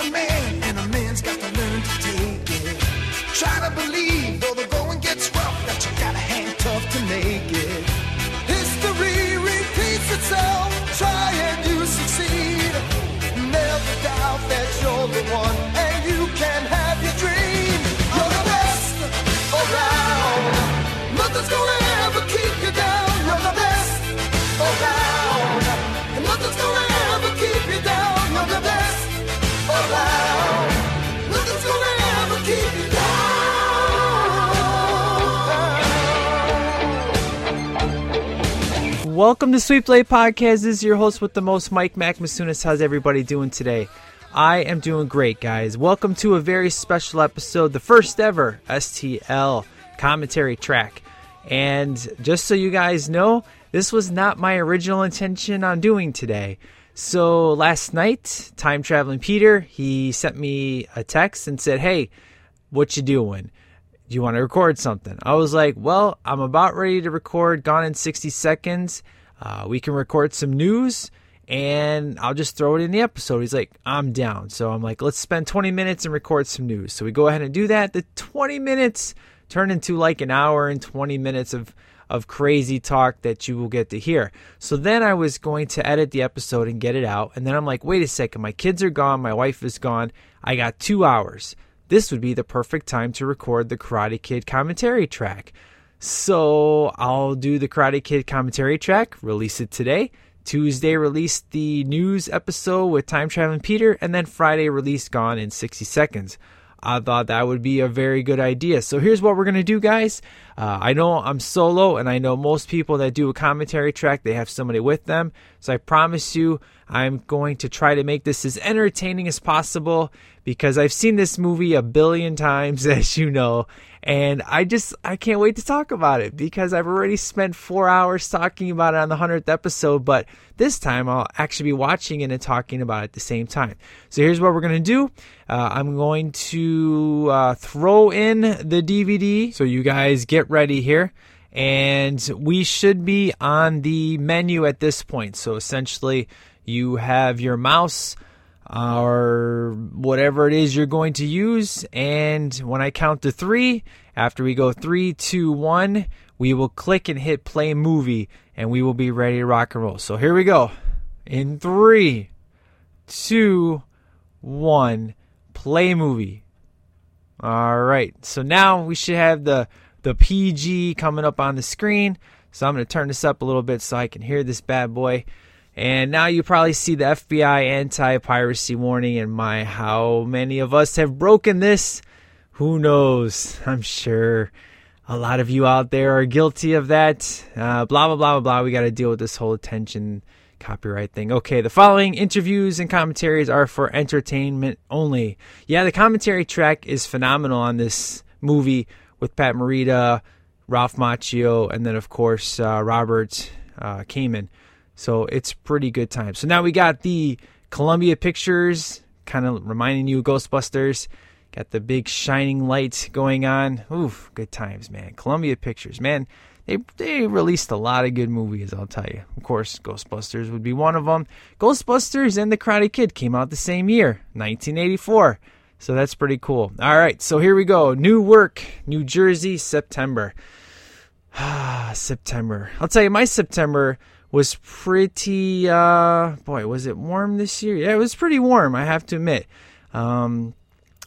a man, and a man's got to learn to take it. Try to believe, Welcome to Sweep the Leg Podcast. This is your host with the most, Mike Mac Masunas. How's everybody doing today? I am doing great, guys. Welcome to a very special episode, the first ever STL commentary track. And just so you guys know, this was not my original intention on doing today. So last night, time traveling Peter, he sent me a text and said, "Hey, what you doing? Do you want to record something?" I was like, "Well, I'm about ready to record Gone in 60 Seconds. Uh, we can record some news." and I'll just throw it in the episode. He's like, I'm down. So I'm like, let's spend 20 minutes and record some news. So we go ahead and do that. The 20 minutes turn into like an hour and 20 minutes of, of crazy talk that you will get to hear. So then I was going to edit the episode and get it out. And then I'm like, wait a second, my kids are gone, my wife is gone. I got two hours. This would be the perfect time to record the Karate Kid commentary track. So I'll do the Karate Kid commentary track, release it today. Tuesday released the news episode with Time Traveling Peter, and then Friday released Gone in 60 Seconds. I thought that would be a very good idea. So here's what we're going to do, guys. Uh, I know I'm solo, and I know most people that do a commentary track, they have somebody with them. So I promise you, I'm going to try to make this as entertaining as possible because I've seen this movie a billion times, as you know, and I just I can't wait to talk about it because I've already spent four hours talking about it on the hundredth episode, but this time I'll actually be watching it and talking about it at the same time. So here's what we're gonna do. Uh, I'm going to uh, throw in the DVD, so you guys get ready here. And we should be on the menu at this point. So essentially, you have your mouse or whatever it is you're going to use. And when I count to three, after we go three, two, one, we will click and hit play movie and we will be ready to rock and roll. So here we go. In three, two, one, play movie. All right. So now we should have the the PG coming up on the screen. So I'm going to turn this up a little bit so I can hear this bad boy. And now you probably see the FBI anti piracy warning. And my, how many of us have broken this? Who knows? I'm sure a lot of you out there are guilty of that. Uh, blah, blah, blah, blah, blah. We got to deal with this whole attention copyright thing. Okay, the following interviews and commentaries are for entertainment only. Yeah, the commentary track is phenomenal on this movie with Pat Morita, Ralph Macchio, and then, of course, uh, Robert uh, Kamen. So it's pretty good time. So now we got the Columbia Pictures, kind of reminding you Ghostbusters. Got the big shining lights going on. Oof, good times, man. Columbia Pictures, man. They they released a lot of good movies, I'll tell you. Of course, Ghostbusters would be one of them. Ghostbusters and The Karate Kid came out the same year, 1984. So that's pretty cool. All right, so here we go. Newark, New Jersey, September. Ah, September. I'll tell you, my September was pretty uh boy was it warm this year? Yeah it was pretty warm i have to admit. Um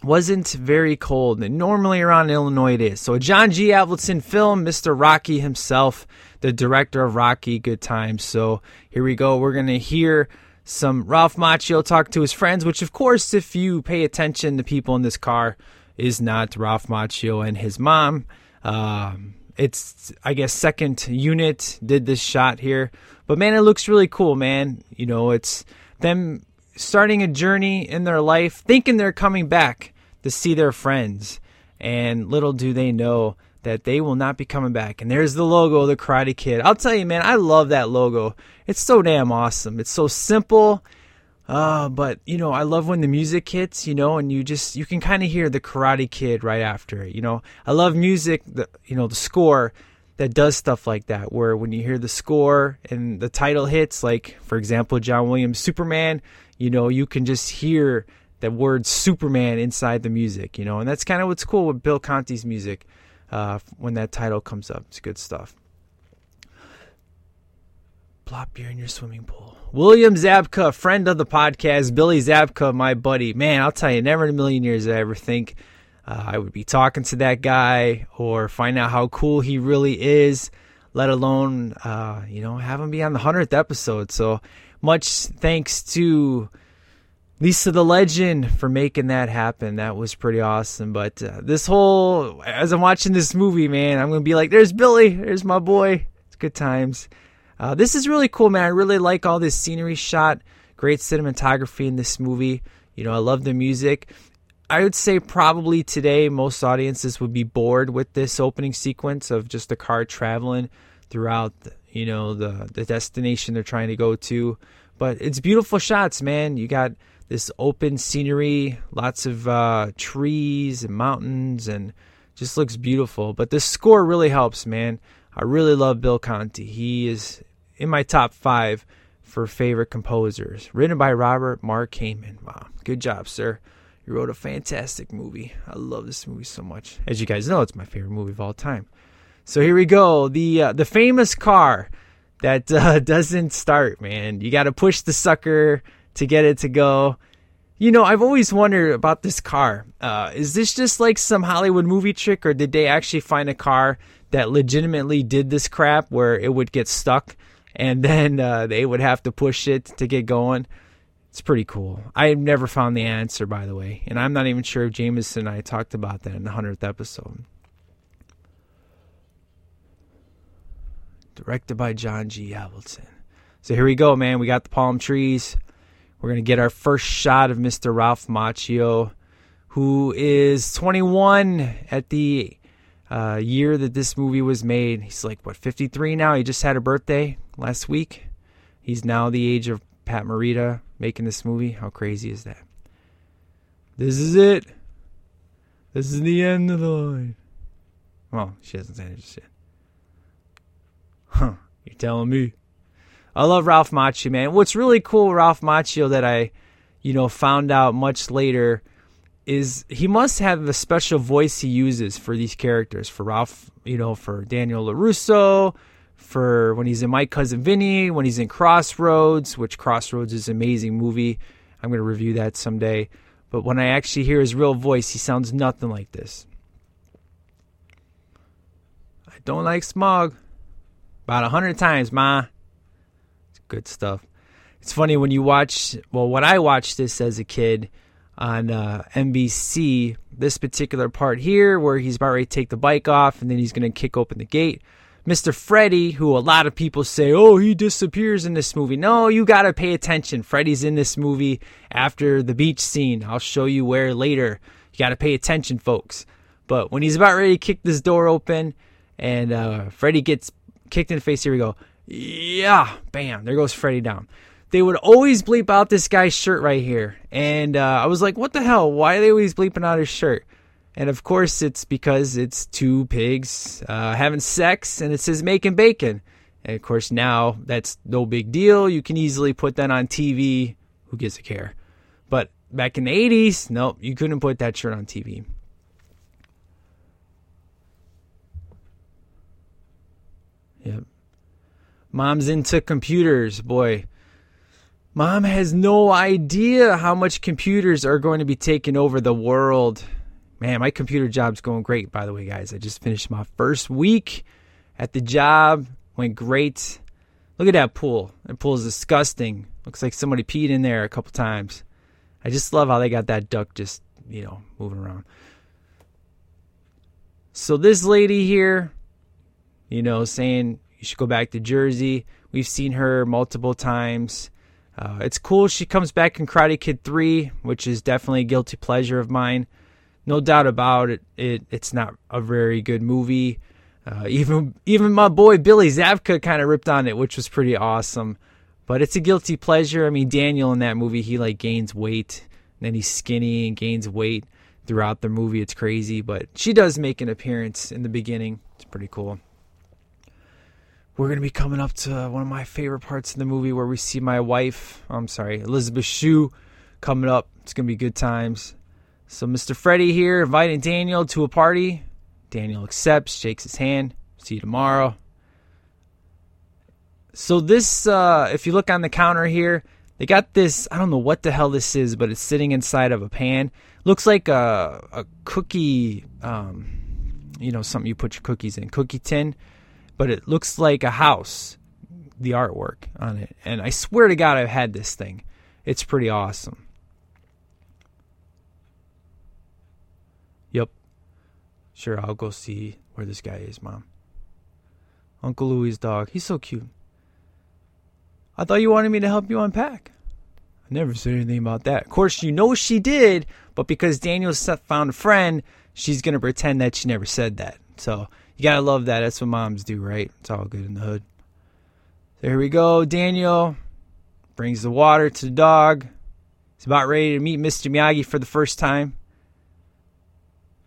wasn't very cold. And normally around illinois it is. So a john g. Avildsen film mr rocky himself the director of rocky good times. So here we go. We're gonna hear some ralph macchio talk to his friends which of course if you pay attention the people in this car is not ralph macchio and his mom. Um it's I guess second unit did this shot here. But man, it looks really cool, man. You know, it's them starting a journey in their life, thinking they're coming back to see their friends. And little do they know that they will not be coming back. And there's the logo the Karate Kid. I'll tell you, man, I love that logo. It's so damn awesome. It's so simple. Uh, but you know, I love when the music hits, you know, and you just you can kind of hear the Karate Kid right after it. You know, I love music, the you know the score that does stuff like that, where when you hear the score and the title hits, like for example, John Williams' Superman, you know, you can just hear the word Superman inside the music, you know, and that's kind of what's cool with Bill Conti's music uh, when that title comes up. It's good stuff. Plop beer in your swimming pool. William Zabka, friend of the podcast. Billy Zabka, my buddy. Man, I'll tell you, never in a million years did I ever think uh, I would be talking to that guy or find out how cool he really is, let alone, uh, you know, have him be on the 100th episode. So much thanks to Lisa the Legend for making that happen. That was pretty awesome. But uh, this whole, as I'm watching this movie, man, I'm going to be like, there's Billy, there's my boy. It's good times. Uh, this is really cool, man. I really like all this scenery shot. Great cinematography in this movie. You know, I love the music. I would say probably today most audiences would be bored with this opening sequence of just the car traveling throughout, you know, the the destination they're trying to go to. But it's beautiful shots, man. You got this open scenery, lots of uh, trees and mountains, and just looks beautiful. But the score really helps, man. I really love Bill Conti. He is in my top five for favorite composers. Written by Robert Mark Kamen. Wow, good job, sir. You wrote a fantastic movie. I love this movie so much. As you guys know, it's my favorite movie of all time. So here we go. The uh, the famous car that uh, doesn't start, man. You got to push the sucker to get it to go. You know, I've always wondered about this car. Uh, is this just like some Hollywood movie trick, or did they actually find a car that legitimately did this crap where it would get stuck and then uh, they would have to push it to get going? It's pretty cool. I've never found the answer, by the way, and I'm not even sure if Jameson and I talked about that in the 100th episode. Directed by John G. Avildsen. So here we go, man. We got the palm trees. We're going to get our first shot of Mr. Ralph Macchio, who is 21 at the uh, year that this movie was made. He's like, what, 53 now? He just had a birthday last week. He's now the age of Pat Morita making this movie. How crazy is that? This is it. This is the end of the line. Well, she hasn't said it yet. Huh, you're telling me. I love Ralph Macchio, man. What's really cool, Ralph Macchio, that I, you know, found out much later is he must have a special voice he uses for these characters. For Ralph, you know, for Daniel LaRusso, for when he's in My Cousin Vinny, when he's in Crossroads, which Crossroads is an amazing movie. I'm going to review that someday. But when I actually hear his real voice, he sounds nothing like this. I don't like smog. About a hundred times, ma It's good stuff. It's funny when you watch, well, when I watched this as a kid on uh, NBC, this particular part here where he's about ready to take the bike off and then he's going to kick open the gate. Mr. Freddy, who a lot of people say, oh, he disappears in this movie. No, you got to pay attention. Freddy's in this movie after the beach scene. I'll show you where later. You got to pay attention, folks. But when he's about ready to kick this door open and uh, Freddy gets kicked in the face, here we go. Yeah, bam, there goes Freddy down. They would always bleep out this guy's shirt right here. And uh, I was like, what the hell? Why are they always bleeping out his shirt? And of course, it's because it's two pigs uh, having sex and it says making bacon. And of course, now that's no big deal. You can easily put that on TV. Who gives a care? But back in the 80s, nope, you couldn't put that shirt on TV. Yep. Mom's into computers, boy. Mom has no idea how much computers are going to be taking over the world. Man, my computer job's going great, by the way, guys. I just finished my first week at the job. Went great. Look at that pool. That pool is disgusting. Looks like somebody peed in there a couple times. I just love how they got that duck just, you know, moving around. So this lady here, you know, saying you should go back to Jersey. We've seen her multiple times. Uh, it's cool she comes back in Karate Kid 3, which is definitely a guilty pleasure of mine. No doubt about it, it it's not a very good movie. Uh, even even my boy Billy Zabka kind of ripped on it, which was pretty awesome. But it's a guilty pleasure. I mean, Daniel in that movie, he like gains weight, and then he's skinny and gains weight throughout the movie. It's crazy, but she does make an appearance in the beginning. It's pretty cool we're going to be coming up to one of my favorite parts of the movie where we see my wife, I'm sorry, Elizabeth Shue, coming up. It's going to be good times. So, Mr. Freddy here inviting Daniel to a party. Daniel accepts, shakes his hand. See you tomorrow. So, this, uh, if you look on the counter here, they got this. I don't know what the hell this is, but it's sitting inside of a pan. Looks like a, a cookie, um, you know, something you put your cookies in, cookie tin, but it looks like a house, the artwork on it. And I swear to God, I've had this thing. It's pretty awesome. Yep. Sure, I'll go see where this guy is, Mom. Uncle Louie's dog. He's so cute. I thought you wanted me to help you unpack. I never said anything about that. Of course, you know she did, but because Daniel found a friend, she's going to pretend that she never said that. So you got to love that. That's what moms do, right? It's all good in the hood. So here we go. Daniel brings the water to the dog. He's about ready to meet Mr. Miyagi for the first time.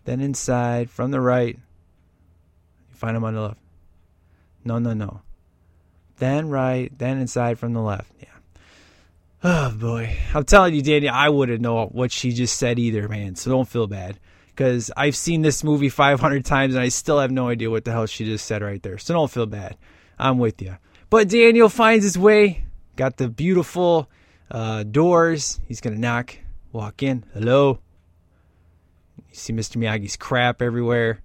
Then inside, from the right, you find him on the left. No, no, no. Then right, then inside from the left. Yeah. Oh boy, I'm telling you, Daniel, I wouldn't know what she just said either, man. So don't feel bad because I've seen this movie 500 times and I still have no idea what the hell she just said right there. So don't feel bad. I'm with you. But Daniel finds his way. Got the beautiful uh, doors. He's gonna knock, walk in. Hello. You see Mr. Miyagi's crap everywhere.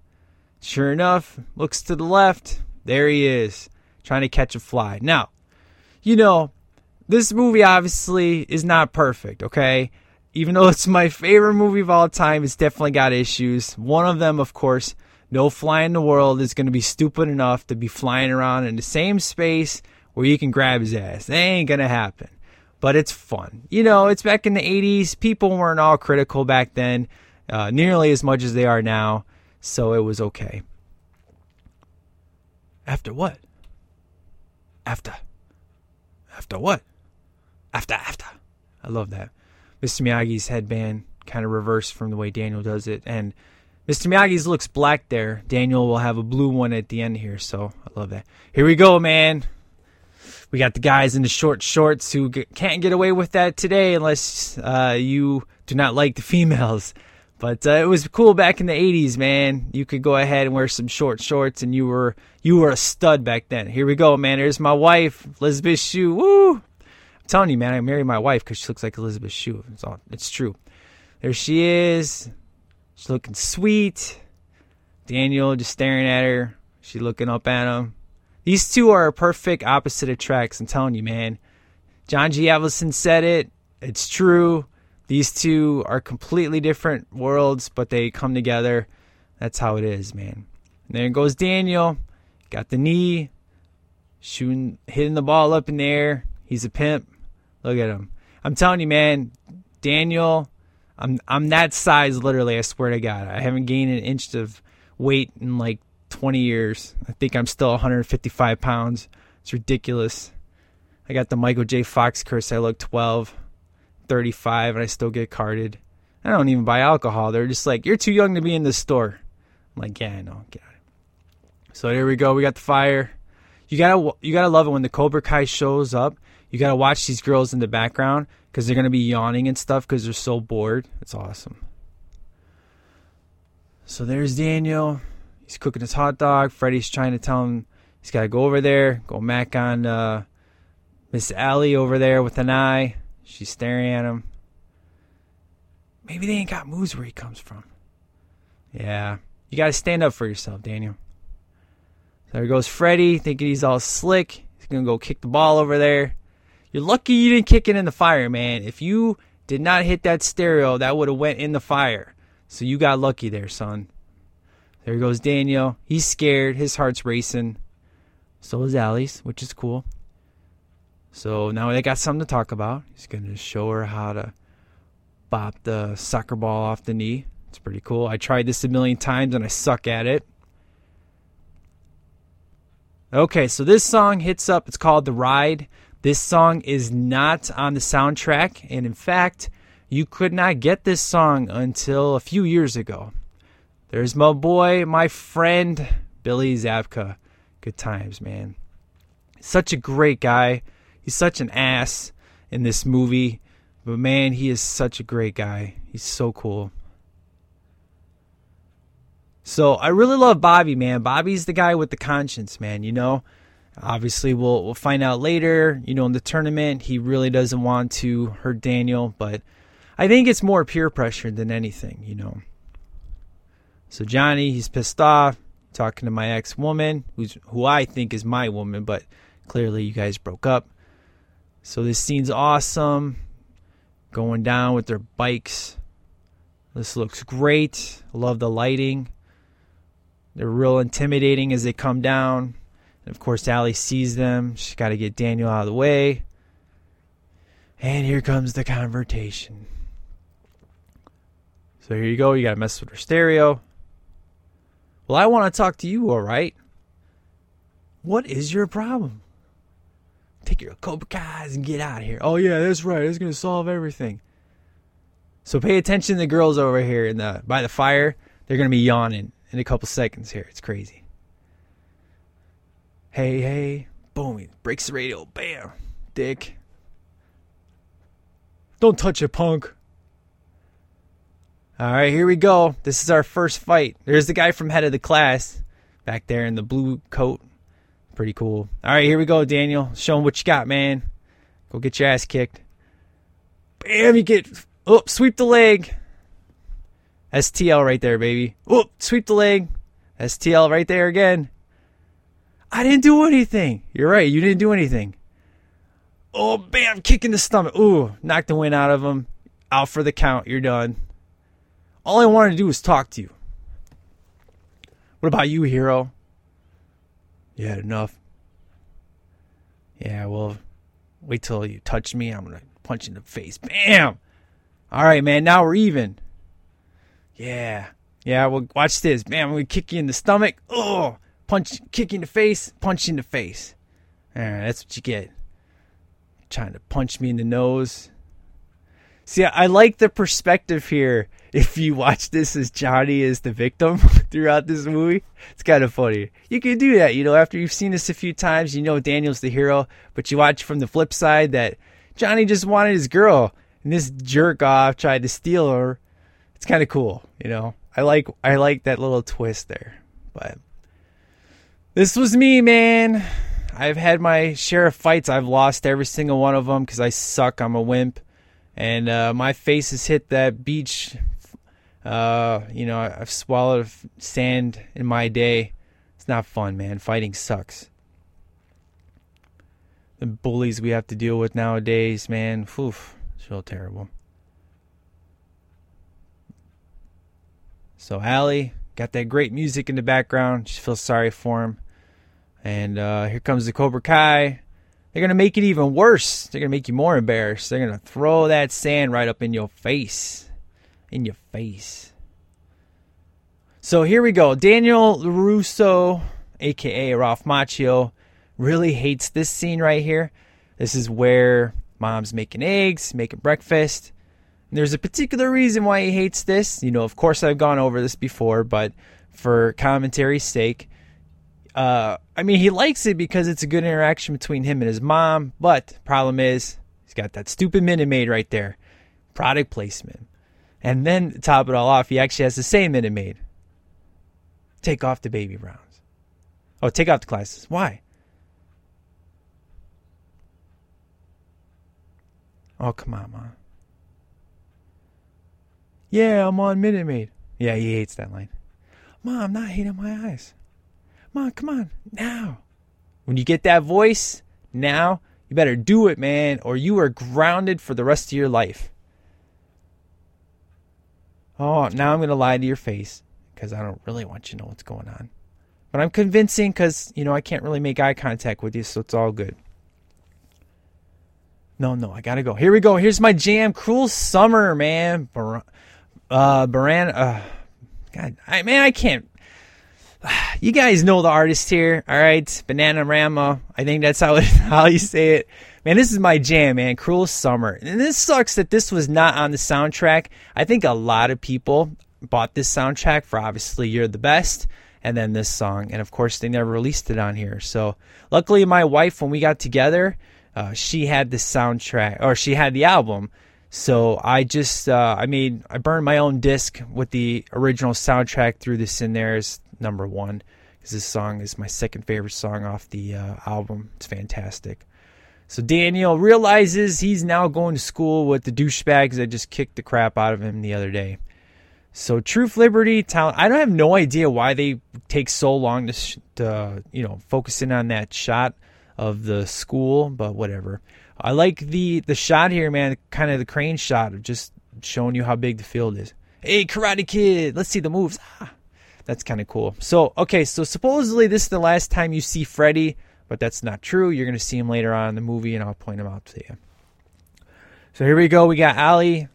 Sure enough, looks to the left. There he is, trying to catch a fly. Now, you know, this movie obviously is not perfect, okay? Even though it's my favorite movie of all time, it's definitely got issues. One of them, of course, no fly in the world is going to be stupid enough to be flying around in the same space where you can grab his ass. That ain't going to happen. But it's fun. You know, it's back in the 80s. People weren't all critical back then, uh, nearly as much as they are now. So it was okay. After what? After. After what? After, after. I love that. Mr. Miyagi's headband kind of reversed from the way Daniel does it. And Mr. Miyagi's looks black there. Daniel will have a blue one at the end here. So I love that. Here we go, man. We got the guys in the short shorts who can't get away with that today unless uh, you do not like the females. But uh, it was cool back in the '80s, man. You could go ahead and wear some short shorts, and you were you were a stud back then. Here we go, man. Here's my wife, Elizabeth Shue. Woo! Telling you, man. I married my wife because she looks like Elizabeth Shue. It's all. It's true. There she is. She's looking sweet. Daniel just staring at her. She looking up at him. These two are perfect opposite attracts. I'm telling you, man. John G. Avildsen said it. It's true. These two are completely different worlds, but they come together. That's how it is, man. And there goes Daniel. Got the knee. Shooting, hitting the ball up in the air. He's a pimp. Look at him. I'm telling you, man. Daniel, I'm I'm that size literally. I swear to God. I haven't gained an inch of weight in like 20 years. I think I'm still 155 pounds. It's ridiculous. I got the Michael J. Fox curse. I look 12, 35, and I still get carded. I don't even buy alcohol. They're just like, you're too young to be in this store. I'm like, yeah, I know. Get. So there we go. We got the fire. You gotta you gotta love it when the Cobra Kai shows up. You gotta watch these girls in the background because they're gonna be yawning and stuff because they're so bored. It's awesome. So there's Daniel. He's cooking his hot dog. Freddy's trying to tell him he's got to go over there, go mac on uh, Miss Allie over there with an eye. She's staring at him. Maybe they ain't got moves where he comes from. Yeah. You got to stand up for yourself, Daniel. There goes Freddy, thinking he's all slick. He's going to go kick the ball over there. You're lucky you didn't kick it in the fire, man. If you did not hit that stereo, that would have went in the fire. So you got lucky there, son. There goes Daniel. He's scared. His heart's racing. So is Allie's, which is cool. So now they got something to talk about. He's going to show her how to bop the soccer ball off the knee. It's pretty cool. I tried this a million times and I suck at it. Okay, so this song hits up. It's called The Ride. This song is not on the soundtrack, and in fact, you could not get this song until a few years ago. There's my boy, my friend, Billy Zabka. Good times, man. Such a great guy. He's such an ass in this movie. But man, he is such a great guy. He's so cool. So I really love Bobby, man. Bobby's the guy with the conscience, man. You know, obviously we'll we'll find out later. You know, in the tournament, he really doesn't want to hurt Daniel, but I think it's more peer pressure than anything. You know. So Johnny, he's pissed off, talking to my ex woman, who's who I think is my woman, but clearly you guys broke up. So this scene's awesome. Going down with their bikes. This looks great. Love the lighting. They're real intimidating as they come down. Of course, Allie sees them. She's got to get Daniel out of the way. And here comes the confrontation. So here you go. You got to mess with her stereo. Well, I want to talk to you, all right? What is your problem? Take your Cobra Kai's and get out of here. Oh, yeah, that's right. It's going to solve everything. So pay attention to the girls over here in the by the fire. They're going to be yawning in a couple seconds here. It's crazy. Hey, hey. Boom. He breaks the radio. Bam. Dick. Don't touch it, punk. All right, here we go. This is our first fight. There's the guy from head of the class back there in the blue coat. Pretty cool. All right, here we go, Daniel. Show him what you got, man. Go get your ass kicked. Bam, you get. Oh, sweep the leg. STL right there, baby. Oh, sweep the leg. STL right there again. I didn't do anything. You're right. You didn't do anything. Oh, bam, kick in the stomach. Ooh, knocked the wind out of him. Out for the count. You're done. All I wanted to do was talk to you. What about you, hero? You had enough. Yeah, well, wait till you touch me. I'm going to punch you in the face. Bam! All right, man. Now we're even. Yeah. Yeah, well, watch this. Man, I'm going to kick you in the stomach. Oh, punch, kick in the face, punch in the face. All right, that's what you get. Trying to punch me in the nose. See, I like the perspective here. If you watch this as Johnny is the victim throughout this movie, it's kind of funny. You can do that, you know, after you've seen this a few times, you know Daniel's the hero, but you watch from the flip side that Johnny just wanted his girl, and this jerk off tried to steal her. It's kind of cool, you know. I like I like that little twist there. But this was me, man. I've had my share of fights. I've lost every single one of them because I suck. I'm a wimp and uh, my face has hit that beach. Uh, you know, I've swallowed sand in my day. It's not fun, man. Fighting sucks. The bullies we have to deal with nowadays, man, oof, it's real terrible. So Allie got that great music in the background. She feels sorry for him. And uh, here comes the Cobra Kai. They're going to make it even worse. They're going to make you more embarrassed. They're going to throw that sand right up in your face. In your face. So here we go. Daniel LaRusso, aka Ralph Macchio, really hates this scene right here. This is where mom's making eggs, making breakfast. And there's a particular reason why he hates this. You know, of course, I've gone over this before, but for commentary's sake, uh, I mean, he likes it because it's a good interaction between him and his mom. But problem is, he's got that stupid Minute Maid right there, product placement. And then to top it all off, he actually has the same Minute Maid. Take off the baby rounds. Oh, take off the glasses. Why? Oh, come on, mom. Yeah, I'm on Minute Maid. Yeah, he hates that line. Mom, I'm not hating my eyes. Mom, come on, now. When you get that voice, now, you better do it, man, or you are grounded for the rest of your life. Oh, now I'm going to lie to your face because I don't really want you to know what's going on. But I'm convincing because, you know, I can't really make eye contact with you, so it's all good. No, no, I got to go. Here we go. Here's my jam. Cruel Summer, man. Bar- uh, Baran. Uh, God, I, man, I can't you guys know the artist here, all right? Banana Bananarama. I think that's how it, how you say it. Man, this is my jam, man. Cruel Summer. And this sucks that this was not on the soundtrack. I think a lot of people bought this soundtrack for obviously You're the Best and then this song. And of course, they never released it on here. So, luckily, my wife, when we got together, uh, she had the soundtrack or she had the album. So I just uh, I made I burned my own disc with the original soundtrack. Threw this in there as number one because this song is my second favorite song off the uh, album. It's fantastic. So Daniel realizes he's now going to school with the douchebags that just kicked the crap out of him the other day. So Truth, Liberty, Talent. I don't have no idea why they take so long to, sh- to you know focus in on that shot of the school, but whatever. I like the the shot here, man. Kind of the crane shot of just showing you how big the field is. Hey, Karate Kid, let's see the moves. Ah, that's kind of cool. So, okay, so supposedly this is the last time you see Freddy, but that's not true. You're going to see him later on in the movie, and I'll point him out to you. So here we go. We got Allie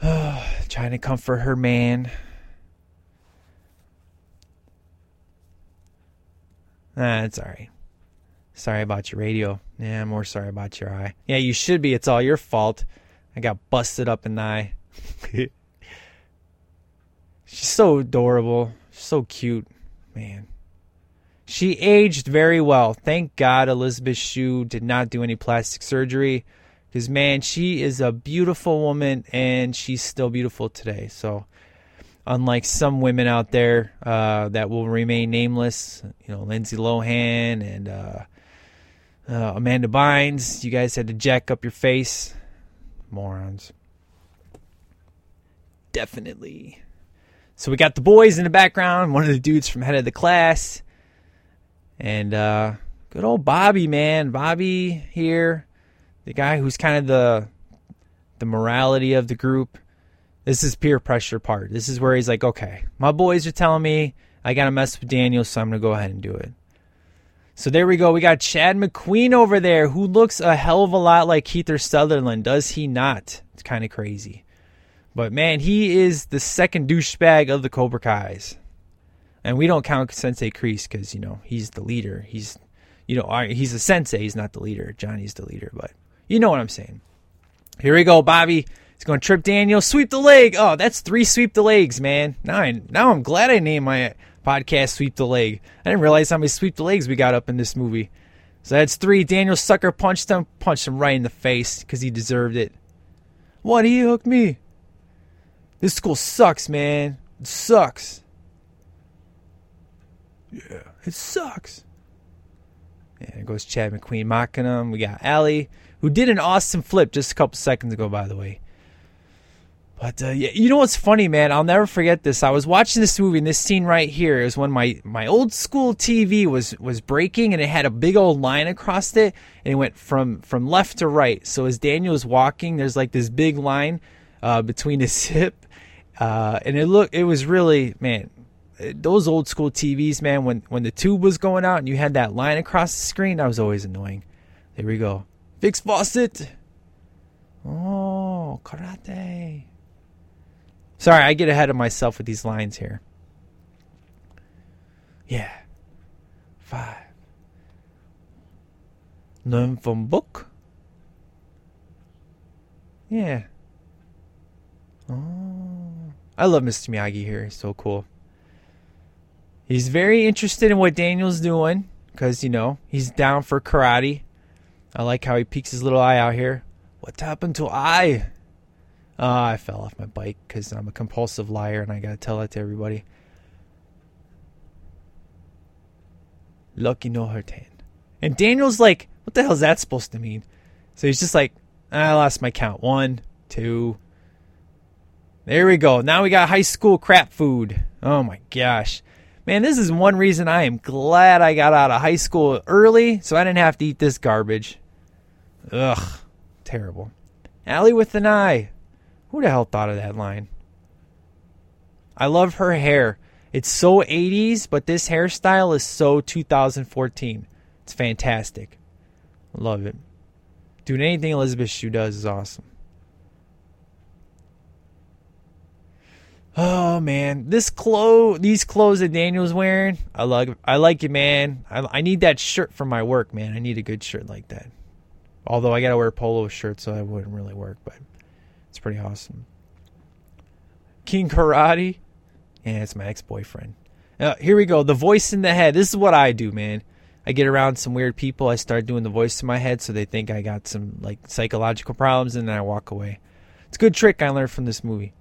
trying to comfort her man. That's all right. Sorry about your radio. Yeah, more sorry about your eye. Yeah, you should be. It's all your fault. I got busted up in the eye. She's so adorable. So cute. Man. She aged very well. Thank God Elizabeth Shue did not do any plastic surgery. Because, man, she is a beautiful woman and she's still beautiful today. So, unlike some women out there uh, that will remain nameless, you know, Lindsay Lohan and uh, uh, Amanda Bynes, you guys had to jack up your face. Morons. Definitely. So we got the boys in the background, one of the dudes from head of the class, and uh, good old Bobby, man. Bobby here, the guy who's kind of the the morality of the group. This is peer pressure part. This is where he's like, okay, my boys are telling me I gotta mess with Daniel, so I'm gonna go ahead and do it. So there we go. We got Chad McQueen over there, who looks a hell of a lot like Kiefer Sutherland. Does he not? It's kind of crazy. But man, he is the second douchebag of the Cobra Kai's. And we don't count Sensei Kreese because, you know, he's the leader. He's, you know, he's a sensei. He's not the leader. Johnny's the leader. But you know what I'm saying. Here we go. Bobby He's going to trip Daniel, sweep the leg. Oh, that's three sweep the legs, man. Now, I, now I'm glad I named my podcast Sweep the Leg. I didn't realize how many sweep the legs we got up in this movie. So that's three. Daniel sucker punched him, punched him right in the face because he deserved it. What? He hooked me. This school sucks, man. It sucks. Yeah, it sucks. And it goes Chad McQueen mocking him. We got Allie, who did an awesome flip just a couple seconds ago, by the way. But uh, yeah, you know what's funny, man? I'll never forget this. I was watching this movie, and this scene right here is when my, my old school TV was was breaking, and it had a big old line across it, and it went from from left to right. So as Daniel was walking, there's like this big line uh, between his hip, uh, and it looked it was really man. Those old school TVs, man. When when the tube was going out and you had that line across the screen, that was always annoying. There we go. Fix faucet. Oh, karate. Sorry, I get ahead of myself with these lines here. Yeah. Five. Learn from book. Yeah. Oh. I love Mr. Miyagi here. He's so cool. He's very interested in what Daniel's doing because, you know, he's down for karate. I like how he peeks his little eye out here. What happened to I? Oh, I fell off my bike because I'm a compulsive liar and I gotta tell that to everybody. Lucky no hurtain. And Daniel's like, what the hell is that supposed to mean? So he's just like, I lost my count. One, two. There we go. Now we got high school crap food. Oh my gosh. Man, this is one reason I am glad I got out of high school early so I didn't have to eat this garbage. Ugh. Terrible. Allie with an eye. Who the hell thought of that line? I love her hair. It's so 80s, but this hairstyle is so 2014. It's fantastic. Love it. Dude, anything Elizabeth Shue does is awesome. Oh man, this clothes, these clothes that Daniel's wearing, I like. I like it, man. I, I need that shirt for my work, man. I need a good shirt like that. Although I gotta wear polo shirt, so that wouldn't really work. But it's pretty awesome. King Karate. Yeah, it's my ex boyfriend. Uh, here we go. The voice in the head. This is what I do, man. I get around some weird people, I start doing the voice in my head so they think I got some like psychological problems and then I walk away. It's a good trick I learned from this movie.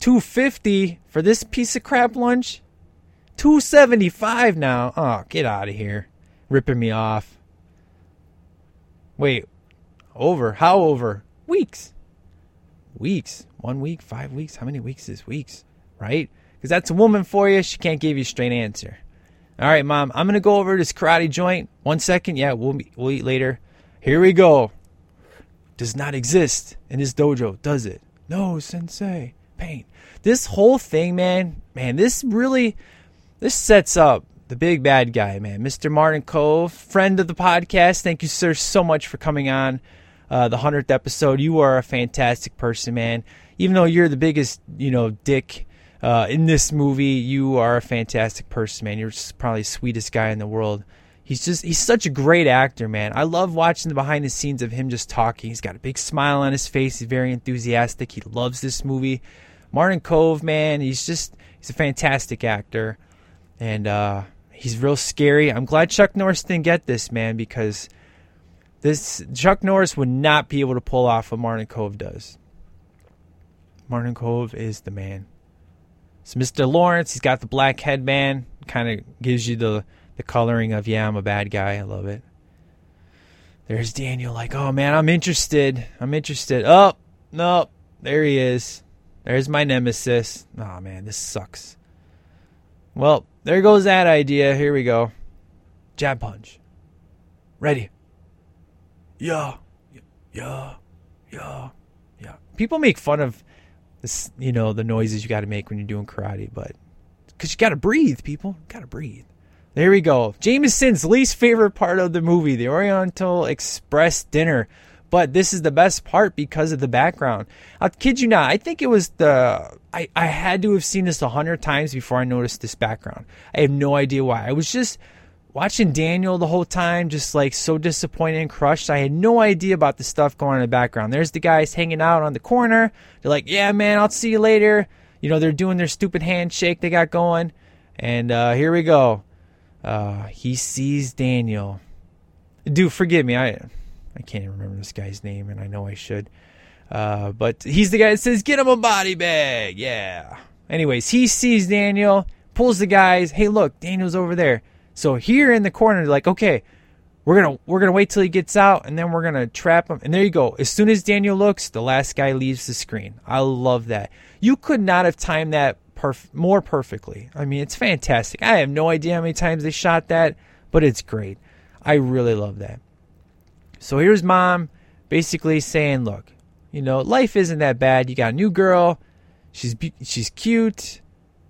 250 for this piece of crap lunch? 275 now. Oh, get out of here. Ripping me off. Wait. Over. How over? Weeks. Weeks. One week, five weeks. How many weeks is weeks? Right? Because that's a woman for you. She can't give you a straight answer. All right, mom. I'm gonna go over to this karate joint. One second. Yeah, we'll be, we'll eat later. Here we go. Does not exist in this dojo, does it? No, sensei. This whole thing, man. Man, this really this sets up the big bad guy, man, Mr. Martin Kove, friend of the podcast. Thank you, sir, so much for coming on uh, the hundredth episode. You are a fantastic person, man. Even though you're the biggest, you know, dick uh, in this movie, you are a fantastic person, man. You're probably the sweetest guy in the world. He's just he's such a great actor, man. I love watching the behind the scenes of him just talking. He's got a big smile on his face. He's very enthusiastic. He loves this movie. Martin Kove, man, he's just he's a fantastic actor and uh, he's real scary. I'm glad Chuck Norris didn't get this man because this Chuck Norris would not be able to pull off what Martin Kove does. Martin Kove is the man. So Mr. Lawrence, he's got the black headband, kind of gives you the the coloring of yeah, I'm a bad guy. I love it. There's Daniel, like, oh man, I'm interested. I'm interested. Oh, no, there he is. There's my nemesis. Oh man, this sucks. Well, there goes that idea. Here we go. Jab punch. Ready. Yeah. Yeah. Yeah. Yeah. People make fun of this, you know, the noises you got to make when you're doing karate, but because you got to breathe, people. Got to breathe. There we go. Jameson's least favorite part of the movie, the Oriental Express dinner but this is the best part because of the background. I kid you not. I think it was the I, I had to have seen this a hundred times before I noticed this background. I have no idea why. I was just watching Daniel the whole time, just like so disappointed and crushed. I had no idea about the stuff going on in the background. There's the guys hanging out on the corner. They're like, "Yeah, man, I'll see you later." You know, they're doing their stupid handshake they got going, and uh, here we go. Uh, he sees Daniel. Dude, forgive me. I I can't even remember this guy's name, and I know I should. Uh, but he's the guy that says, "Get him a body bag." Yeah. Anyways, he sees Daniel, pulls the guys. Hey, look, Daniel's over there. So here in the corner, like, okay, we're gonna we're gonna wait till he gets out, and then we're gonna trap him. And there you go. As soon as Daniel looks, the last guy leaves the screen. I love that. You could not have timed that perf- more perfectly. I mean, it's fantastic. I have no idea how many times they shot that, but it's great. I really love that. So here's mom basically saying, look, you know, life isn't that bad. You got a new girl. She's she's cute,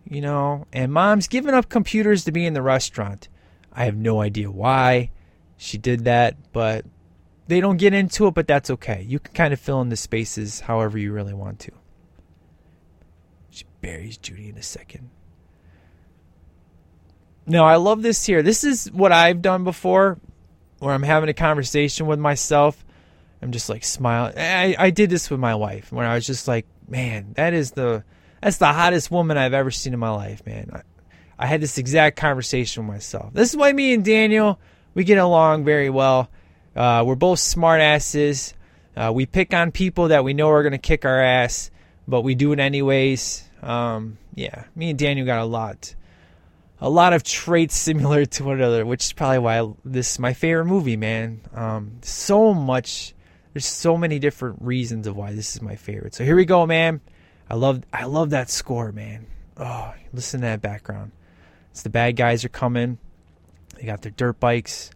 you know, and mom's giving up computers to be in the restaurant. I have no idea why she did that, but they don't get into it, but that's okay. You can kind of fill in the spaces however you really want to. She buries Judy in a second. Now, I love this here. This is what I've done before where I'm having a conversation with myself. I'm just like smiling. I, I did this with my wife when I was just like, man, that is the that's the hottest woman I've ever seen in my life, man. I, I had this exact conversation with myself. This is why me and Daniel we get along very well. Uh, we're both smart asses. Uh, we pick on people that we know are going to kick our ass, but we do it anyways. Um, yeah, me and Daniel got a lot a lot of traits similar to one another, which is probably why this is my favorite movie, man. Um, so much, there's so many different reasons of why this is my favorite. So here we go, man. I love, I love that score, man. Oh, listen to that background. It's the bad guys are coming. They got their dirt bikes.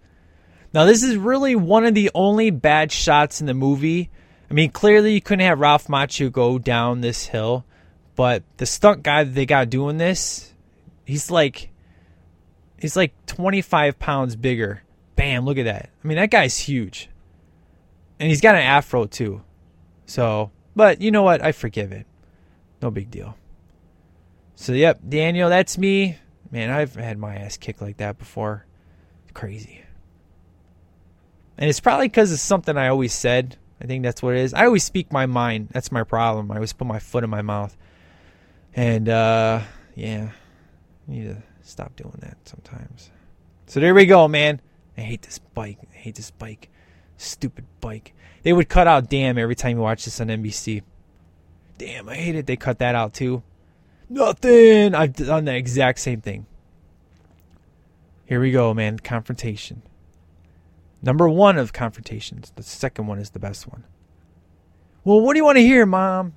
Now this is really one of the only bad shots in the movie. I mean, clearly you couldn't have Ralph Macchio go down this hill, but the stunt guy that they got doing this, he's like He's like 25 pounds bigger. Bam, look at that. I mean, that guy's huge. And he's got an afro too. So, but you know what? I forgive it. No big deal. So, yep, Daniel, that's me. Man, I've had my ass kicked like that before. It's crazy. And it's probably because it's something I always said. I think that's what it is. I always speak my mind. That's my problem. I always put my foot in my mouth. And, uh, yeah, stop doing that sometimes. So there we go, man. I hate this bike. I hate this bike. Stupid bike. They would cut out damn every time you watch this on NBC. Damn, I hate it. They cut that out too. Nothing. I've done the exact same thing. Here we go, man. Confrontation. Number one of confrontations. The second one is the best one. Well, what do you want to hear, Mom?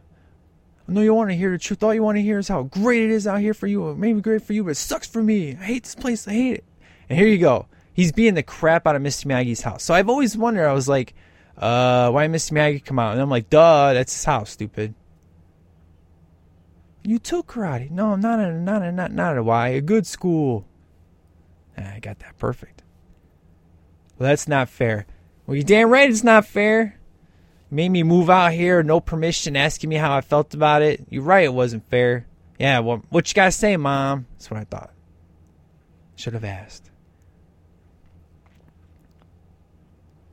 I know you want to hear the truth. All you want to hear is how great it is out here for you. It may be great for you, but it sucks for me. I hate this place. I hate it. And here you go. He's being the crap out of Mr. Miyagi's house. So I've always wondered, I was like, uh, why Mr. Miyagi come out? And I'm like, duh, that's his house, stupid. You took karate. No, not a, not a, not, not a why. A good school. I got that perfect. Well, that's not fair. Well, you damn right it's not fair. Made me move out here, no permission, asking me how I felt about it. You're right, it wasn't fair. Yeah, well, what you gotta say, Mom? That's what I thought. Should have asked.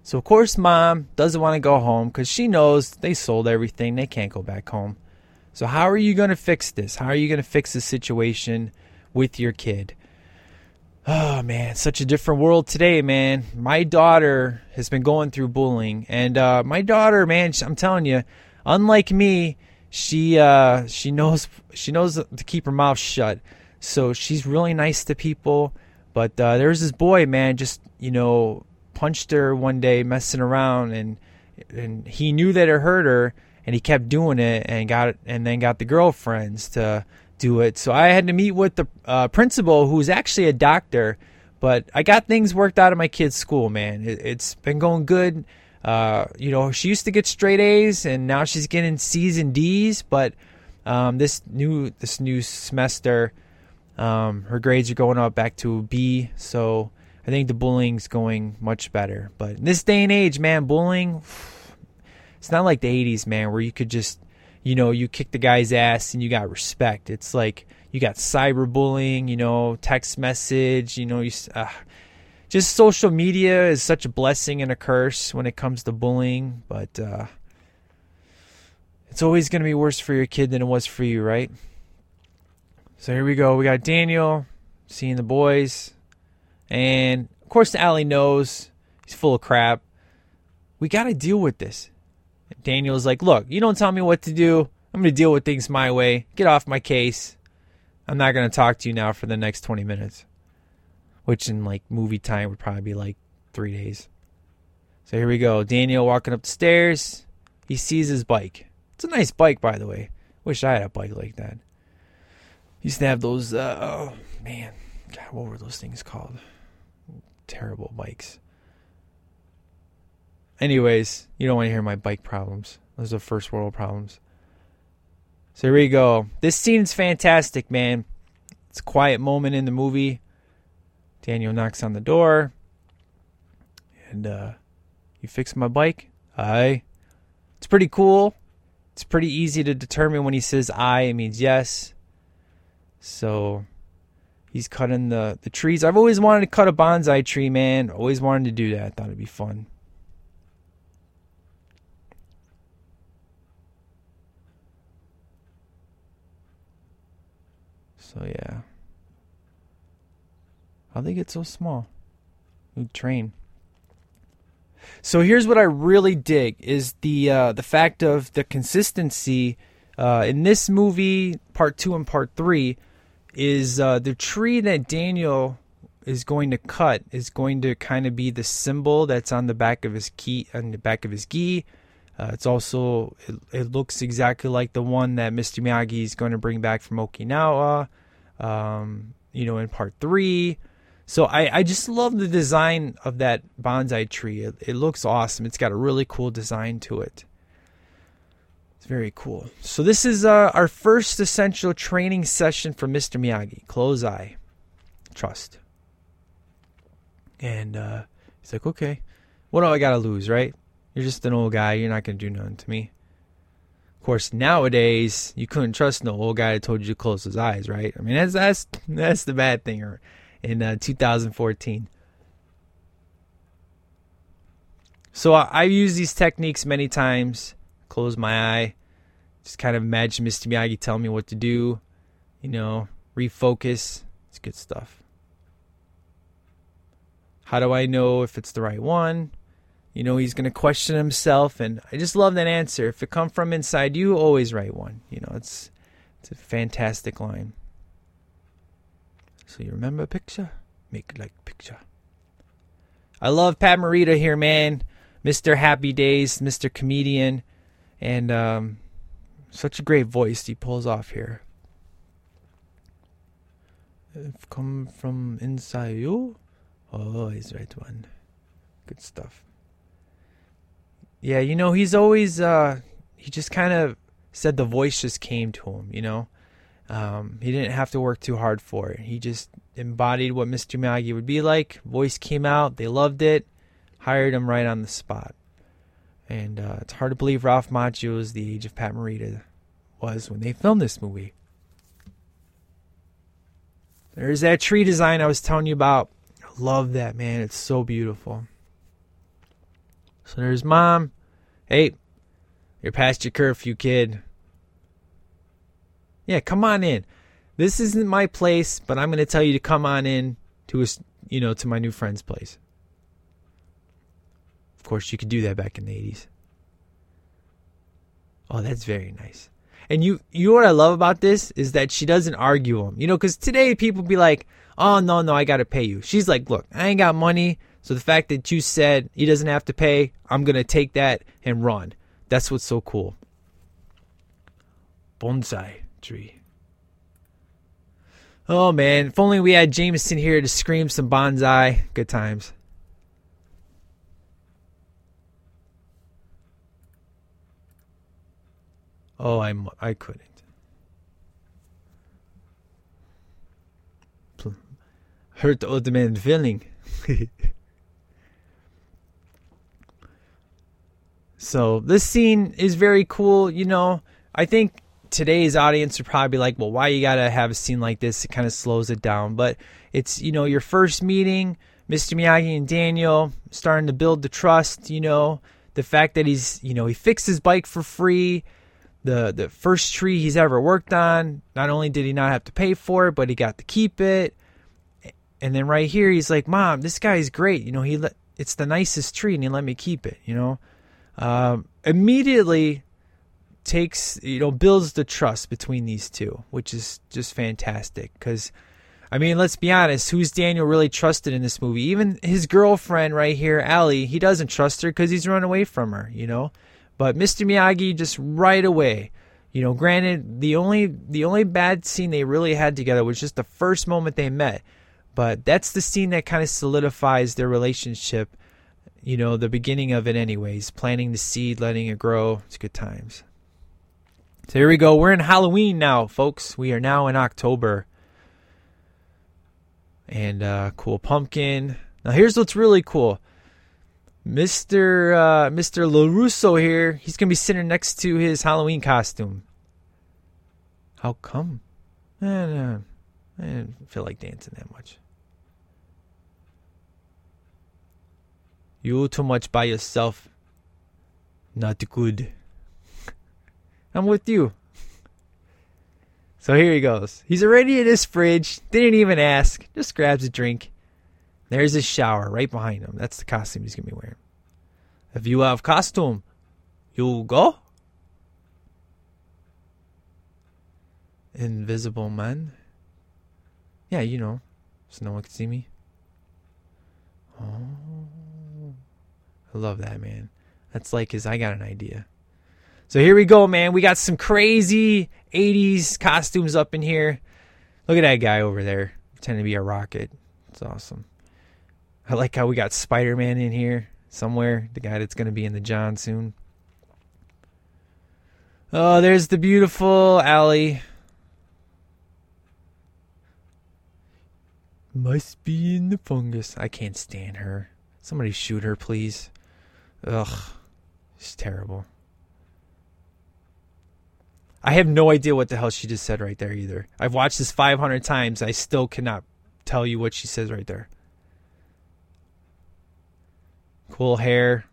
So, of course, Mom doesn't want to go home because she knows they sold everything. They can't go back home. So, how are you going to fix this? How are you going to fix the situation with your kid? Oh man, such a different world today, man. My daughter has been going through bullying, and uh, my daughter, man, I'm telling you, unlike me, she uh, she knows she knows to keep her mouth shut. So she's really nice to people. But uh, there's this boy, man, just you know, punched her one day messing around, and and he knew that it hurt her, and he kept doing it, and got and then got the girlfriends to do it. So I had to meet with the uh, principal, who's actually a doctor. But I got things worked out at my kid's school, man. It, has been going good. Uh, you know, she used to get straight A's, and now she's getting C's and D's. But um, this new this new semester, um, her grades are going up back to a B. So I think the bullying's going much better. But in this day and age, man, bullying. It's not like the 80s, man, where you could just you know, you kick the guy's ass and you got respect. It's like you got cyberbullying, you know, text message, you know, you, uh, just social media is such a blessing and a curse when it comes to bullying, but uh, it's always going to be worse for your kid than it was for you, right? So here we go. We got Daniel seeing the boys, and of course, Allie knows he's full of crap. We got to deal with this. Daniel's like, look, you don't tell me what to do. I'm going to deal with things my way. Get off my case. I'm not going to talk to you now for the next 20 minutes. Which in like movie time would probably be like three days. So here we go. Daniel walking up the stairs. He sees his bike. It's a nice bike, by the way. Wish I had a bike like that. Used to have those, uh, oh, man. God, what were those things called? Terrible bikes. Anyways, you don't want to hear my bike problems. Those are first world problems. So here we go. This scene's fantastic, man. It's a quiet moment in the movie. Daniel knocks on the door. And uh you fix my bike? I. It's pretty cool. It's pretty easy to determine when he says I, it means yes. So he's cutting the, the trees. I've always wanted to cut a bonsai tree, man. Always wanted to do that. I thought it'd be fun. So yeah. How'd they get so small? New train. So here's what I really dig is the uh, the fact of the consistency uh, in this movie, part two and part three, is uh, the tree that Daniel is going to cut is going to kind of be the symbol that's on the back of his key on the back of his gi. Uh, it's also it, it, looks exactly like the one that Mr. Miyagi is going to bring back from Okinawa um, you know, in part three. So I, I just love the design of that bonsai tree. It, it looks awesome. It's got a really cool design to it. It's very cool. So this is uh, our first essential training session for Mr. Miyagi. Close eye, trust. And uh, he's like, okay, what do I got to lose, right? You're just an old guy. You're not to do nothing to me. Of course, nowadays you couldn't trust no old guy that told you to close his eyes, right? I mean, that's that's that's the bad thing. In uh, 2014. So I, I've these techniques many times. Close my eye, just kind of imagine Mr. Miyagi telling me what to do. You know, refocus. It's good stuff. How do I know if it's the right one? You know, he's going to question himself, and I just love that answer. If it come from inside you, always write one. You know, it's it's a fantastic line. So you remember picture? Make like picture. I love Pat Morita here, man. Mr. Happy Days, Mr. Comedian, and um, such a great voice he pulls off here. If come from inside you, he's right one. Good stuff. Yeah, you know, he's always uh he just kind of said the voice just came to him, you know. Um, he didn't have to work too hard for it. He just embodied what Mr. Miyagi would be like. Voice came out, they loved it, hired him right on the spot. And uh, it's hard to believe Ralph Macchio Macchio's the age of Pat Morita was when they filmed this movie. There's that tree design I was telling you about. I love that, man. It's so beautiful. So there's mom. Hey, you're past your curfew, kid. Yeah, come on in. This isn't my place, but I'm going to tell you to come on in to a, you know, to my new friend's place. Of course, you could do that back in the 80s. Oh, that's very nice. And you, you know what I love about this is that she doesn't argue him. You know, because today people be like, "Oh no, no, I gotta pay you." She's like, "Look, I ain't got money, so the fact that you said he doesn't have to pay, I'm gonna take that and run." That's what's so cool. Bonsai tree. Oh man, if only we had Jameson here to scream some bonsai. Good times. Oh, I'm I couldn't. Hurt the old man feeling. so this scene is very cool. You know, I think today's audience would probably be like, well, why you gotta have a scene like this? It kind of slows it down. But it's you know your first meeting, Mr. Miyagi and Daniel starting to build the trust. You know, the fact that he's you know he fixed his bike for free the the first tree he's ever worked on. Not only did he not have to pay for it, but he got to keep it. And then right here, he's like, "Mom, this guy's great. You know, he let it's the nicest tree, and he let me keep it. You know." Um, immediately takes you know builds the trust between these two, which is just fantastic. Because, I mean, let's be honest, who's Daniel really trusted in this movie? Even his girlfriend right here, Allie, he doesn't trust her because he's run away from her. You know, but Mr. Miyagi just right away, you know, granted the only the only bad scene they really had together was just the first moment they met. But that's the scene that kind of solidifies their relationship. You know, the beginning of it anyways, planting the seed, letting it grow. It's good times. So here we go. We're in Halloween now, folks. We are now in October. And uh cool pumpkin. Now here's what's really cool. Mr. Uh, Mr. LaRusso here, he's going to be sitting next to his Halloween costume. How come? I didn't feel like dancing that much. You too much by yourself. Not good. I'm with you. So here he goes. He's already in his fridge. Didn't even ask. Just grabs a drink. There's his shower right behind him. That's the costume he's going to be wearing. If you have costume, you go. Invisible man. Yeah, you know, so no one can see me. Oh, I love that man. That's like his. I got an idea. So here we go, man. We got some crazy '80s costumes up in here. Look at that guy over there, pretending to be a rocket. It's awesome. I like how we got Spider Man in here somewhere. The guy that's going to be in the John soon. Oh, there's the beautiful Allie. Must be in the fungus. I can't stand her. Somebody shoot her, please. Ugh. She's terrible. I have no idea what the hell she just said right there either. I've watched this 500 times. I still cannot tell you what she says right there. Cool hair.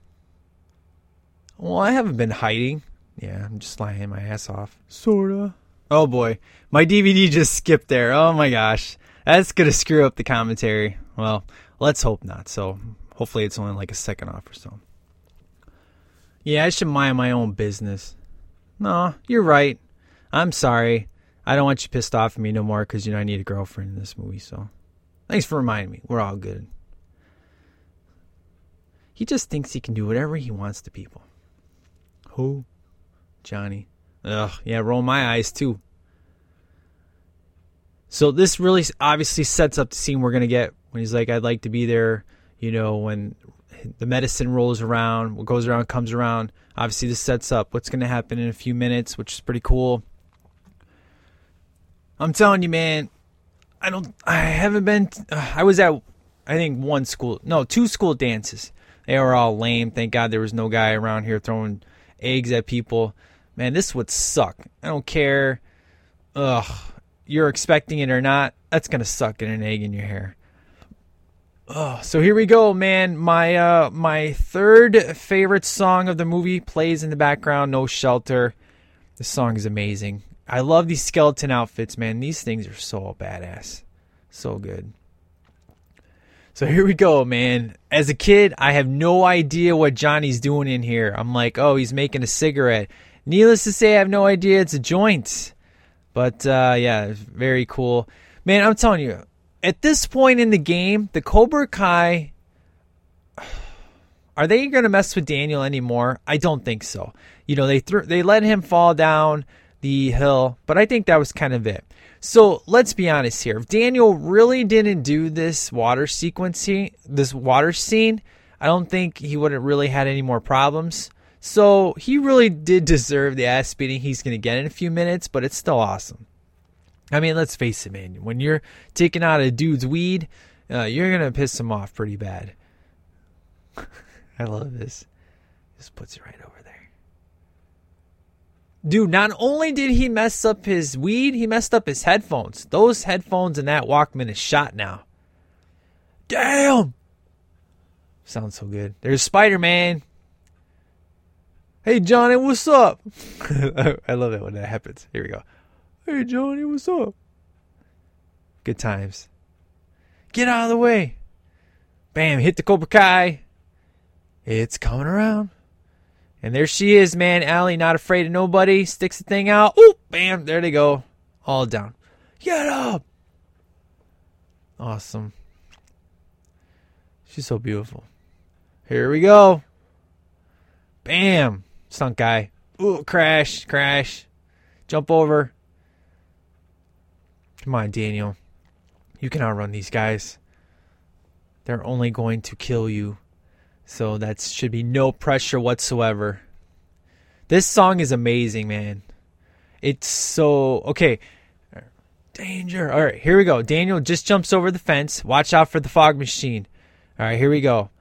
Well, I haven't been hiding. Yeah, I'm just lying my ass off. Sorta. Oh boy. My DVD just skipped there. Oh my gosh. That's gonna screw up the commentary. Well, Let's hope not. So hopefully it's only like a second off or so. Yeah, I should mind my own business. No, you're right. I'm sorry. I don't want you pissed off at me no more because you know I need a girlfriend in this movie. So thanks for reminding me. We're all good. He just thinks he can do whatever he wants to people. Who? Johnny. Ugh, yeah, roll my eyes too. So this really obviously sets up the scene we're gonna get when he's like, "I'd like to be there," you know, when the medicine rolls around, what goes around comes around. Obviously, this sets up what's gonna happen in a few minutes, which is pretty cool. I'm telling you, man, I don't, I haven't been. I was at, I think one school, no, two school dances. They were all lame. Thank God there was no guy around here throwing eggs at people. Man, this would suck. I don't care. Ugh, you're expecting it or not. That's gonna suck in an egg in your hair. Oh, so here we go, man. My uh my third favorite song of the movie plays in the background, No Shelter. The song is amazing. I love these skeleton outfits, man. These things are so badass. So good. So here we go, man. As a kid, I have no idea what Johnny's doing in here. I'm like, oh, he's making a cigarette. Needless to say, I have no idea it's a joint. But uh, yeah, very cool. Man, I'm telling you, at this point in the game, the Cobra Kai are they going to mess with Daniel anymore? I don't think so. You know, they th- they let him fall down the hill, but I think that was kind of it. So let's be honest here. If Daniel really didn't do this water sequence, this water scene, I don't think he would have really had any more problems. So he really did deserve the ass beating he's going to get in a few minutes, but it's still awesome. I mean, let's face it, man. When you're taking out a dude's weed, uh, you're to piss him off pretty bad. I love this. Just puts it right over there. Dude, not only did he mess up his weed, he messed up his headphones. Those headphones and that Walkman is shot now. Damn! Sounds so good. There's Spider Man. Hey, Johnny, what's up? I love it when that happens. Here we go. Hey, Johnny, what's up? Good times. Get out of the way. Bam, hit the Cobra Kai. It's coming around. And there she is, man. Allie, not afraid of nobody. Sticks the thing out. Ooh, bam, there they go. All down. Get up. Awesome. She's so beautiful. Here we go. Bam. Stunt guy. Ooh, crash, crash. Jump over. Come on, Daniel. You can outrun these guys. They're only going to kill you. So that should be no pressure whatsoever. This song is amazing, man. It's so okay. Danger. All right, here we go. Daniel just jumps over the fence. Watch out for the fog machine. All right, here we go.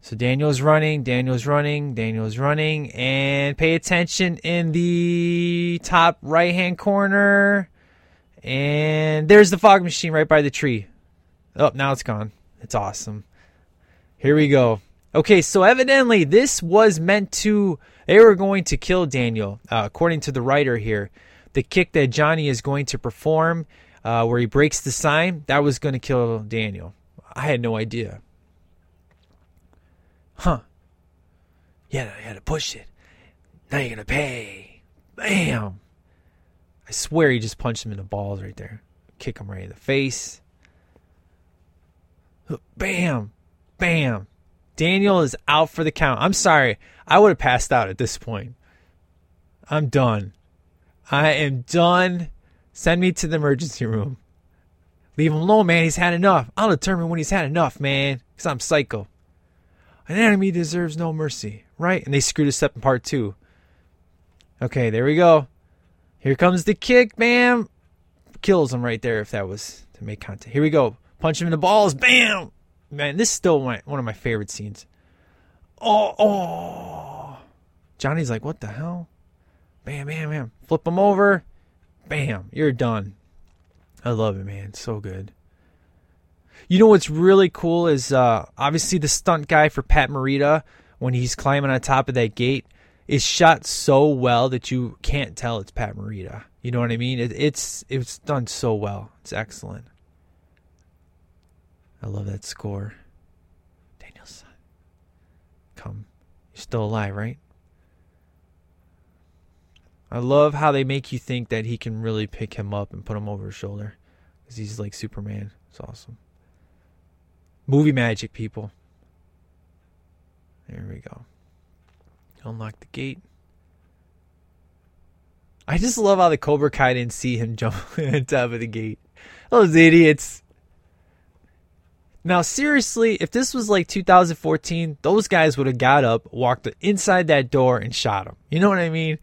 So Daniel's running, Daniel's running, Daniel's running, and pay attention in the top right hand corner. And there's the fog machine right by the tree. Oh, now it's gone. It's awesome. Here we go. Okay, so evidently this was meant to. They were going to kill Daniel, uh, according to the writer here. The kick that Johnny is going to perform, uh, where he breaks the sign, that was going to kill Daniel. I had no idea. Huh. Yeah, I had to push it. Now you're gonna pay. Bam. I swear he just punched him in the balls right there. Kick him right in the face. Bam. Bam. Daniel is out for the count. I'm sorry. I would have passed out at this point. I'm done. I am done. Send me to the emergency room. Leave him alone, man. He's had enough. I'll determine when he's had enough, man. Because I'm psycho. An enemy deserves no mercy, right? And they screwed us up in part two. Okay, there we go. Here comes the kick, bam. Kills him right there if that was to make contact. Here we go. Punch him in the balls, bam. Man, this is still my, one of my favorite scenes. Oh, oh. Johnny's like, what the hell? Bam, bam, bam. Flip him over. Bam. You're done. I love it, man. So good. You know what's really cool is uh, obviously the stunt guy for Pat Morita when he's climbing on top of that gate is shot so well that you can't tell it's Pat Morita. You know what I mean? It, it's it's done so well. It's excellent. I love that score. Daniel-san. Come. You're still alive, right? I love how they make you think that he can really pick him up and put him over his shoulder. Because he's like Superman. It's awesome. Movie magic, people. There we go. Unlock the gate. I just love how the Cobra Kai didn't see him jump on top of the gate. Those idiots. Now, seriously, if this was like 2014, those guys would have got up, walked inside that door, and shot him. You know what I mean?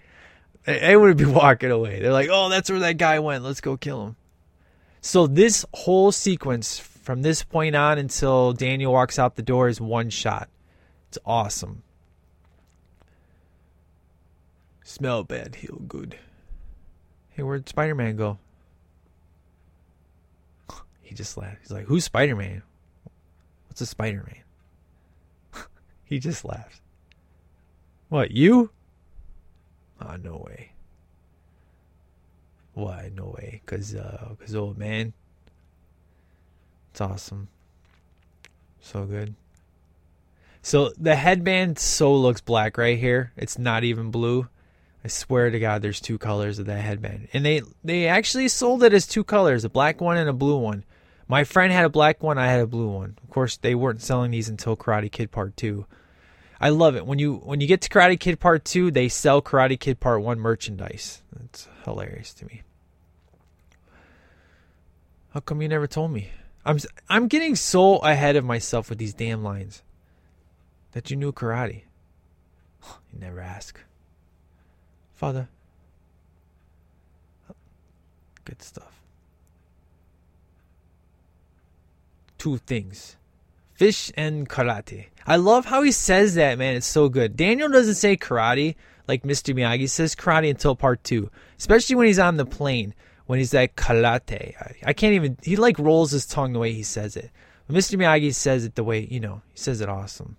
They would be walking away. They're like, oh, that's where that guy went. Let's go kill him. So, this whole sequence from this point on until Daniel walks out the door is one shot. It's awesome. Smell bad, heal good. Hey, where'd Spider Man go? He just laughed. He's like, Who's Spider Man? What's a Spider Man? he just laughed. What, you? Ah, oh, no way. Why, no way? Cause, uh, cause old man. It's awesome. So good. So the headband so looks black right here. It's not even blue. I swear to God, there's two colors of that headband, and they they actually sold it as two colors, a black one and a blue one. My friend had a black one, I had a blue one. Of course, they weren't selling these until Karate Kid Part Two. I love it when you when you get to Karate Kid Part Two, they sell Karate Kid Part One merchandise. It's hilarious to me. How come you never told me? I'm I'm getting so ahead of myself with these damn lines. That you knew karate. You never ask. Father. Good stuff. Two things fish and karate. I love how he says that, man. It's so good. Daniel doesn't say karate like Mr. Miyagi says karate until part two, especially when he's on the plane. When he's like karate, I, I can't even. He like rolls his tongue the way he says it. But Mr. Miyagi says it the way you know. He says it awesome.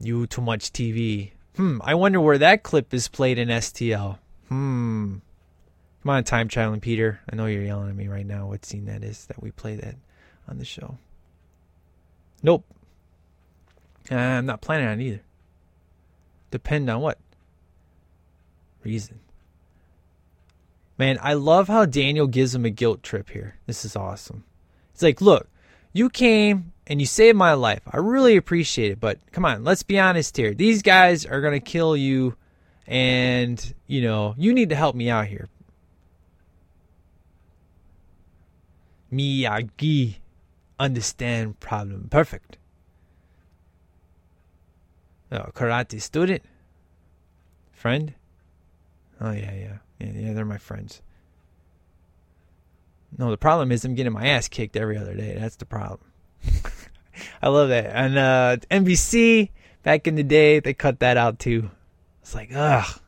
You too much TV. Hmm, I wonder where that clip is played in STL. Hmm. Come on, time traveling Peter. I know you're yelling at me right now. What scene that is that we play that on the show? Nope. Uh, I'm not planning on either. Depend on what? Reason. Man, I love how Daniel gives him a guilt trip here. This is awesome. It's like, look, you came and you saved my life. I really appreciate it. But come on, let's be honest here. These guys are going to kill you, and, you know, you need to help me out here. Miyagi. Understand problem. Perfect. Oh, karate student? Friend? Oh, yeah, yeah. Yeah, yeah, they're my friends. No, the problem is I'm getting my ass kicked every other day. That's the problem. I love that. And uh, NBC back in the day, they cut that out too. It's like, ugh,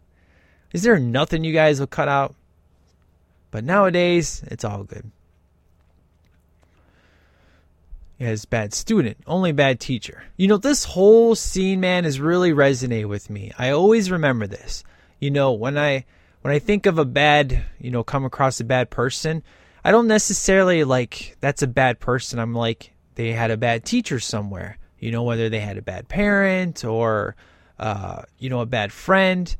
is there nothing you guys will cut out? But nowadays, it's all good. Yeah, it's bad student, only bad teacher. You know, this whole scene, man, has really resonated with me. I always remember this. You know, when I when I think of a bad, you know, come across a bad person, I don't necessarily like that's a bad person. I'm like they had a bad teacher somewhere. You know, whether they had a bad parent or uh, you know, a bad friend.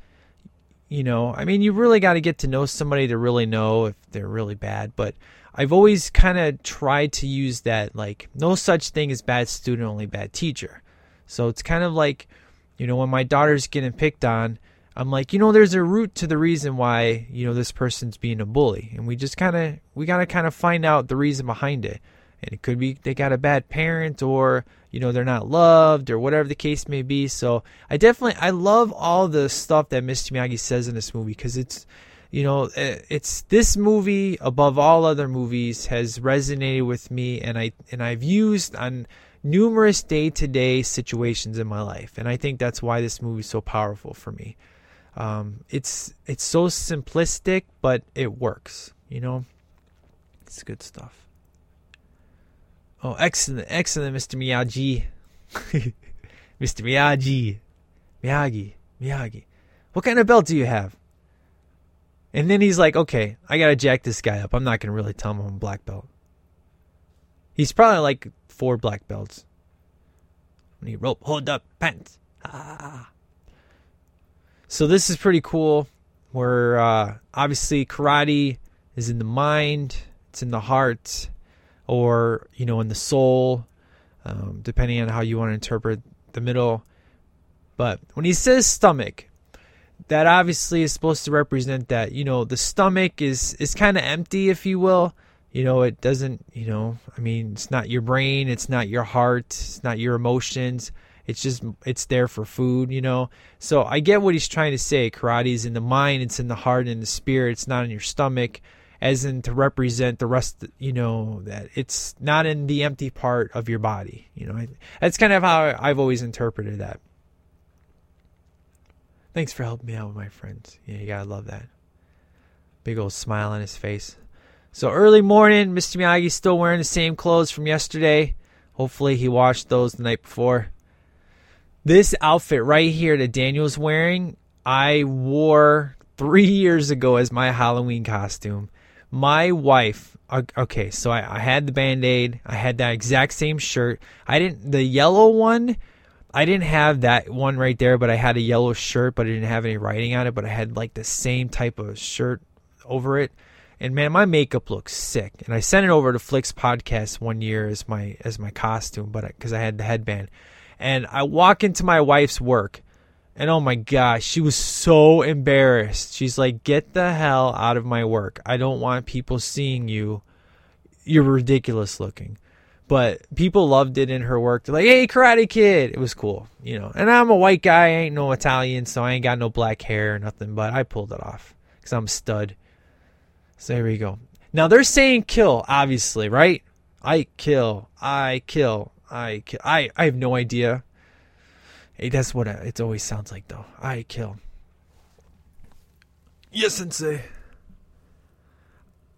You know, I mean, you really got to get to know somebody to really know if they're really bad. But I've always kind of tried to use that like no such thing as bad student, only bad teacher. So it's kind of like, you know, when my daughter's getting picked on, I'm like, you know, there's a root to the reason why, you know, this person's being a bully. And we just kind of, we got to kind of find out the reason behind it. And it could be they got a bad parent or, you know, they're not loved or whatever the case may be. So I definitely, I love all the stuff that Mr. Miyagi says in this movie because it's, you know, eh, it's this movie above all other movies has resonated with me and I, and I've used on numerous day to day situations in my life. And I think that's why this movie is so powerful for me. Um, it's it's so simplistic, but it works. You know, it's good stuff. Oh, excellent, excellent, Mr. Miyagi, Mr. Miyagi, Miyagi, Miyagi. What kind of belt do you have? And then he's like, okay, I gotta jack this guy up. I'm not gonna really tell him I'm a black belt. He's probably like four black belts. When he rope, hold up, pants. Ah. So this is pretty cool. Where uh, obviously karate is in the mind, it's in the heart, or you know, in the soul, um, depending on how you want to interpret the middle. But when he says stomach, that obviously is supposed to represent that you know the stomach is is kind of empty, if you will. You know, it doesn't. You know, I mean, it's not your brain, it's not your heart, it's not your emotions. It's just it's there for food, you know. So I get what he's trying to say. Karate is in the mind, it's in the heart and the spirit. It's not in your stomach, as in to represent the rest. You know that it's not in the empty part of your body. You know, that's kind of how I've always interpreted that. Thanks for helping me out with my friends. Yeah, you gotta love that. Big old smile on his face. So early morning, Mr. Miyagi's still wearing the same clothes from yesterday. Hopefully he washed those the night before. This outfit right here that Daniel's wearing, I wore three years ago as my Halloween costume. My wife, okay, so I, I had the band aid, I had that exact same shirt. I didn't, the yellow one, I didn't have that one right there, but I had a yellow shirt, but I didn't have any writing on it, but I had like the same type of shirt over it. And man, my makeup looks sick. And I sent it over to Flicks Podcast one year as my as my costume, but because I had the headband. And I walk into my wife's work, and oh my gosh, she was so embarrassed. She's like, Get the hell out of my work. I don't want people seeing you. You're ridiculous looking. But people loved it in her work. They're like, hey, Karate Kid. It was cool, you know. And I'm a white guy. I ain't no Italian, so I ain't got no black hair or nothing. But I pulled it off because I'm a stud. So there we go. Now they're saying kill, obviously, right? I kill. I kill. I kill. I, I have no idea. Hey, that's what it always sounds like, though. I kill. Yes, sensei.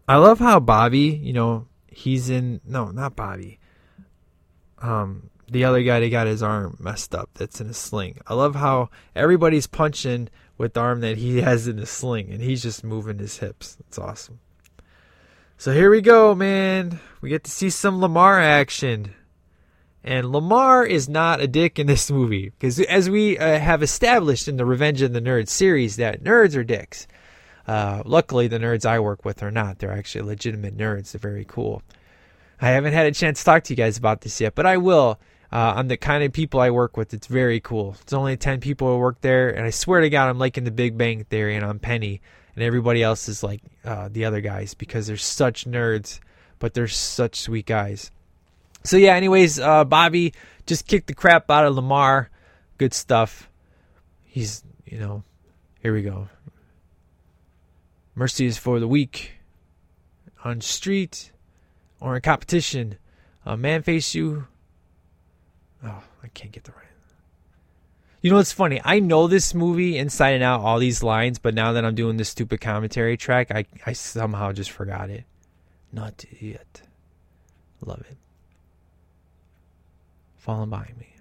I love how Bobby, you know, he's in. No, not Bobby. Um, the other guy that got his arm messed up that's in a sling. I love how everybody's punching with the arm that he has in a sling and he's just moving his hips. It's awesome. So here we go, man. We get to see some Lamar action. And Lamar is not a dick in this movie because, as we uh, have established in the Revenge of the Nerds series, that nerds are dicks. Uh, luckily, the nerds I work with are not. They're actually legitimate nerds. They're very cool. I haven't had a chance to talk to you guys about this yet, but I will. Uh, I'm the kind of people I work with. It's very cool. It's only 10 people who work there, and I swear to God, I'm liking the Big Bang Theory, and I'm Penny, and everybody else is like uh, the other guys because they're such nerds, but they're such sweet guys. So yeah, anyways, uh, Bobby just kicked the crap out of Lamar. Good stuff. He's, you know, here we go. Mercy is for the weak. On street or in competition, a man face you. Oh, I can't get the right. You know what's funny? I know this movie inside and out, all these lines, but now that I'm doing this stupid commentary track, I, I somehow just forgot it. Not yet. Love it fallen by me.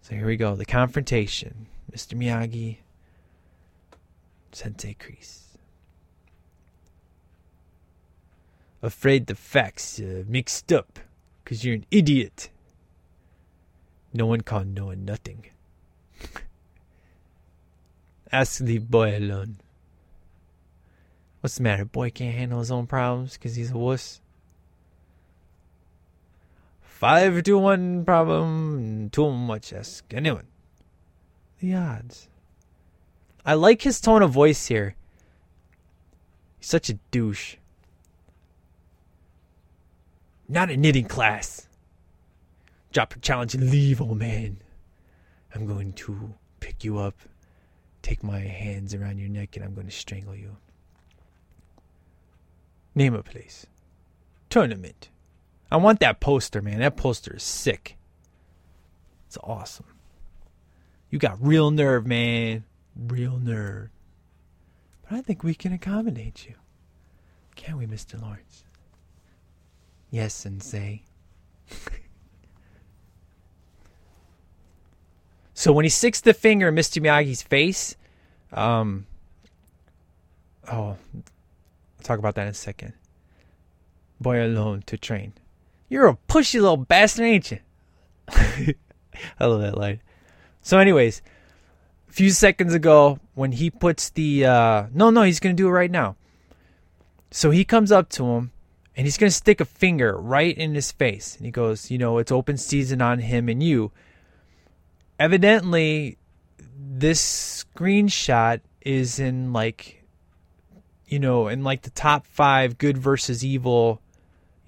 So here we go. The confrontation. Mr. Miyagi, Sensei Kreese. Afraid the facts uh, mixed up because you're an idiot. No one can know nothing. Ask the boy alone. What's the matter? Boy can't handle his own problems because he's a wuss. Five to one problem, too much ask anyone. The odds. I like his tone of voice here. He's such a douche. Not a knitting class. Drop your challenge and leave, old man. I'm going to pick you up, take my hands around your neck, and I'm going to strangle you. Name a place. Tournament. I want that poster, man. That poster is sick. It's awesome. You got real nerve, man. Real nerve. But I think we can accommodate you. Can't we, Mr. Lawrence? Yes, Sensei. so when he sticks the finger in Mr. Miyagi's face, um, oh, I'll talk about that in a second. boy alone to train. You're a pushy little bastard, ain't you? I love that line. So, anyways, a few seconds ago, when he puts the uh, no, no, he's gonna do it right now. So he comes up to him and he's gonna stick a finger right in his face, and he goes, "You know, it's open season on him and you." Evidently, this screenshot is in like, you know, in like the top five good versus evil,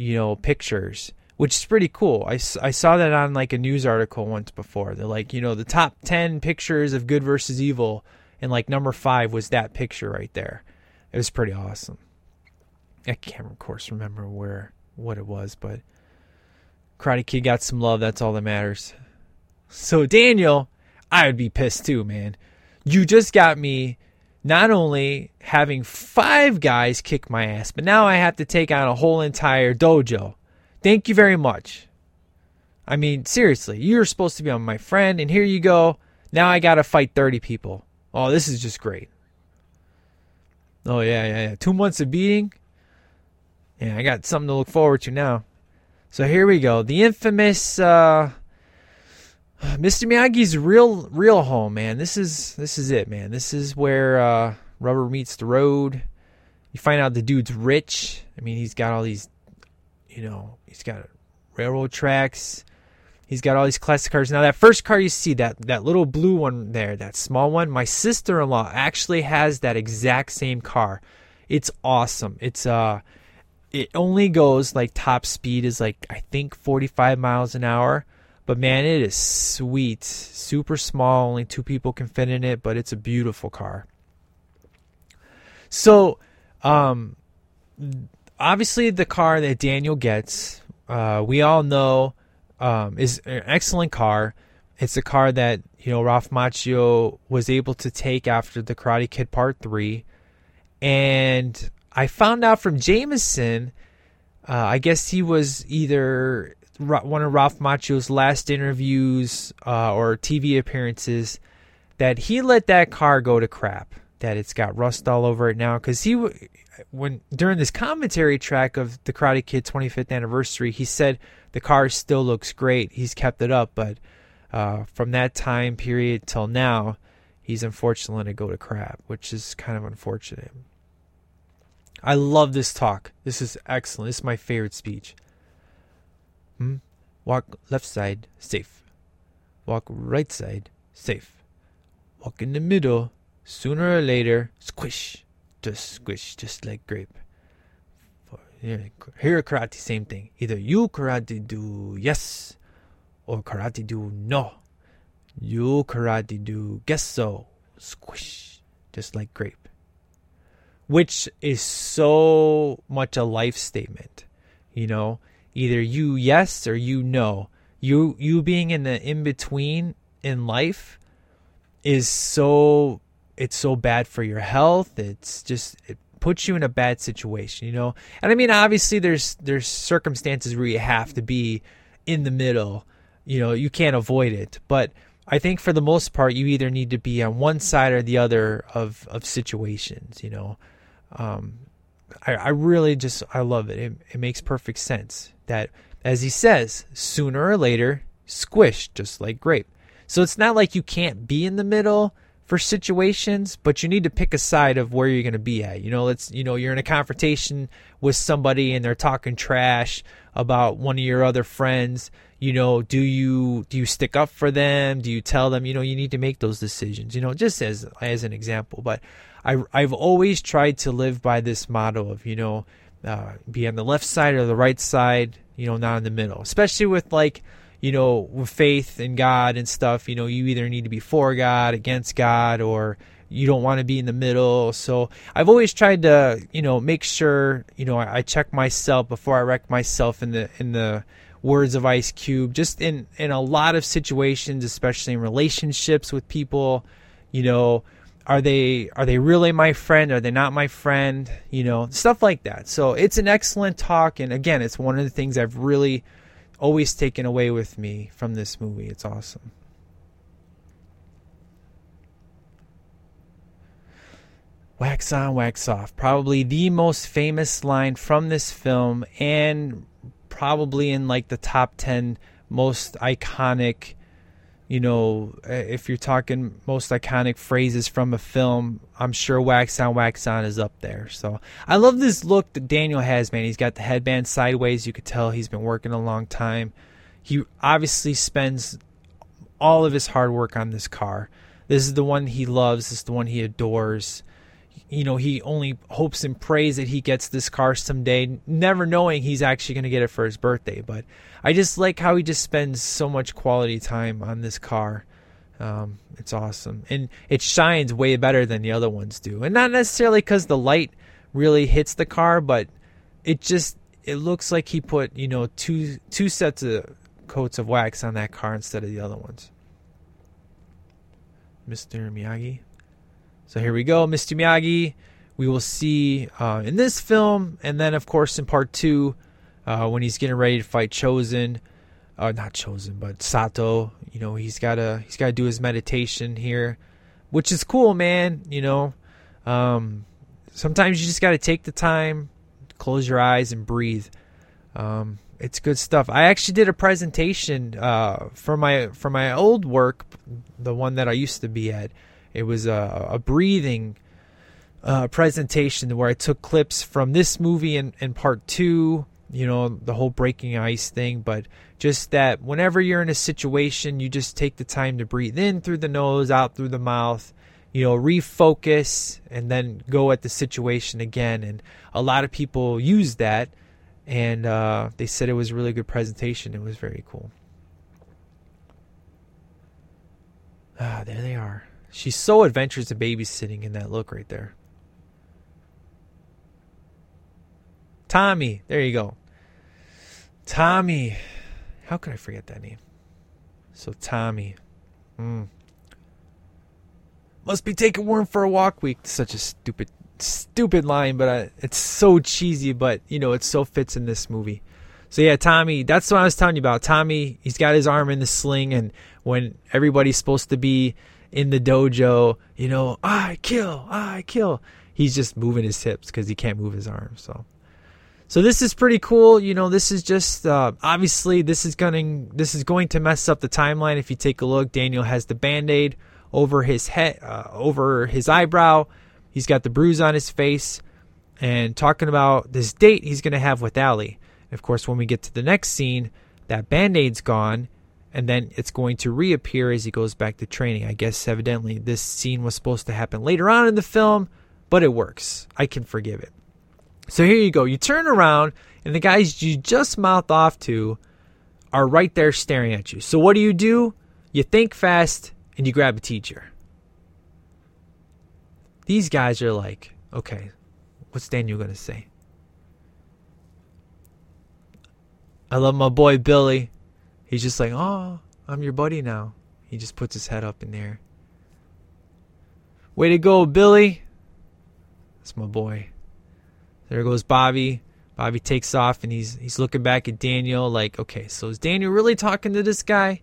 you know, pictures which is pretty cool. I, I saw that on like a news article once before. They're like, you know, the top 10 pictures of good versus evil, and like number five was that picture right there. It was pretty awesome. I can't, of course, remember where, what it was, but Karate Kid got some love. That's all that matters. So, Daniel, I would be pissed too, man. You just got me not only having five guys kick my ass, but now I have to take on a whole entire dojo. Thank you very much. I mean, seriously, you're supposed to be on my friend, and here you go. Now I got to fight 30 people. Oh, this is just great. Oh, yeah, yeah, yeah. Two months of beating. Yeah, I got something to look forward to now. So here we go. The infamous uh, Mr. Miyagi's real real home, man. This is this is it, man. This is where uh, rubber meets the road. You find out the dude's rich. I mean, he's got all these you know, he's got railroad tracks. He's got all these classic cars. Now that first car you see, that that little blue one there, that small one, my sister-in-law actually has that exact same car. It's awesome. It's uh it only goes like top speed is like I think 45 miles an hour. But man, it is sweet. Super small, only two people can fit in it, but it's a beautiful car. So, um obviously the car that Daniel gets, uh, we all know, um, is an excellent car. It's a car that you know Ralph Macchio was able to take after the Karate Kid Part Three, and I found out from Jameson. Uh, I guess he was either one of Ralph Macchio's last interviews uh, or TV appearances that he let that car go to crap. That it's got rust all over it now because he when during this commentary track of the Karate Kid 25th anniversary, he said the car still looks great. He's kept it up, but uh, from that time period till now, he's unfortunately to go to crap, which is kind of unfortunate. I love this talk. This is excellent. This is my favorite speech. Hmm? Walk left side, safe. Walk right side, safe. Walk in the middle, sooner or later, squish just squish, just like grape. For, here karate, same thing. Either you karate do yes, or karate do no. You karate do guess so, squish, just like grape. Which is so much a life statement, you know. Either you yes or you no. You you being in the in between in life is so it's so bad for your health. It's just it puts you in a bad situation, you know. And I mean, obviously, there's there's circumstances where you have to be in the middle. You know, you can't avoid it, but I think for the most part, you either need to be on one side or the other of of situations. You know, um, I, I really just I love it. it. It makes perfect sense that, as he says, sooner or later, squish just like grape. So it's not like you can't be in the middle for situations, but you need to pick a side of where you're going to be at. You know, let's you know you're in a confrontation with somebody and they're talking trash about one of your other friends. You know, do you do you stick up for them? Do you tell them? You know, you need to make those decisions. You know, just as as an example. But I I've always tried to live by this motto of you know, uh, be on the left side or the right side. You know, not in the middle. Especially with like you know, with faith in God and stuff, you know, you either need to be for God, against God, or you don't want to be in the middle. So I've always tried to, you know, make sure, you know, I, I check myself before I wreck myself in the in the words of Ice Cube. Just in in a lot of situations, especially in relationships with people, you know, are they are they really my friend? Are they not my friend? You know, stuff like that. So it's an excellent talk, and again, it's one of the things I've really always taken away with me from this movie. It's awesome. Wax on, wax off. Probably the most famous line from this film, and probably in like the top 10 most iconic, you know, eh, if you're talking most iconic phrases from a film, I'm sure Wax on, wax on is up there. So I love this look that Daniel has, man. He's got the headband sideways. You could tell he's been working a long time. He obviously spends all of his hard work on this car. This is the one he loves, this is the one he adores you know, he only hopes and prays that he gets this car someday, never knowing he's actually going to get it for his birthday. But I just like how he just spends so much quality time on this car. Um, it's awesome. And it shines way better than the other ones do. And not necessarily because the light really hits the car, but it just it looks like he put, you know, two two sets of coats of wax on that car instead of the other ones. Mr. Miyagi. So here we go, Mr. Miyagi. We will see uh, in this film, and then of course in part two, uh, when he's getting ready to fight Chozen, uh, not Chozen, but Sato. You know, he's gotta he's gotta do his meditation here, which is cool, man. You know, um, sometimes you just gotta take the time, close your eyes, and breathe. Um, it's good stuff. I actually did a presentation uh, for my for my old work, the one that I used to be at. It was a, a breathing uh, presentation where I took clips from this movie and, and part two, you know, the whole breaking ice thing, but just that whenever you're in a situation, you just take the time to breathe in through the nose, out through the mouth, you know, refocus, and then go at the situation again. And a lot of people use that, and uh, they said it was a really good presentation. It was very cool. Ah, there they are. She's so adventurous and babysitting in that look right there. Tommy, there you go. Tommy. How could I forget that name? So Tommy. Mm. Must be taking Worm for a walk week. Such a stupid, stupid line, but uh, it's so cheesy. But you know, it so fits in this movie. So yeah, Tommy. That's what I was telling you about. Tommy. He's got his arm in the sling, and when everybody's supposed to be in the dojo, you know, I kill, I kill. He's just moving his hips because he can't move his arms. So, so this is pretty cool. You know, this is just uh, obviously this is going this is going to mess up the timeline. If you take a look, Daniel has the band aid over his head, uh, over his eyebrow. He's got the bruise on his face, and talking about this date he's going to have with Allie. Of course, when we get to the next scene, that band aid's gone and then it's going to reappear as he goes back to training. I guess evidently this scene was supposed to happen later on in the film, but it works. I can forgive it. So here you go. You turn around, and the guys you just mouthed off to are right there staring at you. So what do you do? You think fast and you grab a teacher. These guys are like, okay, what's Daniel going to say? I love my boy Billy. He's just like, oh, I'm your buddy now. He just puts his head up in the air. Way to go, Billy. That's my boy. There goes Bobby. Bobby takes off and he's he's looking back at Daniel like, okay, so is Daniel really talking to this guy?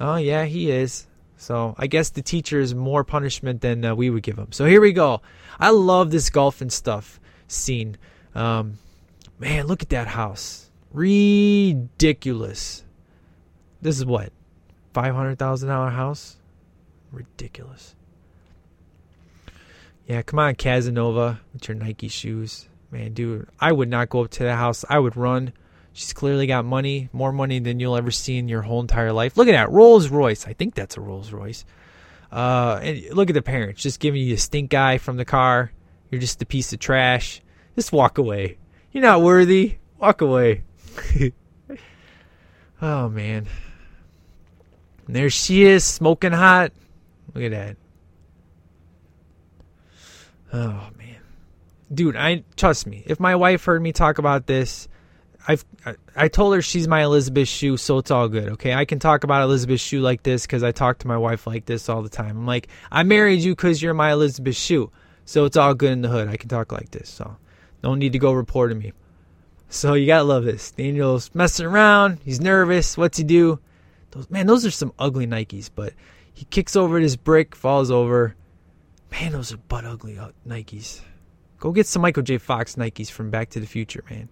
Oh yeah, he is. So I guess the teacher is more punishment than uh, we would give him. So here we go. I love this golf and stuff scene. Um, man, look at that house. Ridiculous. This is what? $500,000 house? Ridiculous. Yeah, come on, Casanova, with your Nike shoes. Man, dude, I would not go up to the house. I would run. She's clearly got money, more money than you'll ever see in your whole entire life. Look at that Rolls Royce. I think that's a Rolls Royce. Uh, and look at the parents just giving you a stink eye from the car. You're just a piece of trash. Just walk away. You're not worthy. Walk away. oh man. And there she is, smoking hot. Look at that. Oh man, dude, I trust me. If my wife heard me talk about this, I've I, I told her she's my Elizabeth Shue, so it's all good. Okay, I can talk about Elizabeth Shue like this because I talk to my wife like this all the time. I'm like, I married you because you're my Elizabeth Shue, so it's all good in the hood. I can talk like this, so no need to go report reporting me. So you gotta love this. Daniel's messing around. He's nervous. What's he do? Those man, those are some ugly Nikes. But he kicks over this brick, falls over. Man, those are butt ugly uh, Nikes. Go get some Michael J. Fox Nikes from Back to the Future, man.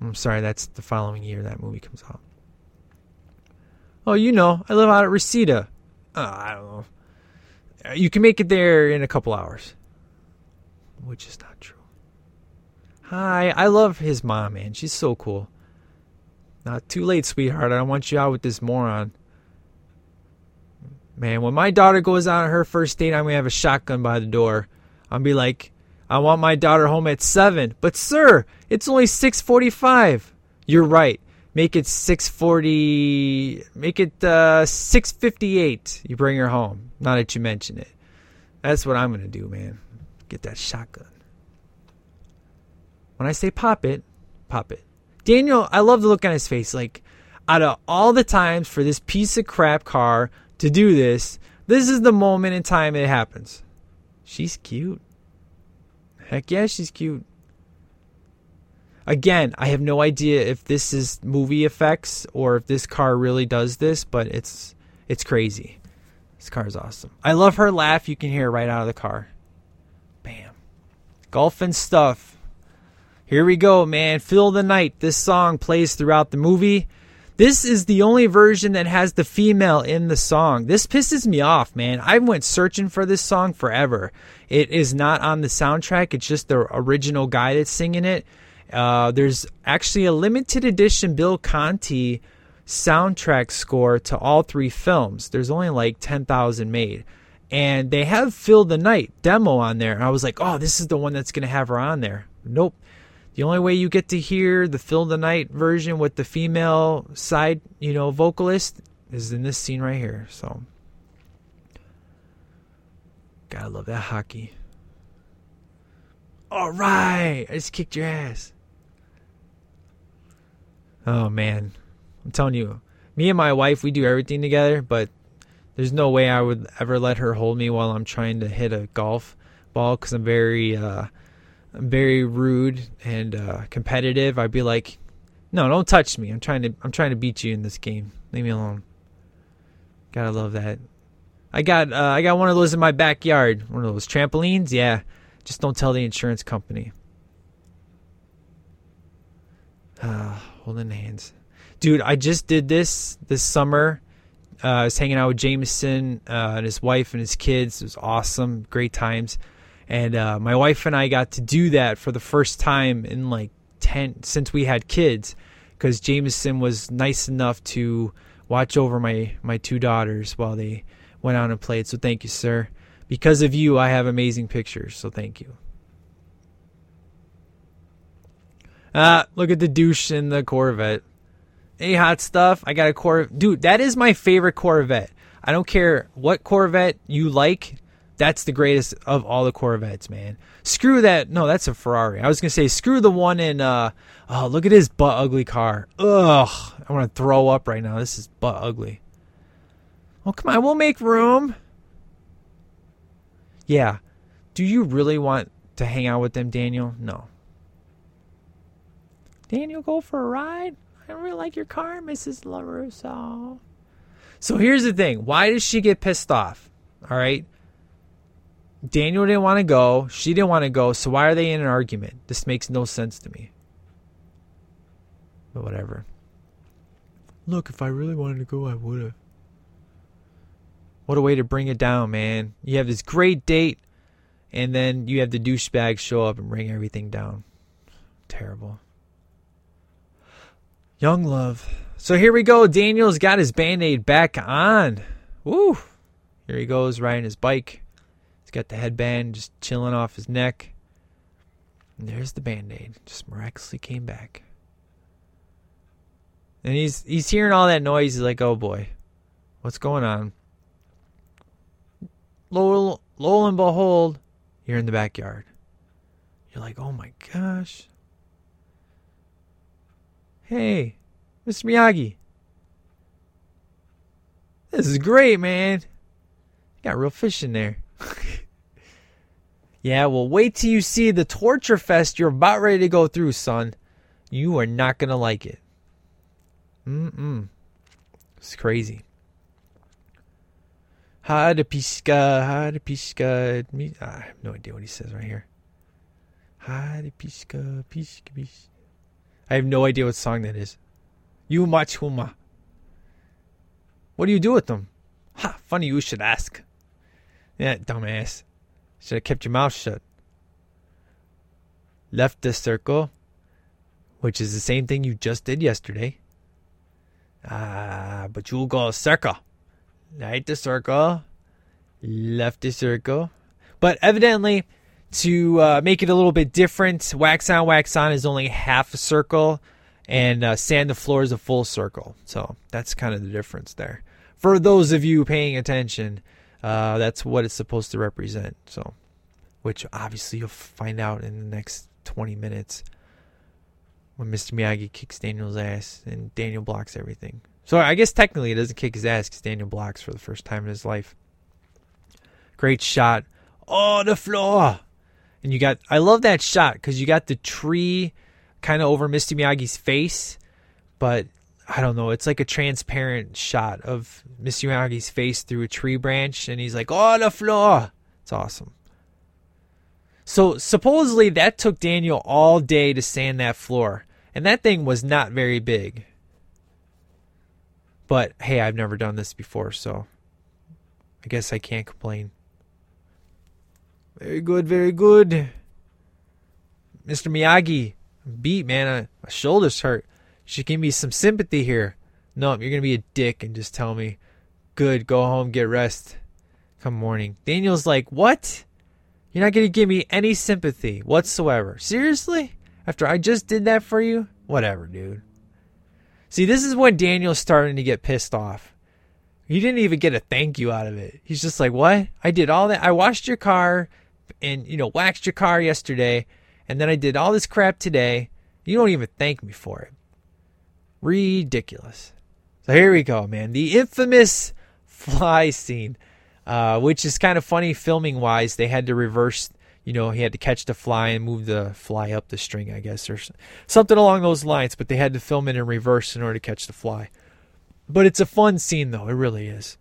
I'm sorry, that's the following year that movie comes out. Oh, you know, I live out at Reseda. Uh, I don't know. Uh, you can make it there in a couple hours, which is not true. Hi, I love his mom, man. She's so cool. Not too late, sweetheart. I don't want you out with this moron. Man, when my daughter goes out on her first date, I'm gonna have a shotgun by the door. I'll be like, I want my daughter home at seven. But sir, it's only six forty-five. You're right. Make it six forty. Make it uh, six fifty-eight. You bring her home. Now that you mention it, that's what I'm gonna do, man. Get that shotgun. When I say pop it, pop it. Daniel, I love the look on his face. Like, out of all the times for this piece of crap car to do this, this is the moment in time it happens. She's cute. Heck yeah, she's cute. Again, I have no idea if this is movie effects or if this car really does this, but it's it's crazy. This car is awesome. I love her laugh. You can hear right out of the car. Bam. Golf and stuff. Here we go, man. Feel the Night. This song plays throughout the movie. This is the only version that has the female in the song. This pisses me off, man. I went searching for this song forever. It is not on the soundtrack. It's just the original guy that's singing it. Uh, there's actually a limited edition Bill Conti soundtrack score to all three films. There's only like 10,000 made. And they have Feel the Night demo on there. And I was like, oh, this is the one that's going to have her on there. Nope. The only way you get to hear the Feel the Night version with the female side, you know, vocalist is in this scene right here. So, gotta love that hockey. All right, I just kicked your ass. Oh man, I'm telling you, me and my wife, we do everything together, but there's no way I would ever let her hold me while I'm trying to hit a golf ball because I'm very uh, very rude and uh, competitive, I'd be like, "No, don't touch me. I'm trying to I'm trying to beat you in this game. Leave me alone." Gotta love that. I got uh, I got one of those in my backyard. One of those trampolines. Yeah, just don't tell the insurance company. Uh, holding hands, dude. I just did this this summer. Uh, I was hanging out with Jameson uh, and his wife and his kids. It was awesome, great times. And uh, my wife and I got to do that for the first time in like 10 since we had kids because Jameson was nice enough to watch over my, my two daughters while they went out and played. So thank you, sir. Because of you, I have amazing pictures. So thank you. Ah, look at the douche in the Corvette. Hey, hot stuff. I got a Corvette. Dude, that is my favorite Corvette. I don't care what Corvette you like. That's the greatest of all the Corvettes, man. Screw that. No, that's a Ferrari. I was gonna say screw the one in. Uh, oh, look at his butt ugly car. Ugh, I want to throw up right now. This is butt ugly. Oh come on, we'll make room. Yeah. Do you really want to hang out with them, Daniel? No. Daniel, go for a ride. I don't really like your car, Mrs. LaRusso. So here's the thing. Why does she get pissed off? All right. Daniel didn't want to go. She didn't want to go. So why are they in an argument? This makes no sense to me. But whatever. Look, if I really wanted to go, I would have. What a way to bring it down, man. You have this great date, and then you have the douchebag show up and bring everything down. Terrible. Young love. So here we go. Daniel's got his band aid back on. Woo! Here he goes riding his bike. He's got the headband just chilling off his neck. And there's the band-aid. Just miraculously came back. And he's he's hearing all that noise. He's like, "Oh boy, what's going on?" Lo, lo and behold, you're in the backyard. You're like, "Oh my gosh!" Hey, Mr. Miyagi, this is great, man. You got real fish in there. yeah, well, wait till you see the torture fest you're about ready to go through, son. You are not going to like it. Mm-mm. It's crazy. Hada pisca, hada pisca. I have no idea what he says right here. Hada pisca, pisca, pisca. I have no idea what song that is. You machuma. What do you do with them? Ha, funny you should ask. Yeah, dumbass. Should have kept your mouth shut. Left the circle, which is the same thing you just did yesterday. Ah, but you'll go circle. Right the circle. Left the circle. But evidently, to uh, make it a little bit different, wax on, wax on is only half a circle, and uh, sand the floor is a full circle. So that's kind of the difference there. For those of you paying attention, uh, that's what it's supposed to represent. So, which obviously you'll find out in the next 20 minutes when Mr. Miyagi kicks Daniel's ass and Daniel blocks everything. So I guess technically it doesn't kick his ass because Daniel blocks for the first time in his life. Great shot. Oh, the floor. And you got, I love that shot because you got the tree kind of over Mr. Miyagi's face, but I don't know. It's like a transparent shot of Mr. Miyagi's face through a tree branch, and he's like, "Oh, the floor." It's awesome. So supposedly that took Daniel all day to sand that floor, and that thing was not very big. But hey, I've never done this before, so I guess I can't complain. Very good, very good. Mr. Miyagi, beat, man. Uh, my shoulders hurt. Should give me some sympathy here. No, you're going to be a dick and just tell me, good, go home, get rest. Come morning. Daniel's like, what? You're not going to give me any sympathy whatsoever. Seriously? After I just did that for you? Whatever, dude. See, this is when Daniel's starting to get pissed off. He didn't even get a thank you out of it. He's just like, what? I did all that. I washed your car and, you know, waxed your car yesterday. And then I did all this crap today. You don't even thank me for it. Ridiculous. So here we go, man. The infamous fly scene, uh, which is kind of funny filming wise. They had to reverse, you know, he had to catch the fly and move the fly up the string, I guess, or something along those lines. But they had to film it in reverse in order to catch the fly. But it's a fun scene, though. It really is.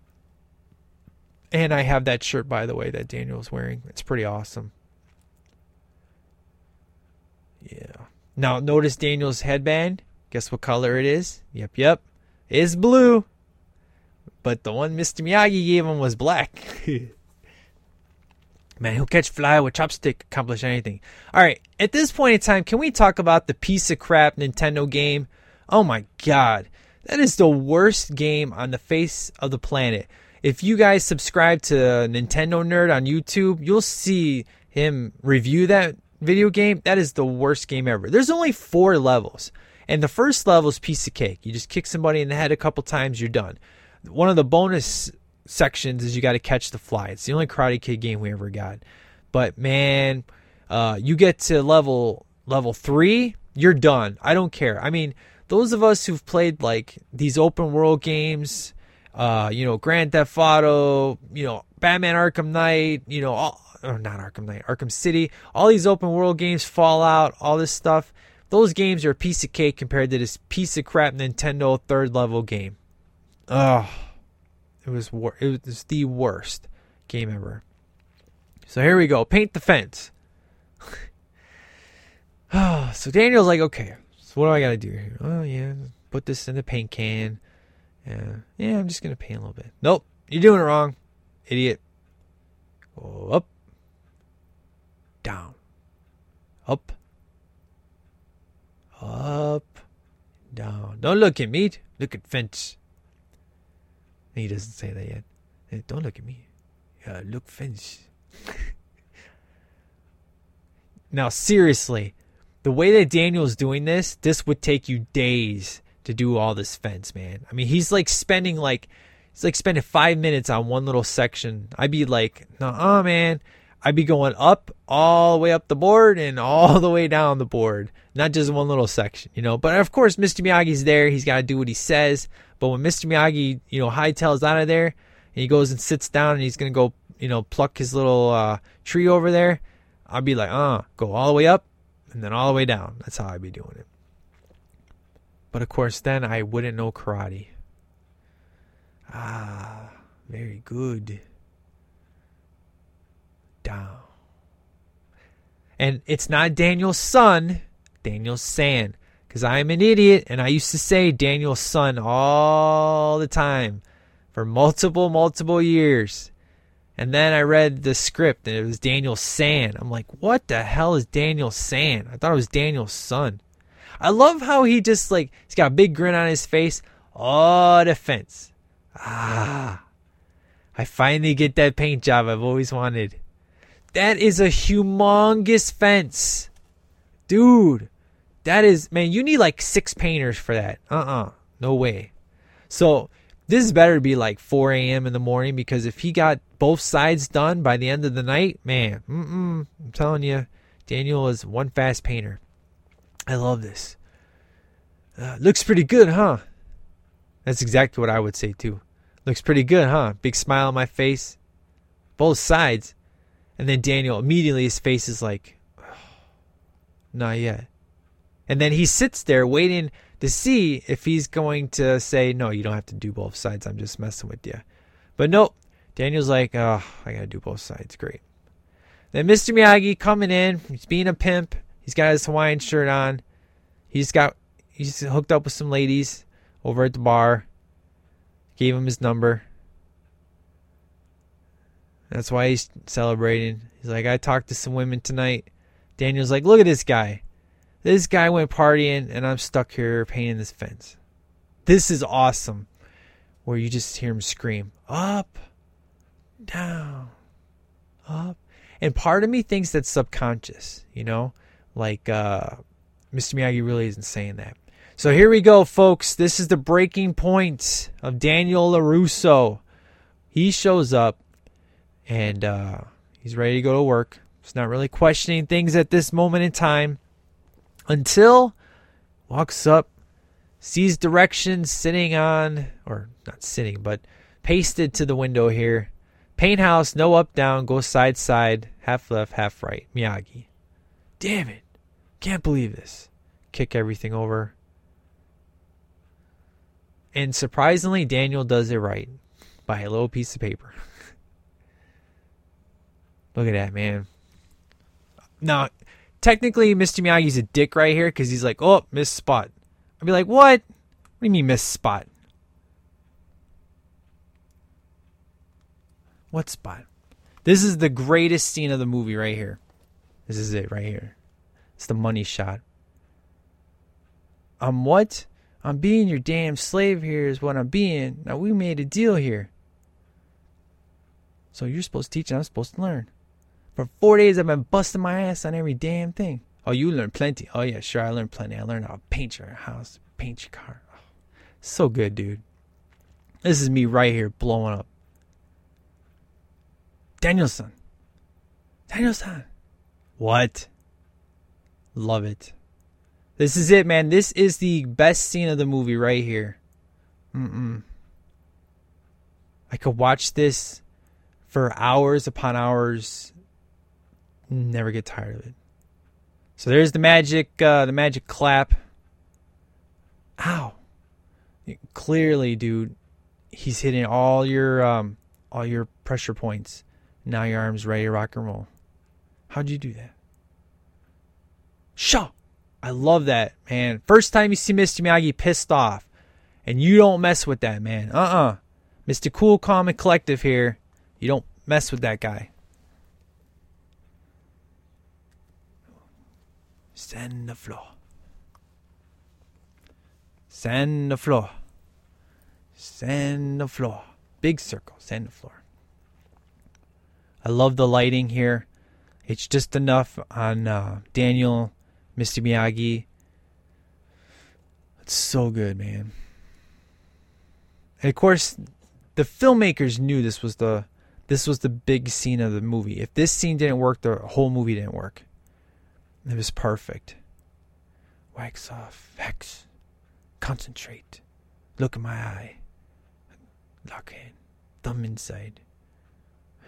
And I have that shirt, by the way, that Daniel's wearing. It's pretty awesome. Yeah. Now, notice Daniel's headband. Guess what color it is? Yep, yep. It's blue. But the one Mr. Miyagi gave him was black. Man, he'll catch fly with chopstick, accomplish anything. All right, at this point in time, can we talk about the piece of crap Nintendo game? Oh my god. That is the worst game on the face of the planet. If you guys subscribe to Nintendo Nerd on YouTube, you'll see him review that video game. That is the worst game ever. There's only four levels. And the first level is piece of cake. You just kick somebody in the head a couple times, you're done. One of the bonus sections is you got to catch the fly. It's the only Karate Kid game we ever got. But man, uh, you get to level level three, you're done. I don't care. I mean, those of us who've played like these open world games, uh, you know, Grand Theft Auto, you know, Batman Arkham Knight, you know, all, or not Arkham Knight, Arkham City, all these open world games, Fallout, all this stuff. Those games are a piece of cake compared to this piece of crap Nintendo third level game. Ugh. It was wor- it was the worst game ever. So here we go. Paint the fence. so Daniel's like, okay, so what do I gotta do here? Oh yeah, put this in the paint can. Yeah, yeah, I'm just gonna paint a little bit. Nope, you're doing it wrong, idiot. Go up, down, up, up, down. Don't look at me. Look at fence. He doesn't say that yet. Don't look at me. Yeah, look fence. now, seriously, the way that Daniel's doing this, this would take you days to do all this fence, man. I mean, he's like spending like he's like spending five minutes on one little section. I'd be like, nah, man. I'd be going up all the way up the board and all the way down the board, not just one little section, you know. But of course, Mr. Miyagi's there. He's got to do what he says. But when Mr. Miyagi, you know, hightails out of there and he goes and sits down and he's going to go, you know, pluck his little uh, tree over there, I'd be like, uh, go all the way up and then all the way down. That's how I'd be doing it. But of course, then I wouldn't know karate. Ah, very good. And it's not Daniel's son, Daniel's San. Because I'm an idiot and I used to say Daniel's son all the time for multiple, multiple years. And then I read the script and it was Daniel San. I'm like, what the hell is Daniel San? I thought it was Daniel's son. I love how he just like he's got a big grin on his face. Oh, defense. Ah. I finally get that paint job I've always wanted. That is a humongous fence. Dude. That is man, you need like six painters for that. Uh-uh. No way. So this is better to be like 4 a.m. in the morning because if he got both sides done by the end of the night, man, mm-mm, I'm telling you, Daniel is one fast painter. I love this. Uh, looks pretty good, huh? That's exactly what I would say too. Looks pretty good, huh? Big smile on my face. Both sides. And then Daniel, immediately his face is like, not yet. And then he sits there waiting to see if he's going to say, no, you don't have to do both sides. I'm just messing with you. But nope. Daniel's like, oh, I got to do both sides. Great. Then Mr. Miyagi coming in. He's being a pimp. He's got his Hawaiian shirt on. He's got, he's hooked up with some ladies over at the bar. Gave him his number. That's why he's celebrating. He's like, I talked to some women tonight. Daniel's like, look at this guy. This guy went partying, and I'm stuck here painting this fence. This is awesome. Where you just hear him scream, up, down, up. And part of me thinks that's subconscious, you know? Like, uh, Mr. Miyagi really isn't saying that. So here we go, folks. This is the breaking point of Daniel LaRusso. He shows up, and uh, he's ready to go to work. He's not really questioning things at this moment in time until walks up, sees directions sitting on, or not sitting, but pasted to the window here. Paint house, no up down, go side side, half left, half right. Miyagi. Damn it. Can't believe this. Kick everything over. And surprisingly, Daniel does it right by a little piece of paper. Look at that, man. Now, technically Mr. Miyagi's a dick right here because he's like, oh, miss spot. I'd be like, what? What do you mean miss spot? What spot? This is the greatest scene of the movie right here. This is it right here. It's the money shot. I'm what? I'm being your damn slave here is what I'm being. Now we made a deal here. So you're supposed to teach and I'm supposed to learn. For four days, I've been busting my ass on every damn thing. Oh, you learned plenty. Oh, yeah, sure, I learned plenty. I learned how to paint your house, paint your car. Oh, so good, dude. This is me right here blowing up. Danielson. Danielson. What? Love it. This is it, man. This is the best scene of the movie right here. Mm-mm. I could watch this for hours upon hours Never get tired of it. So there's the magic, uh, the magic clap. Ow! Clearly, dude, he's hitting all your, um, all your pressure points. Now your arm's ready to rock and roll. How'd you do that? Shaw! I love that, man. First time you see Mr. Miyagi pissed off, and you don't mess with that, man. Uh uh-uh. uh. Mr. Cool, Calm, and Collective here. You don't mess with that guy. Sand the floor. Sand the floor. Sand the floor. Big circle. Sand the floor. I love the lighting here. It's just enough on uh, Daniel, Mr. Miyagi. It's so good, man. And of course, the filmmakers knew this was the this was the big scene of the movie. If this scene didn't work, the whole movie didn't work. It was perfect. Wax off. Hex. Concentrate. Look in my eye. Lock in. Thumb inside.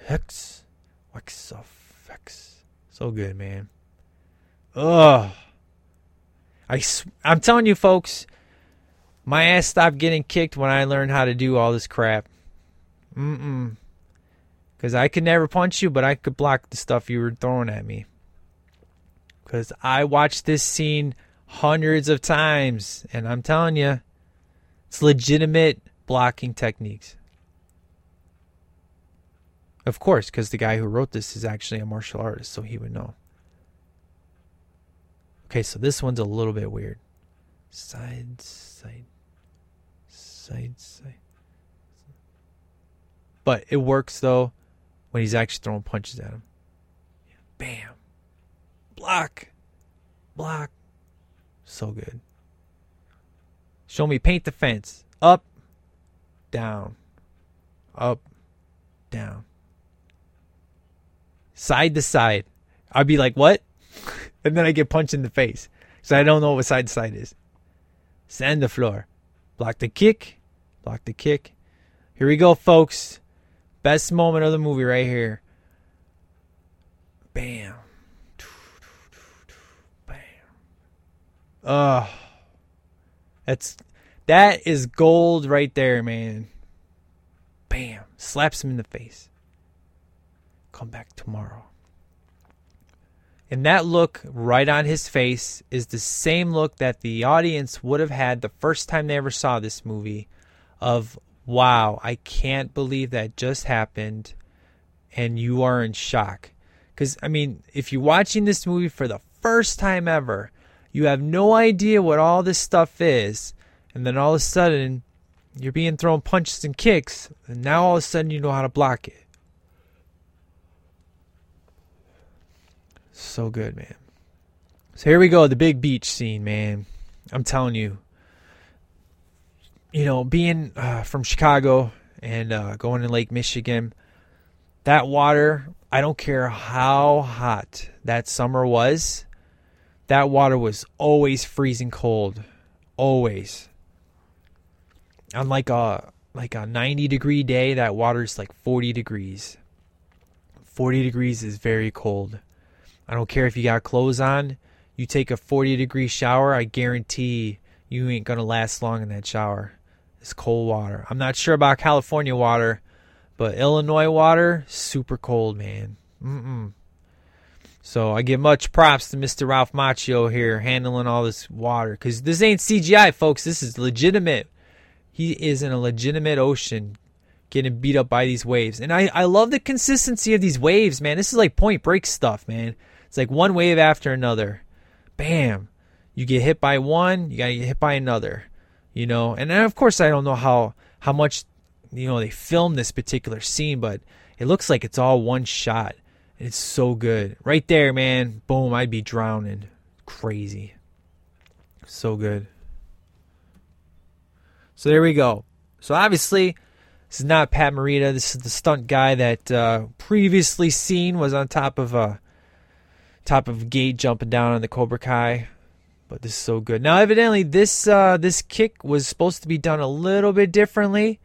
Hex. Wax off. Hex. So good, man. Ugh. I, I'm telling you, folks, my ass stopped getting kicked when I learned how to do all this crap. Mm-mm. Because I could never punch you, but I could block the stuff you were throwing at me. Because I watched this scene hundreds of times, and I'm telling you, it's legitimate blocking techniques. Of course, because the guy who wrote this is actually a martial artist, so he would know. Okay, so this one's a little bit weird. Side, side, side, side. But it works though when he's actually throwing punches at him. Bam. Block. Block. So good. Show me paint the fence. Up. Down. Up. Down. Side to side. I'd be like, what? and then I get punched in the face. So I don't know what side to side is. Sand the floor. Block the kick. Block the kick. Here we go, folks. Best moment of the movie right here. Bam. Bam. Oh. That's that is gold right there, man. Bam. Slaps him in the face. Come back tomorrow. And that look right on his face is the same look that the audience would have had the first time they ever saw this movie of wow, I can't believe that just happened and you are in shock. Cuz I mean, if you're watching this movie for the first time ever, you have no idea what all this stuff is, and then all of a sudden you're being thrown punches and kicks, and now all of a sudden you know how to block it. So good, man. So here we go, the big beach scene, man. I'm telling you. You know, being uh, from Chicago and uh, going to Lake Michigan, that water, I don't care how hot that summer was, that water was always freezing cold. Always. On like a like a 90 degree day, that water's like 40 degrees. 40 degrees is very cold. I don't care if you got clothes on. You take a 40 degree shower, I guarantee you ain't to last long in that shower. It's cold water. I'm not sure about California water, but Illinois water, super cold, man. Mm-mm. So I give much props to Mr. Ralph Macchio here handling all this water because this ain't CGI, folks. This is legitimate. He is in a legitimate ocean getting beat up by these waves. And I, I love the consistency of these waves, man. This is like point break stuff, man. It's like one wave after another. Bam. You get hit by one, you gotta get hit by another. You know, and then of course I don't know how how much you know they filmed this particular scene, but it looks like it's all one shot. It's so good. Right there, man. Boom, I'd be drowning. Crazy. So good. So there we go. So obviously, this is not Pat Morita. This is the stunt guy that uh, previously seen was on top of a top of gate jumping down on the Cobra Kai. But this is so good. Now, evidently, this uh, this kick was supposed to be done a little bit differently,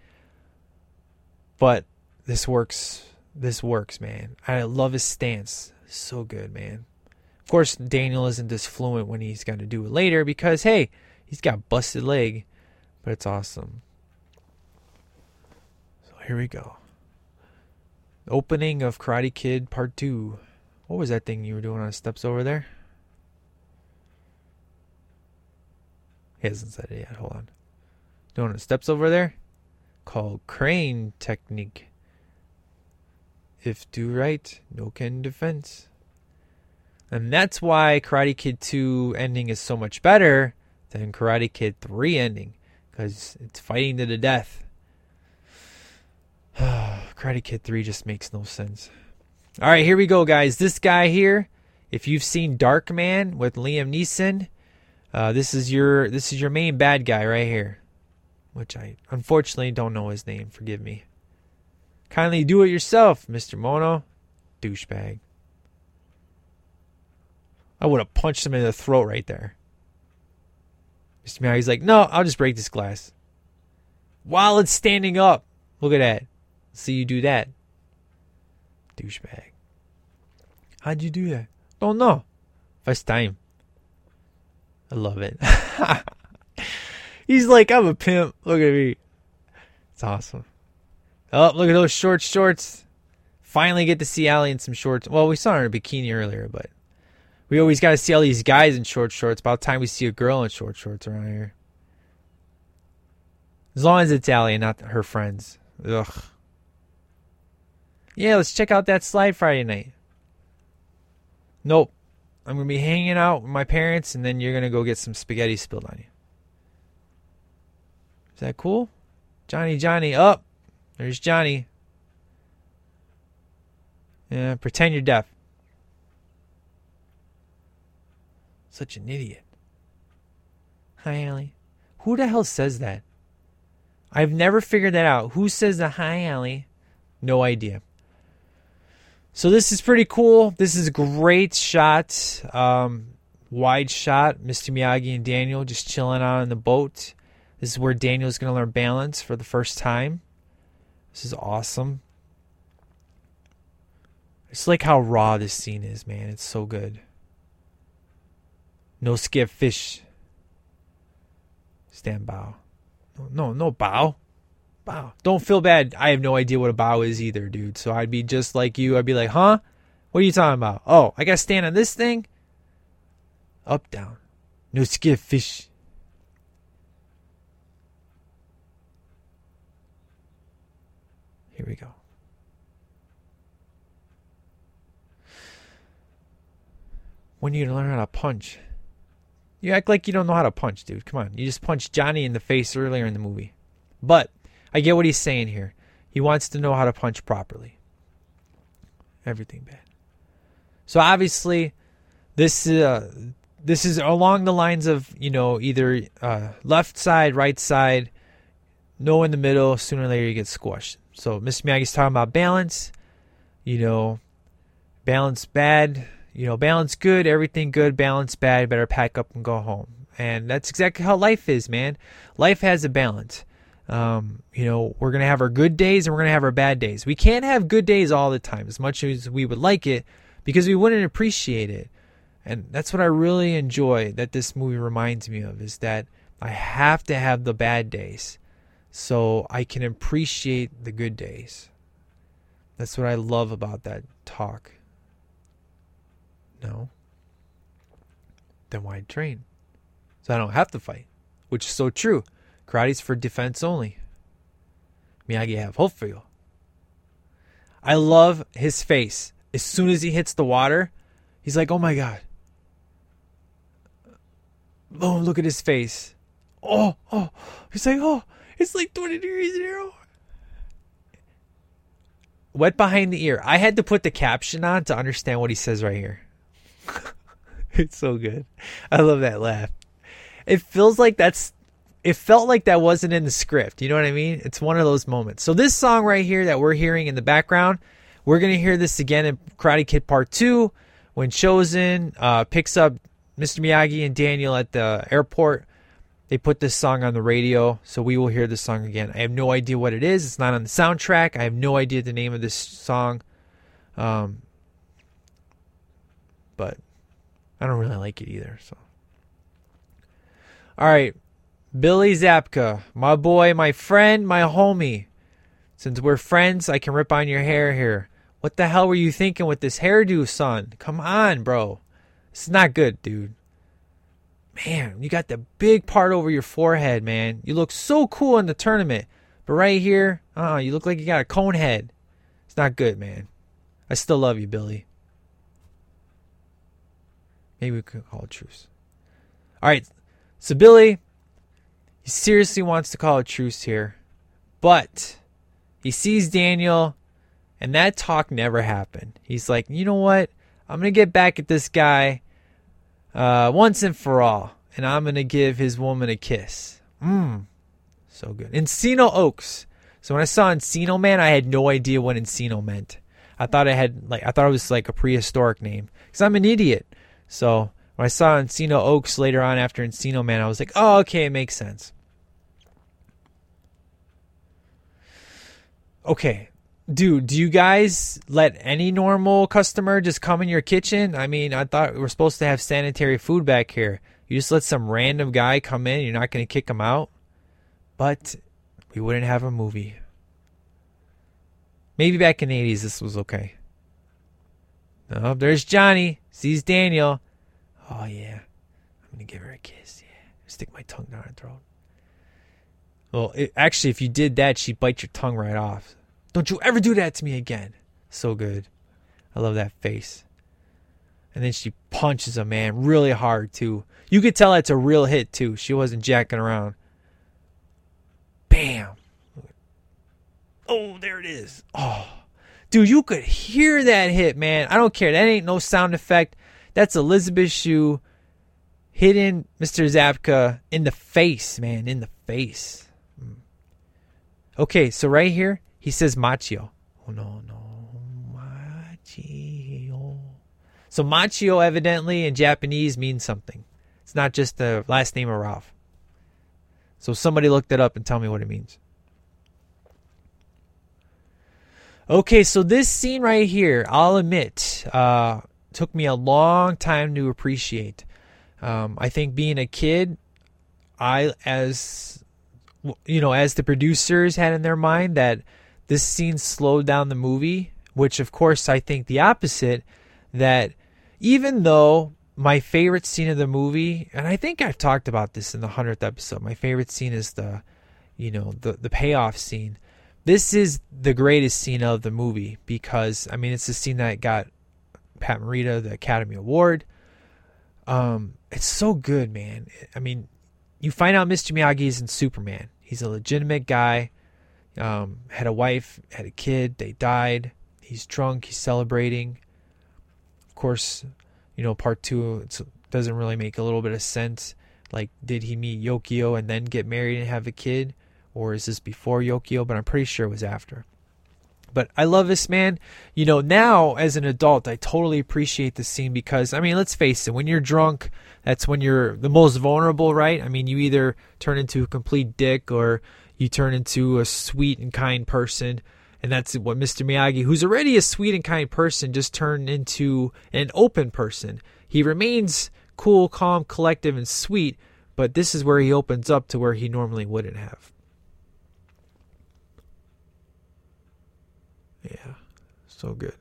but this works. This works, man. I love his stance. So good, man. Of course, Daniel isn't this fluent when he's going to do it later because hey, he's got busted leg, but it's awesome. So here we go. Opening of Karate Kid Part Two. What was that thing you were doing on the steps over there? He hasn't said it yet. Hold on. Doing the steps over there? Called crane technique. If do right, no can defense. And that's why Karate Kid 2 ending is so much better than Karate Kid 3 ending. Because it's fighting to the death. Karate Kid 3 just makes no sense. All right, here we go, guys. This guy here, if you've seen Darkman with Liam Neeson, uh, this is your this is your main bad guy right here, which I unfortunately don't know his name. Forgive me. Kindly do it yourself, Mr. Moto, douchebag. I would have punched him in the throat right there. Mr. Miyagi's like, no, I'll just break this glass. While it's standing up. Look at that. See you do that. Douchebag. How'd you do that? Don't know. First time. I love it. He's like, I'm a pimp. Look at me. It's awesome. Oh, look at those short shorts. Finally get to see Allie in some shorts. Well, we saw her in a bikini earlier, but we always got to see all these guys in short shorts. About time we see a girl in short shorts around here. As long as it's Allie and not her friends. Ugh. Yeah, let's check out that slide Friday night. Nope. I'm going to be hanging out with my parents, and then you're going to go get some spaghetti spilled on you. Is that cool? Johnny, Johnny, up. There's Johnny. Yeah, pretend you're deaf. Such an idiot. Hi, Allie. Who the hell says that? I've never figured that out. Who says the hi, Allie? No idea. So this is pretty cool. This is a great shot. Um, wide shot. Mr. Miyagi and Daniel just chilling out on the boat. This is where Daniel's going to learn balance for the first time. This is awesome. It's like how raw this scene is, man. It's so good. No skip fish. Stand bow. No, no, no bow. Bow. Don't feel bad. I have no idea what a bow is either, dude. So I'd be just like you. I'd be like, huh? What are you talking about? Oh, I got to stand on this thing? Up, down. No skip fish. Here we go. When you learn how to punch? You act like you don't know how to punch, dude. Come on. You just punched Johnny in the face earlier in the movie. But I get what he's saying here. He wants to know how to punch properly. Everything bad. So obviously, this uh, this is along the lines of you know either uh, left side, right side, no in the middle. Sooner or later, you get squashed. So Mr. Miyagi's talking about balance. You know, balance bad. You know, balance good, everything good. Balance bad, better pack up and go home. And that's exactly how life is, man. Life has a balance. Um, you know, we're gonna have our good days and we're gonna have our bad days. We can't have good days all the time as much as we would like it because we wouldn't appreciate it. And that's what I really enjoy that this movie reminds me of is that I have to have the bad days so I can appreciate the good days. That's what I love about that talk. No. Then why train? So I don't have to fight, which is so true. Karate's for defense only. Miyagi have hope for you. I love his face. As soon as he hits the water, he's like, oh my God. Oh, look at his face. Oh, oh. He's like, oh, it's like 20 degrees zero. Wet behind the ear. I had to put the caption on to understand what he says right here. it's so good. I love that laugh. It feels like that's it felt like that wasn't in the script. You know what I mean? It's one of those moments. So this song right here that we're hearing in the background, we're gonna hear this again in Karate Kid Part Two when Chozen uh, picks up Mr. Miyagi and Daniel at the airport they put this song on the radio, so we will hear this song again. I have no idea what it is. It's not on the soundtrack. I have no idea the name of this song. Um, but I don't really like it either. So, all right, Billy Zabka, my boy, my friend, my homie. Since we're friends, I can rip on your hair here. What the hell were you thinking with this hairdo, son? Come on, bro. This is not good, dude man, you got the big part over your forehead, man. You look so cool in the tournament. But right here, uh, you look like you got a cone head. It's not good, man. I still love you, Billy. Maybe we could call a truce. All right. So Billy, he seriously wants to call a truce here. But he sees Daniel, and that talk never happened. He's like, you know what? I'm going to get back at this guy uh, once and for all, and I'm gonna give his woman a kiss. Mmm, so good. Encino Oaks. So when I saw Encino Man, I had no idea what Encino meant. I thought it had like I thought it was like a prehistoric name because I'm an idiot. So when I saw Encino Oaks later on after Encino Man, I was like, oh okay, it makes sense. Okay, dude, do you guys let any normal customer just come in your kitchen? I mean, I thought we were supposed to have sanitary food back here. You just let some random guy come in, you're not going to kick him out? But we wouldn't have a movie. Maybe back in the 80s this was okay. Oh, there's Johnny, sees Daniel. Oh yeah, I'm gonna give her a kiss. Yeah, stick my tongue down her throat. Well, it, actually, if you did that, she'd bite your tongue right off. Don't you ever do that to me again. So good. I love that face. And then she punches a man really hard too. You could tell that's a real hit too. She wasn't jacking around. Bam. Oh, there it is. Oh. Dude, you could hear that hit, man. I don't care. That ain't no sound effect. That's Elizabeth Shue hitting Mr. Zabka in the face, man. In the face. Hmm. Okay, so right here, he says Machio. Oh, no, no. Machio. So Machio, evidently, in Japanese means something. It's not just the last name of Ralph. So somebody look that up and tell me what it means. Okay, so this scene right here, I'll admit, uh, took me a long time to appreciate. Um, I think being a kid, I as you know, as the producers had in their mind that this scene slowed down the movie, which of course I think the opposite. That even though my favorite scene of the movie, and I think I've talked about this in the hundredth episode, my favorite scene is the, you know, the the payoff scene this is the greatest scene of the movie because I mean it's the scene that got Pat Morita the Academy Award. Um, it's so good, man. I mean, you find out Mr. Miyagi is in Superman. He's a legitimate guy. Um, had a wife, had a kid. They died. He's drunk. He's celebrating. Of course, you know part two it doesn't really make a little bit of sense. Like, did he meet Yukie and then get married and have a kid? or is this before Yukie? But I'm pretty sure it was after. But I love this man. You know, now as an adult, I totally appreciate the scene because, I mean, let's face it, when you're drunk, that's when you're the most vulnerable, right? I mean, you either turn into a complete dick or you turn into a sweet and kind person. And that's what Mr. Miyagi, who's already a sweet and kind person, just turned into an open person. He remains cool, calm, collective, and sweet, but this is where he opens up to where he normally wouldn't have. Yeah, so good.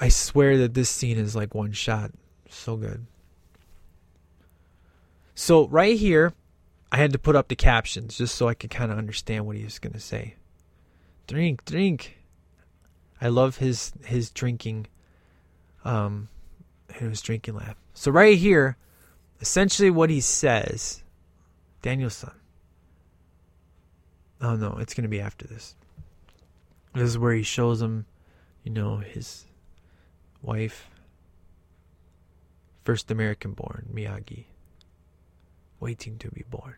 I swear that this scene is like one shot. So good. So, right here, I had to put up the captions just so I could kind of understand what he was going to say. Drink, drink. I love his his drinking um his drinking laugh. So right here, essentially what he says, Daniel-san, Oh no, it's gonna be after this. This is where he shows him, you know, his wife, first American born, Miyagi, waiting to be born.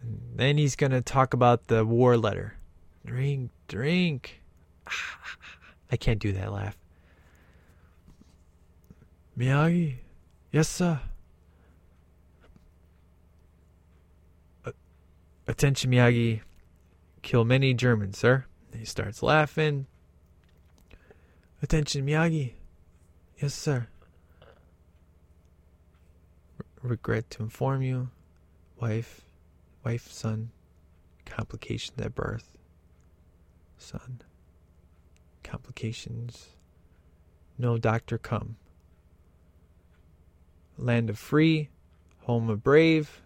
And then he's gonna talk about the war letter. Drink, drink. I can't do that laugh. Miyagi, yes sir. Attention, Miyagi. Kill many Germans, sir. he starts laughing. Attention, Miyagi. Yes, sir. Regret to inform you, wife, wife, son, complications at birth, son, complications, no doctor come. Land of free, home of brave,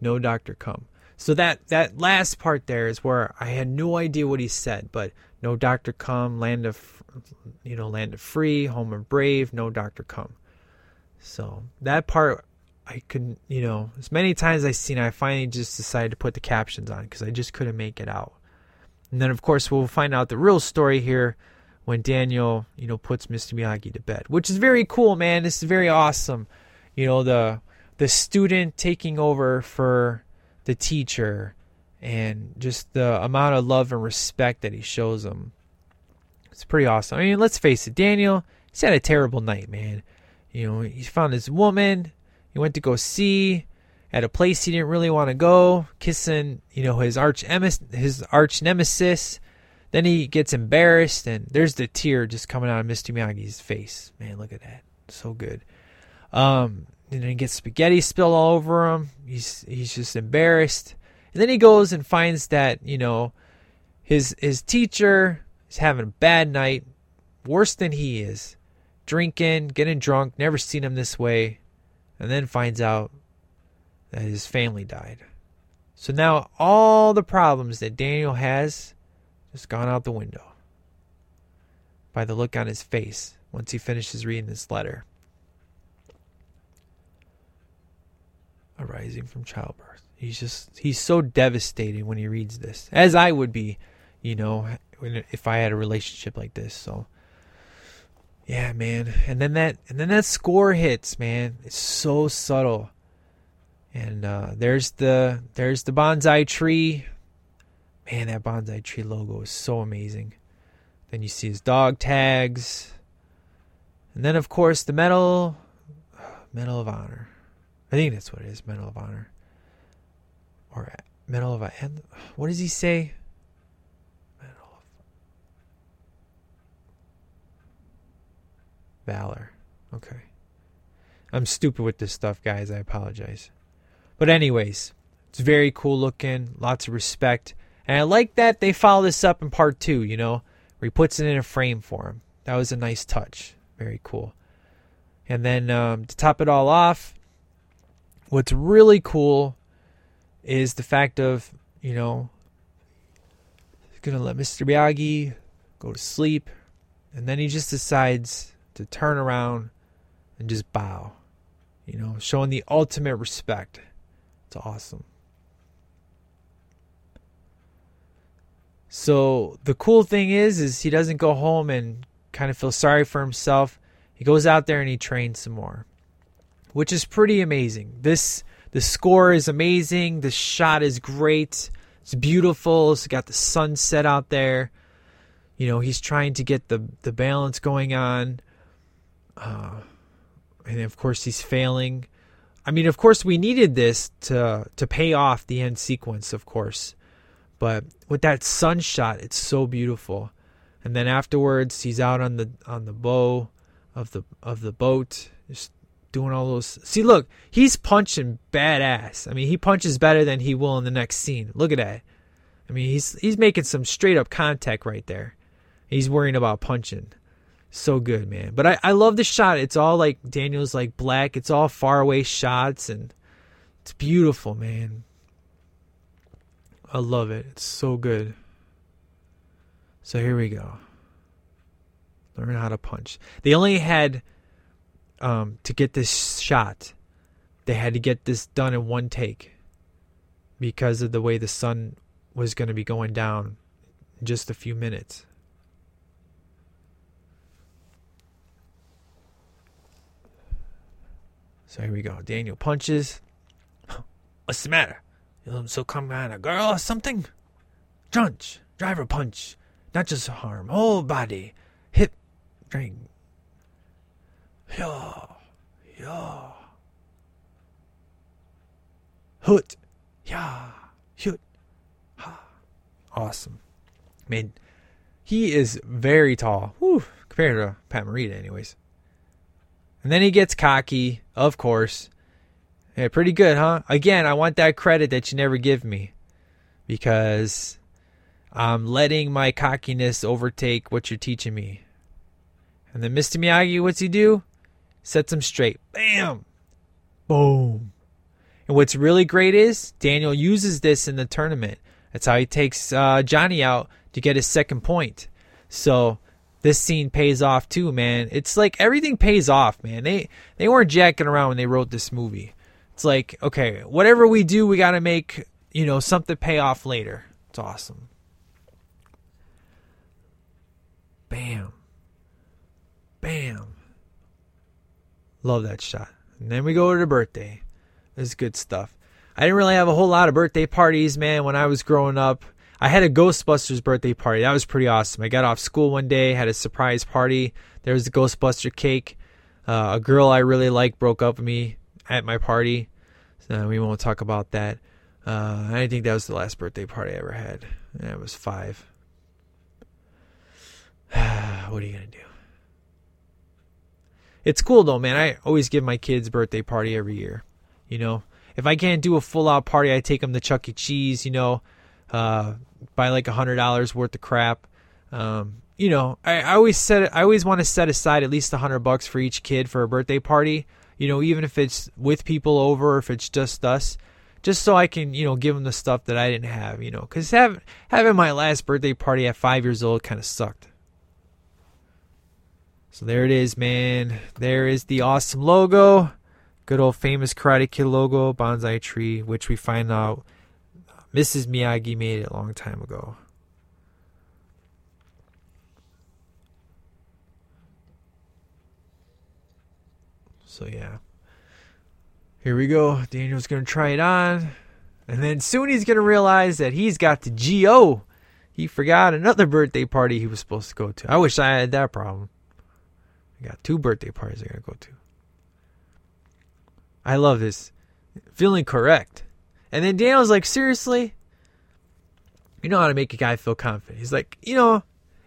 no doctor come. So that that last part there is where I had no idea what he said, but no doctor come, land of you know, land of free, home of brave, no doctor come. So that part I couldn't, you know, as many times I seen, I finally just decided to put the captions on because I just couldn't make it out. And then of course we'll find out the real story here when Daniel, you know, puts Mr. Miyagi to bed, which is very cool, man. This is very awesome. You know, the the student taking over for the teacher and just the amount of love and respect that he shows him. It's pretty awesome. I mean, let's face it, Daniel, he's had a terrible night, man. You know, he found his woman, he went to go see at a place he didn't really want to go, kissing, you know, his arch his arch nemesis. Then he gets embarrassed, and there's the tear just coming out of Mr. Miyagi's face. Man, look at that, so good. Um, and then he gets spaghetti spilled all over him. He's he's just embarrassed. And then he goes and finds that, you know, his his teacher is having a bad night, worse than he is. Drinking, getting drunk, never seen him this way, and then finds out that his family died. So now all the problems that Daniel has just gone out the window by the look on his face once he finishes reading this letter. Arising from childbirth. He's just, he's so devastated when he reads this, as I would be, you know, if I had a relationship like this. So, yeah, man. And then that, and then that score hits, man. It's so subtle. And uh, there's the, there's the bonsai tree. Man, that bonsai tree logo is so amazing. Then you see his dog tags. And then, of course, the medal, medal of honor. I think that's what it is, medal of honor, or medal of what does he say? Medal of valor. Okay, I'm stupid with this stuff, guys. I apologize. But anyways, it's very cool looking, lots of respect, and I like that they follow this up in part two. You know, where he puts it in a frame for him. That was a nice touch. Very cool. And then um, to top it all off, what's really cool is the fact of, you know, to let Mr. Miyagi go to sleep. And then he just decides to turn around and just bow, you know, showing the ultimate respect. It's awesome. So the cool thing is, is he doesn't go home and kind of feel sorry for himself. He goes out there and he trains some more, which is pretty amazing. This the score is amazing. The shot is great. It's beautiful. It's got the sunset out there. You know, he's trying to get the the balance going on. Uh, and of course, he's failing. I mean, of course, we needed this to to pay off the end sequence, of course. But with that sun shot, it's so beautiful. And then afterwards, he's out on the on the bow of the of the boat, just doing all those. See, look, he's punching badass. I mean, he punches better than he will in the next scene. Look at that. I mean, he's he's making some straight up contact right there. He's worrying about punching. So good, man. But I, I love the shot. It's all like Daniel's like black. It's all far away shots and it's beautiful, man. I love it. It's so good. So here we go. Learn how to punch. They only had um, to get this shot. They had to get this done in one take because of the way the sun was going to be going down in just a few minutes. So here we go. Daniel punches. What's the matter? some come kind a girl or something? Punch, driver punch, not just harm, whole body, hip, drink. Yeah, yeah. Hoot, yeah, hoot, ha. Awesome. I mean, he is very tall. Whew, compared to Pat Morita, anyways. And then he gets cocky, of course. Yeah, pretty good, huh? Again, I want that credit that you never give me because I'm letting my cockiness overtake what you're teaching me. And then Mr. Miyagi, what's he do? Sets him straight. Bam! Boom. And what's really great is Daniel uses this in the tournament. That's how he takes uh, Johnny out to get his second point. So this scene pays off too, man. It's like everything pays off, man. They they weren't jacking around when they wrote this movie. It's like, okay, whatever we do, we got to make, you know, something pay off later. It's awesome. Bam. Bam. Love that shot. And then we go to the birthday. This is good stuff. I didn't really have a whole lot of birthday parties, man, when I was growing up. I had a Ghostbusters birthday party. That was pretty awesome. I got off school one day, had a surprise party. There was a Ghostbuster cake. Uh, a girl I really like broke up with me at my party. So we won't talk about that. Uh, I think that was the last birthday party I ever had. And was five. what are you gonna do? It's cool though, man. I always give my kids birthday party every year. You know, if I can't do a full out party, I take them to Chuck E. Cheese. You know, uh, buy like a hundred dollars worth of crap. Um, you know, I, I always set I always want to set aside at least a hundred bucks for each kid for a birthday party. You know, even if it's with people over, or if it's just us, just so I can, you know, give them the stuff that I didn't have. You know, because having having my last birthday party at five years old kind of sucked. So there it is, man. There is the awesome logo. Good old famous Karate Kid logo, bonsai tree, which we find out Mrs. Miyagi made it a long time ago. So yeah. Here we go. Daniel's gonna try it on. And then soon he's gonna realize that he's got the GO. He forgot another birthday party he was supposed to go to. I wish I had that problem. I got two birthday parties I gotta go to. I love this. Feeling correct. And then Daniel's like, seriously? You know how to make a guy feel confident. He's like, you know,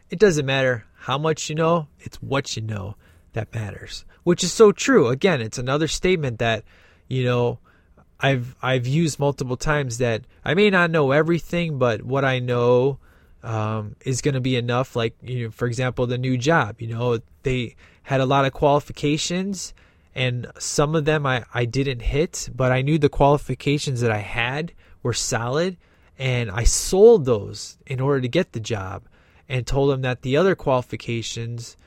it doesn't matter how much you know, it's what you know that matters. Which is so true. Again, it's another statement that, you know, I've I've used multiple times that I may not know everything, but what I know um, is going to be enough. Like, you know, for example, the new job. You know, they had a lot of qualifications and some of them I, I didn't hit, but I knew the qualifications that I had were solid, and I sold those in order to get the job, and told them that the other qualifications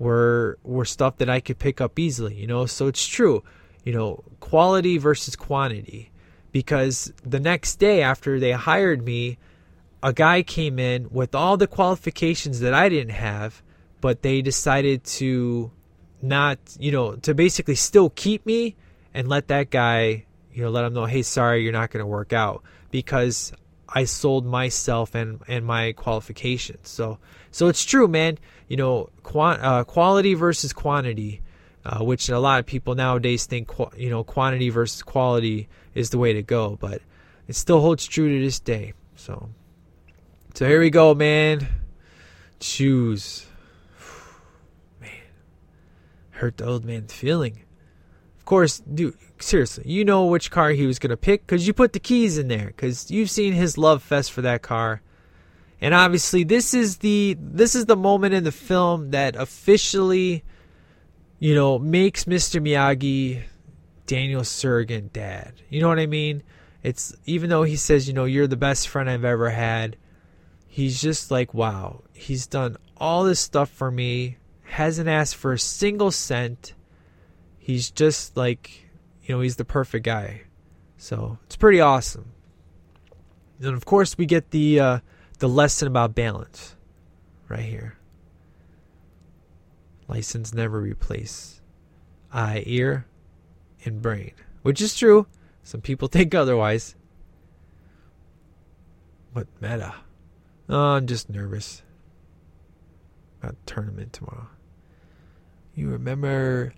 were were stuff that I could pick up easily. You know, so it's true. You know, quality versus quantity, because the next day after they hired me, a guy came in with all the qualifications that I didn't have, but they decided to not, you know, to basically still keep me and let that guy, you know, let him know, hey, sorry, you're not going to work out because I sold myself and and my qualifications. So so it's true, man. You know, quant, uh, quality versus quantity, uh, which a lot of people nowadays think you know quantity versus quality is the way to go, but it still holds true to this day. So so here we go, man. Choose hurt the old man's feeling. Of course, dude, seriously, you know which car he was going to pick because you put the keys in there because you've seen his love fest for that car. And obviously, this is the this is the moment in the film that officially, you know, makes Mr. Miyagi Daniel surrogate dad. You know what I mean? It's even though he says, you know, you're the best friend I've ever had, he's just like, wow, he's done all this stuff for me hasn't asked for a single cent. He's just like, you know, he's the perfect guy. So it's pretty awesome. And of course, we get the uh, the lesson about balance right here. License never replace eye, ear, and brain, which is true. Some people think otherwise. But meta. Oh, I'm just nervous about tournament tomorrow. You remember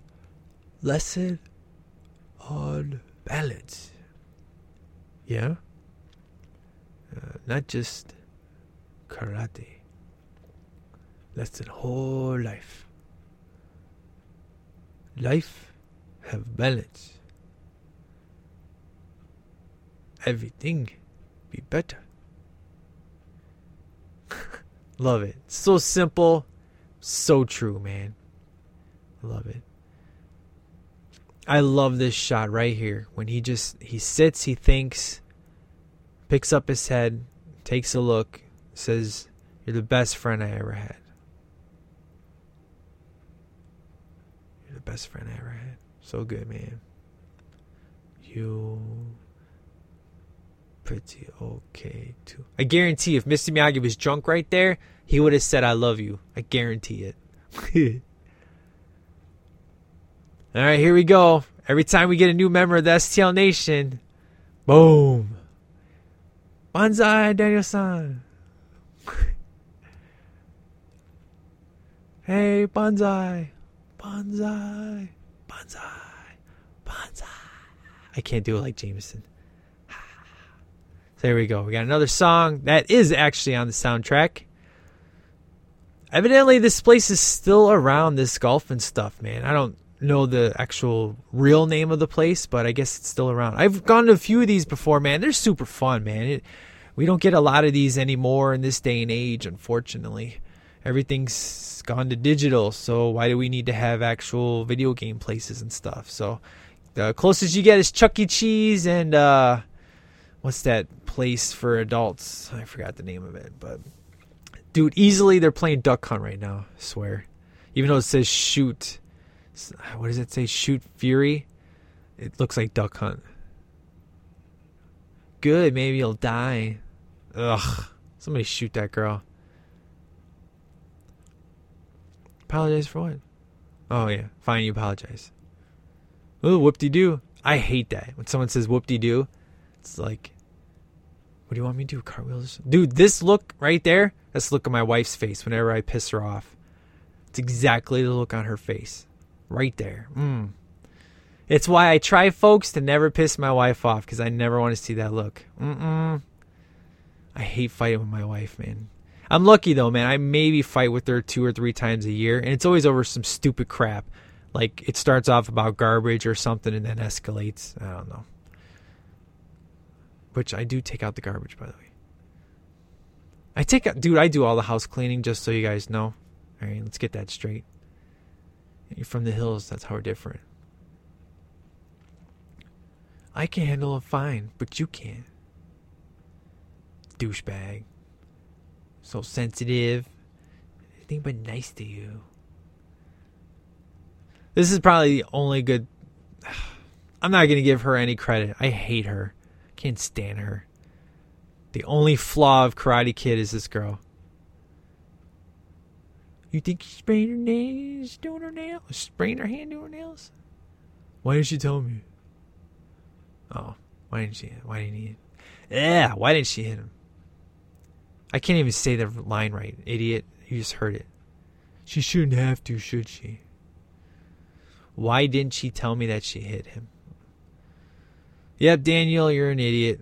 lesson on balance. Yeah? Uh, not just karate. Lesson whole life. Life have balance. Everything be better. Love it. So simple, so true, man. Love it. I love this shot right here when he just he sits, he thinks, picks up his head, takes a look, says, "You're the best friend I ever had." You're the best friend I ever had. So good, man. You pretty okay too. I guarantee if Mr. Miyagi was drunk right there, he would have said I love you. I guarantee it. All right, here we go. Every time we get a new member of the STL Nation, boom. Banzai, Daniel san. hey, Banzai. Banzai. Banzai. Banzai. I can't do it like Jameson. So there we go. We got another song that is actually on the soundtrack. Evidently, this place is still around this golf and stuff, man. I don't know the actual real name of the place, but I guess it's still around. I've gone to a few of these before, man. They're super fun, man. It, we don't get a lot of these anymore in this day and age, unfortunately. everything's gone to digital. So why do we need to have actual video game places and stuff? So the closest you get is Chuck E. Cheese and uh, what's that place for adults? I forgot the name of it, but dude, easily they're playing Duck Hunt right now. I swear, even though it says shoot, what does it say? Shoot Fury. It looks like Duck Hunt. Good, maybe you'll die. Ugh, somebody shoot that girl. Apologize for what? Oh yeah, fine. You apologize. Oh, whoop-de-doo. I hate that when someone says whoop-de-doo. It's like, what do you want me to do? Cartwheels, dude. This look right there. That's the look on my wife's face whenever I piss her off. It's exactly the look on her face, right there. Mm. It's why I try, folks, to never piss my wife off because I never want to see that look. Mm-mm. I hate fighting with my wife, man. I'm lucky though, man. I maybe fight with her two or three times a year, and it's always over some stupid crap. Like it starts off about garbage or something and then escalates. I don't know. Which I do take out the garbage, by the way. I take out, dude. I do all the house cleaning, just so you guys know. All right, let's get that straight. You're from the hills. That's how we're different. I can handle it fine, but you can't. Douchebag. So sensitive. Anything but nice to you. This is probably the only good. I'm not going to give her any credit. I hate her. Can't stand her. The only flaw of Karate Kid is this girl. You think she sprained her nails doing her nails? Sprained her hand doing her nails? Why didn't she tell me? Oh, why didn't she? Why didn't he? Yeah, why didn't she hit him? I can't even say the line right, idiot. You just heard it. She shouldn't have to, should she? Why didn't she tell me that she hit him? Yep, Daniel, you're an idiot.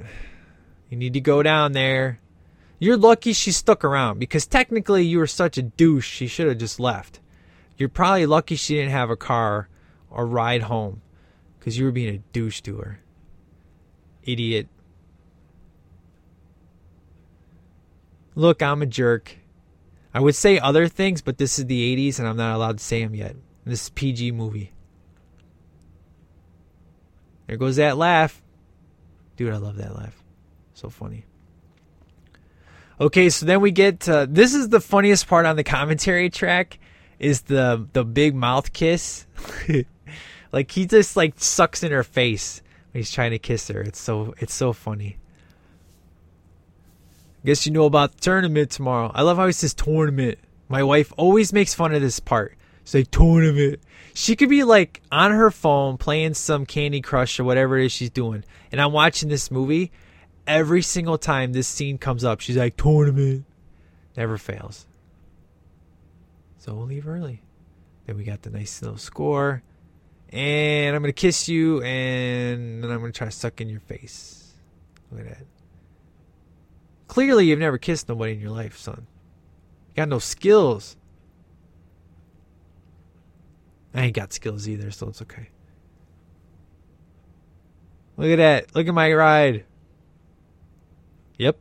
You need to go down there. You're lucky she stuck around because technically you were such a douche, she should have just left. You're probably lucky she didn't have a car or ride home because you were being a douche to her. Idiot. Look, I'm a jerk. I would say other things, but this is the 80s and I'm not allowed to say them yet. This is PG movie. There goes that laugh. Dude, I love that laugh. So funny. Okay, so then we get to, this is the funniest part on the commentary track is the the big mouth kiss. like he just like sucks in her face when he's trying to kiss her. It's so it's so funny. Guess you know about the tournament tomorrow. I love how he says tournament. My wife always makes fun of this part. Say tournament. She could be like on her phone playing some Candy Crush or whatever it is she's doing, and I'm watching this movie. Every single time this scene comes up, she's like tournament. Never fails. So we'll leave early. Then we got the nice little score. And I'm gonna kiss you and then I'm gonna try to suck in your face. Look at that. Clearly you've never kissed nobody in your life, son. You got no skills. I ain't got skills either, so it's okay. Look at that. Look at my ride. Yep.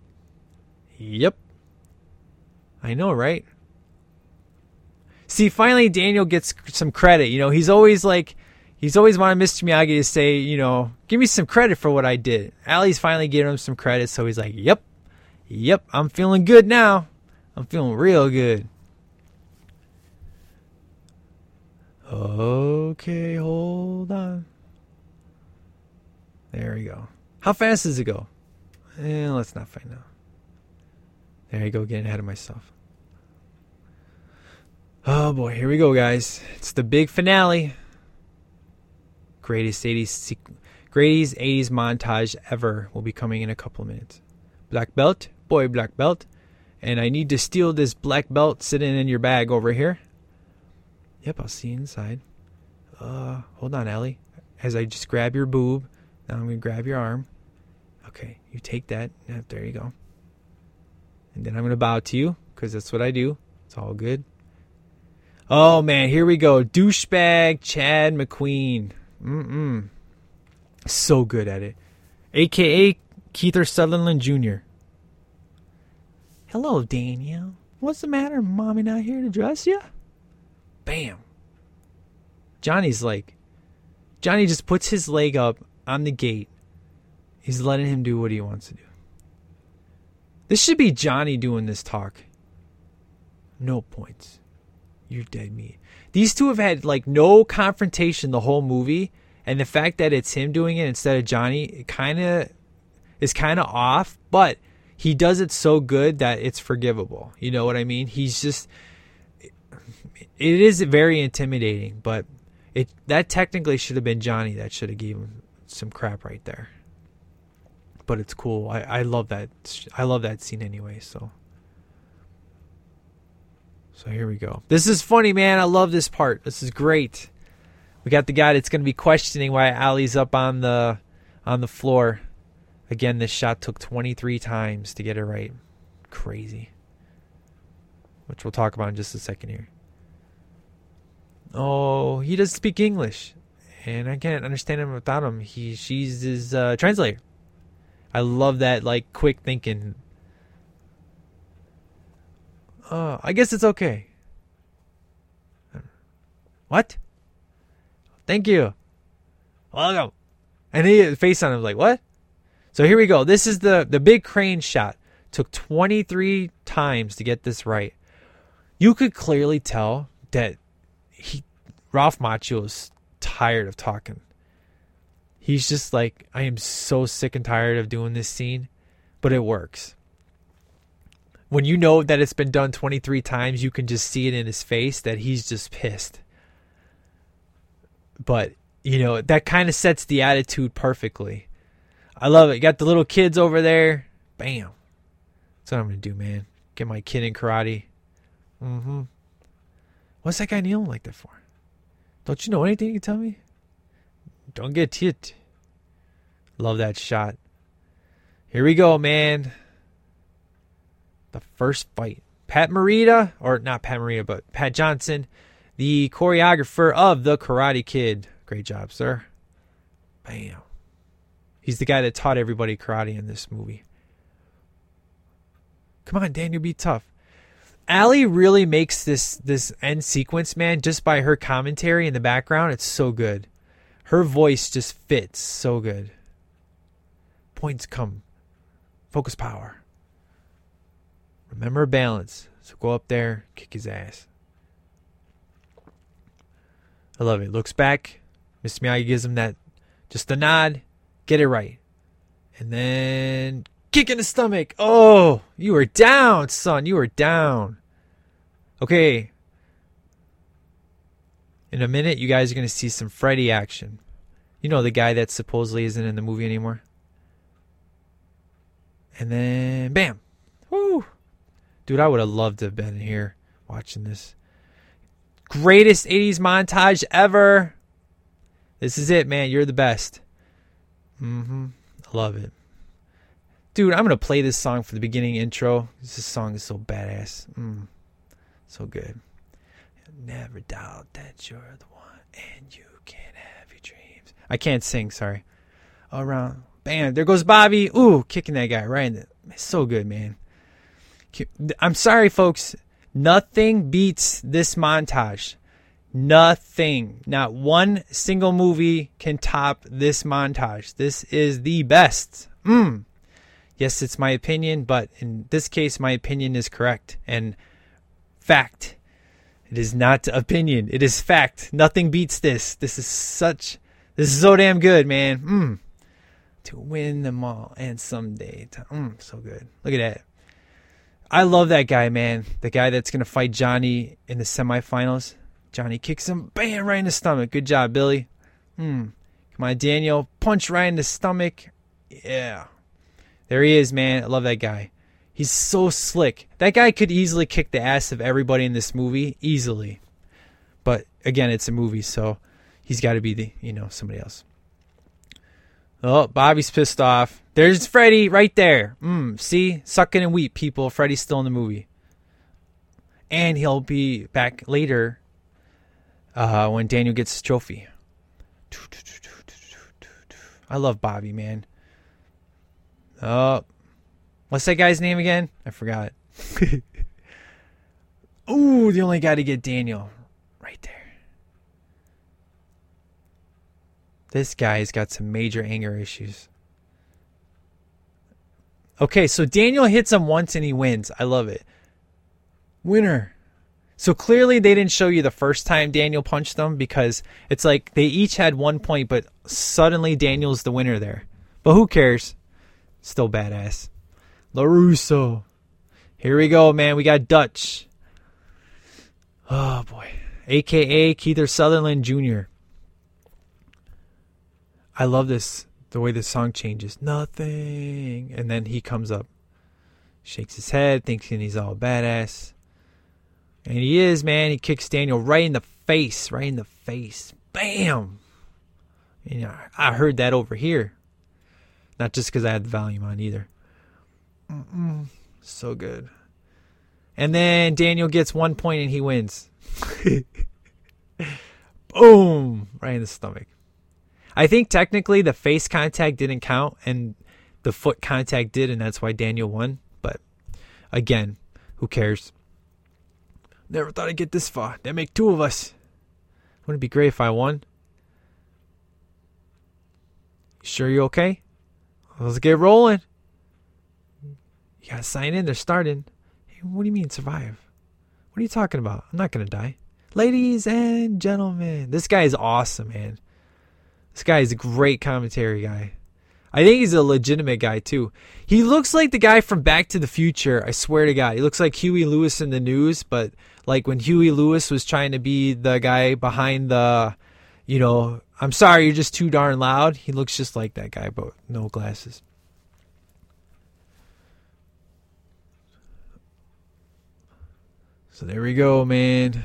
Yep. I know, right? See, finally Daniel gets some credit. You know, he's always like, he's always wanted Mr. Miyagi to say, you know, give me some credit for what I did. Ali's finally giving him some credit, so he's like, yep, yep, I'm feeling good now. I'm feeling real good. Okay, hold on. There we go. How fast does it go? Eh, let's not find out. There you go, getting ahead of myself. Oh boy, here we go, guys. It's the big finale. Greatest 80s, greatest 80s montage ever will be coming in a couple of minutes. Black belt, boy, black belt. And I need to steal this black belt sitting in your bag over here. Yep, I'll see you inside. Uh, hold on, Ellie. As I just grab your boob, now I'm gonna grab your arm. Okay, you take that. There you go. And then I'm gonna bow to you because that's what I do. It's all good. Oh man, here we go. Douchebag Chad McQueen. Mm-mm. So good at it. AKA Kiefer Sutherland Jr. Hello, Daniel. What's the matter? Mommy not here to dress you? Bam. Johnny's like, Johnny just puts his leg up on the gate. He's letting him do what he wants to do. This should be Johnny doing this talk. No points. You're dead meat. These two have had like no confrontation the whole movie, and the fact that it's him doing it instead of Johnny kind of is kind of off, but he does it so good that it's forgivable. You know what I mean? He's just it is very intimidating, but it that technically should have been Johnny that should have given him some crap right there. But it's cool. I, I love that. I love that scene anyway. So. So here we go. This is funny, man. I love this part. This is great. We got the guy that's going to be questioning why Ali's up on the on the floor. Again, this shot took 23 times to get it right. Crazy. Which we'll talk about in just a second here. Oh, he doesn't speak English, and I can't understand him without him. He, she's his uh, translator. I love that, like quick thinking. Uh, I guess it's okay. What? Thank you. Welcome. And he face on him like, what? So here we go. This is the the big crane shot. Took 23 times to get this right. You could clearly tell that he Ralph is tired of talking. He's just like, I am so sick and tired of doing this scene, but it works. When you know that it's been done 23 times, you can just see it in his face that he's just pissed. But, you know, that kind of sets the attitude perfectly. I love it. You got the little kids over there. Bam. That's what I'm going to do, man. Get my kid in karate. Mm hmm. What's that guy kneeling like that for? Don't you know anything you can tell me? Don't get hit. Love that shot. Here we go, man. The first fight. Pat Morita, or not Pat Morita, but Pat Johnson, the choreographer of The Karate Kid. Great job, sir. Bam. He's the guy that taught everybody karate in this movie. Come on, Daniel, be tough. Ali really makes this this end sequence, man, just by her commentary in the background. It's so good. Her voice just fits so good. Points come. Focus power. Remember balance. So go up there, kick his ass. I love it. Looks back. Mr. Miyagi gives him that just a nod. Get it right. And then kick in the stomach. Oh, you are down, son. You are down. Okay. In a minute, you guys are going to see some Freddy action. You know, the guy that supposedly isn't in the movie anymore. And then, bam. Woo. Dude, I would have loved to have been here watching this. Greatest 80s montage ever. This is it, man. You're the best. Mm hmm. I love it. Dude, I'm to play this song for the beginning intro. This song is so badass. Mm, so good. Never doubt that you're the one and you can have your dreams. I can't sing, sorry. Around. Bam. There goes Bobby. Ooh, kicking that guy right in the. So good, man. I'm sorry, folks. Nothing beats this montage. Nothing. Not one single movie can top this montage. This is the best. Mm. Yes, it's my opinion, but in this case, my opinion is correct and fact. It is not opinion. It is fact. Nothing beats this. This is such. This is so damn good, man. Mm. To win them all and someday. To, mm, so good. Look at that. I love that guy, man. The guy that's gonna fight Johnny in the semifinals. Johnny kicks him, bam, right in the stomach. Good job, Billy. Hmm. Come on, Daniel. Punch right in the stomach. Yeah. There he is, man. I love that guy. He's so slick. That guy could easily kick the ass of everybody in this movie, easily. But again, it's a movie, so he's got to be the, you know, somebody else. Oh, Bobby's pissed off. There's Freddy right there. Mm, see? Sucking and weep, people. Freddy's still in the movie. And he'll be back later uh, when Daniel gets his trophy. I love Bobby, man. Oh, what's that guy's name again? I forgot. Ooh, the only guy to get Daniel. Right there. This guy's got some major anger issues. Okay, so Daniel hits him once and he wins. I love it. Winner. So clearly they didn't show you the first time Daniel punched them because it's like they each had one point, but suddenly Daniel's the winner there. But who cares? Still badass. LaRusso. Here we go, man. We got Dutch. Oh boy. AKA Kiefer Sutherland Jr. I love this the way the song changes. Nothing. And then he comes up, shakes his head, thinking he's all badass. And he is, man. He kicks Daniel right in the face, right in the face. Bam! And I heard that over here. Not just because I had the volume on either. Mm-mm. So good. And then Daniel gets one point and he wins. Boom! Right in the stomach. I think technically the face contact didn't count and the foot contact did, and that's why Daniel won. But again, who cares? Never thought I'd get this far. They make two of us. Wouldn't it be great if I won? Sure you okay? Let's get rolling. You gotta sign in. They're starting. Hey, what do you mean survive? What are you talking about? I'm not gonna die. Ladies and gentlemen, this guy is awesome, man. This guy is a great commentary guy. I think he's a legitimate guy too. He looks like the guy from Back to the Future. I swear to God, he looks like Huey Lewis and the News, but like when Huey Lewis was trying to be the guy behind the, you know, I'm sorry, you're just too darn loud. He looks just like that guy, but no glasses. So there we go, man.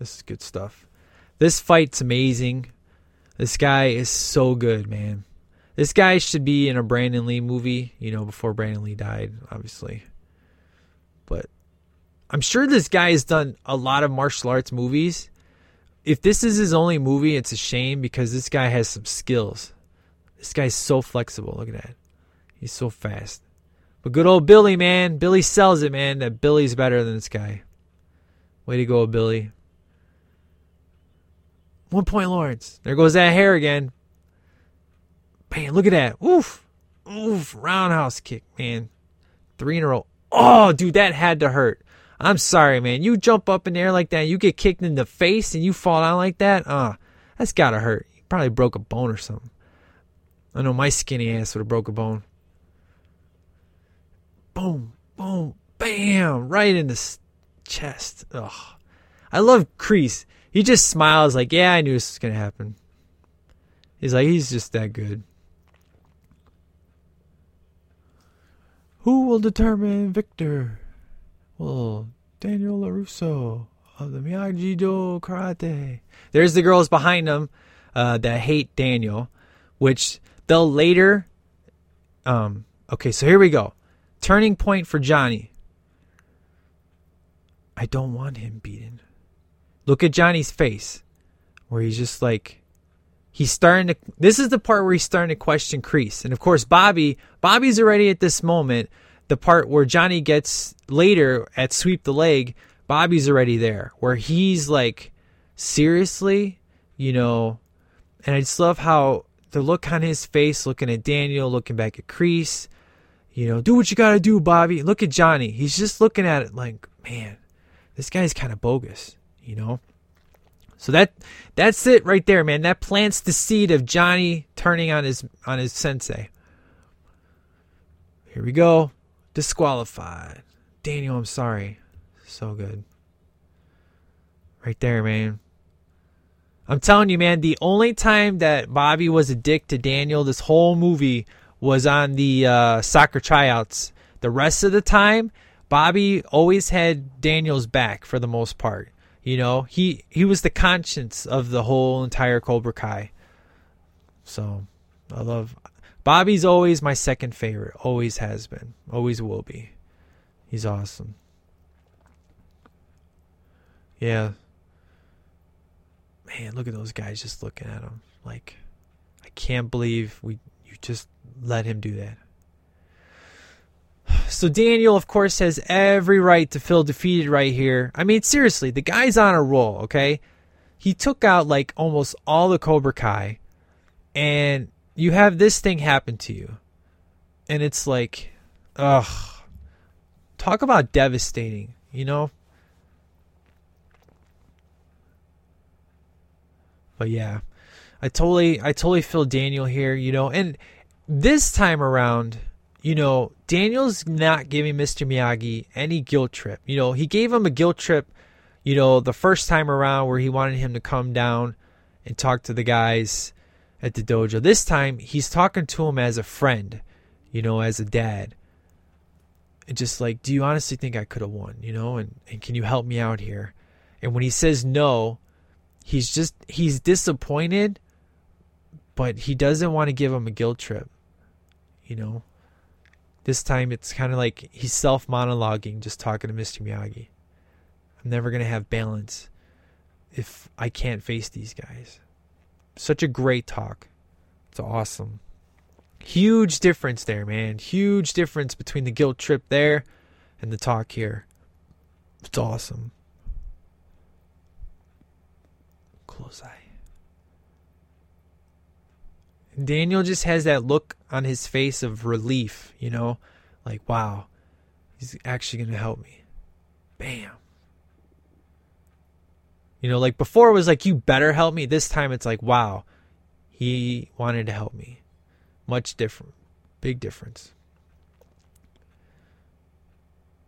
This is good stuff. This fight's amazing. This guy is so good, man. This guy should be in a Brandon Lee movie, you know, before Brandon Lee died, obviously. But I'm sure this guy has done a lot of martial arts movies. If this is his only movie, it's a shame because this guy has some skills. This guy's so flexible. Look at that. He's so fast. But good old Billy, man. Billy sells it, man. That Billy's better than this guy. Way to go, Billy. One point Lawrence. There goes that hair again. Man, look at that. Oof. Oof. Roundhouse kick, man. Three in a row. Oh, dude, that had to hurt. I'm sorry, man. You jump up in the air like that, you get kicked in the face, and you fall down like that. Uh, that's gotta hurt. You probably broke a bone or something. I know my skinny ass would have broke a bone. Boom, boom, bam, right in the chest. Ugh. I love Kreese. He just smiles like, yeah, I knew this was gonna happen. He's like, he's just that good. Who will determine victor? Well, Daniel LaRusso of the Miyagi Do Karate. There's the girls behind him uh, that hate Daniel, which they'll later. Um, okay, so here we go. Turning point for Johnny. I don't want him beaten. Look at Johnny's face, where he's just like, he's starting to. This is the part where he's starting to question Kreese, and of course Bobby. Bobby's already at this moment. The part where Johnny gets later at sweep the leg, Bobby's already there, where he's like, seriously, you know. And I just love how the look on his face, looking at Daniel, looking back at Kreese. You know, do what you gotta do, Bobby. Look at Johnny. He's just looking at it like, man, this guy's kind of bogus you know. So that that's it right there, man. That plants the seed of Johnny turning on his on his sensei. Here we go. Disqualified. Daniel, I'm sorry. So good. Right there, man. I'm telling you, man, the only time that Bobby was a dick to Daniel this whole movie was on the uh, soccer tryouts. The rest of the time, Bobby always had Daniel's back for the most part. You know, he he was the conscience of the whole entire Cobra Kai. So, I love Bobby's always my second favorite. Always has been. Always will be. He's awesome. Yeah. Man, look at those guys just looking at him. Like I can't believe we you just let him do that. So Daniel, of course, has every right to feel defeated right here. I mean, seriously, the guy's on a roll, okay? He took out like almost all the Cobra Kai, and you have this thing happen to you. And it's like, ugh. Talk about devastating, you know? But yeah, I totally, I totally feel Daniel here, you know, and this time around, you know, Daniel's not giving Mr. Miyagi any guilt trip. You know, he gave him a guilt trip, you know, the first time around where he wanted him to come down and talk to the guys at the dojo. This time, he's talking to him as a friend, you know, as a dad. And just like, do you honestly think I could have won, you know, and, and can you help me out here? And when he says no, he's just, he's disappointed, but he doesn't want to give him a guilt trip, you know? This time it's kind of like he's self monologuing, just talking to Mr. Miyagi. I'm never going to have balance if I can't face these guys. Such a great talk. It's awesome. Huge difference there, man. Huge difference between the guilt trip there and the talk here. It's awesome. Close eye. Daniel just has that look on his face of relief, you know, like, wow, he's actually going to help me. Bam. You know, like before it was like, you better help me. This time it's like, wow, he wanted to help me. Much different. Big difference.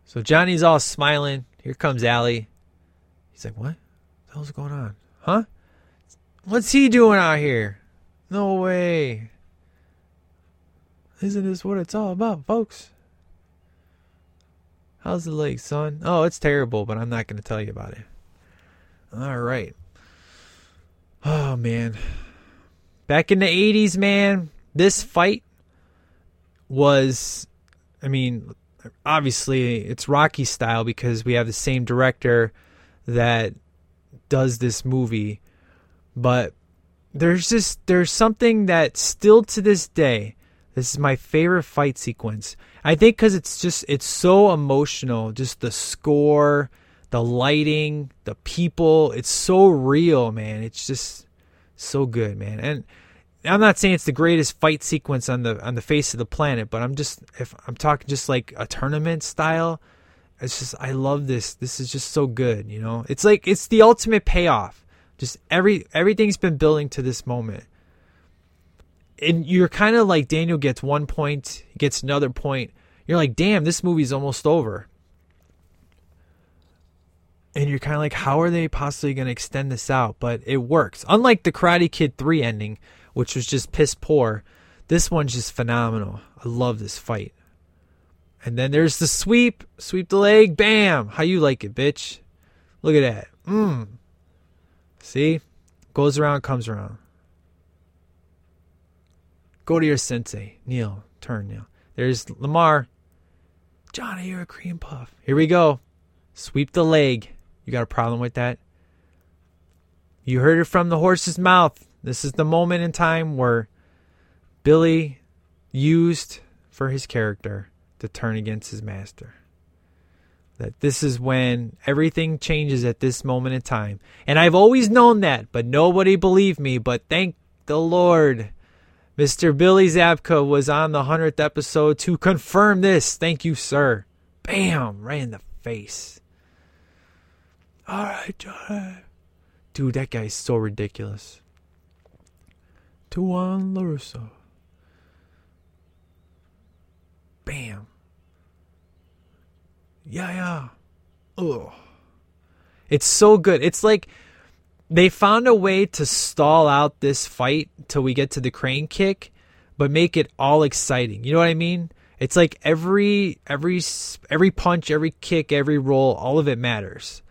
So Johnny's all smiling. Here comes Ali. He's like, what? What the hell's going on? Huh? What's he doing out here? No way. Isn't this what it's all about, folks? How's the lake, son? Oh, it's terrible, but I'm not going to tell you about it. All right. Oh, man. Back in the 80s, man, this fight was, I mean, obviously it's Rocky style because we have the same director that does this movie. But there's just there's something that still to this day this is my favorite fight sequence. I think because it's just it's so emotional just the score the lighting the people it's so real man. It's just so good man. And i'm not saying it's the greatest fight sequence on the on the face of the planet but i'm just if i'm talking just like a tournament style it's just i love this. This is just so good you know? It's like it's the ultimate payoff just every everything's been building to this moment. And you're kind of like Daniel gets one point, gets another point. You're like, damn, this movie's almost over. And you're kind of like, how are they possibly going to extend this out? But it works. Unlike the Karate Kid 3 ending, which was just piss poor, this one's just phenomenal. I love this fight. And then there's the sweep, sweep the leg, bam. How you like it, bitch? Look at that. Mmm. See? Goes around, comes around. Go to your sensei. Neil. Turn, Neil. There's Lamar. Johnny, you're a cream puff. Here we go. Sweep the leg. You got a problem with that? You heard it from the horse's mouth. This is the moment in time where Billy used for his character to turn against his master that this is when everything changes at this moment in time. And I've always known that, but nobody believed me. But thank the Lord, Mr. Billy Zabka was on the 100th episode to confirm this. Thank you, sir. Bam! Right in the face. All right, John. Dude, that guy's so ridiculous. To Tuan LaRusso. Bam. Yeah, yeah. Ugh. It's so good. It's like they found a way to stall out this fight till we get to the crane kick, but make it all exciting. You know what I mean? It's like every every every punch, every kick, every roll, all of it matters.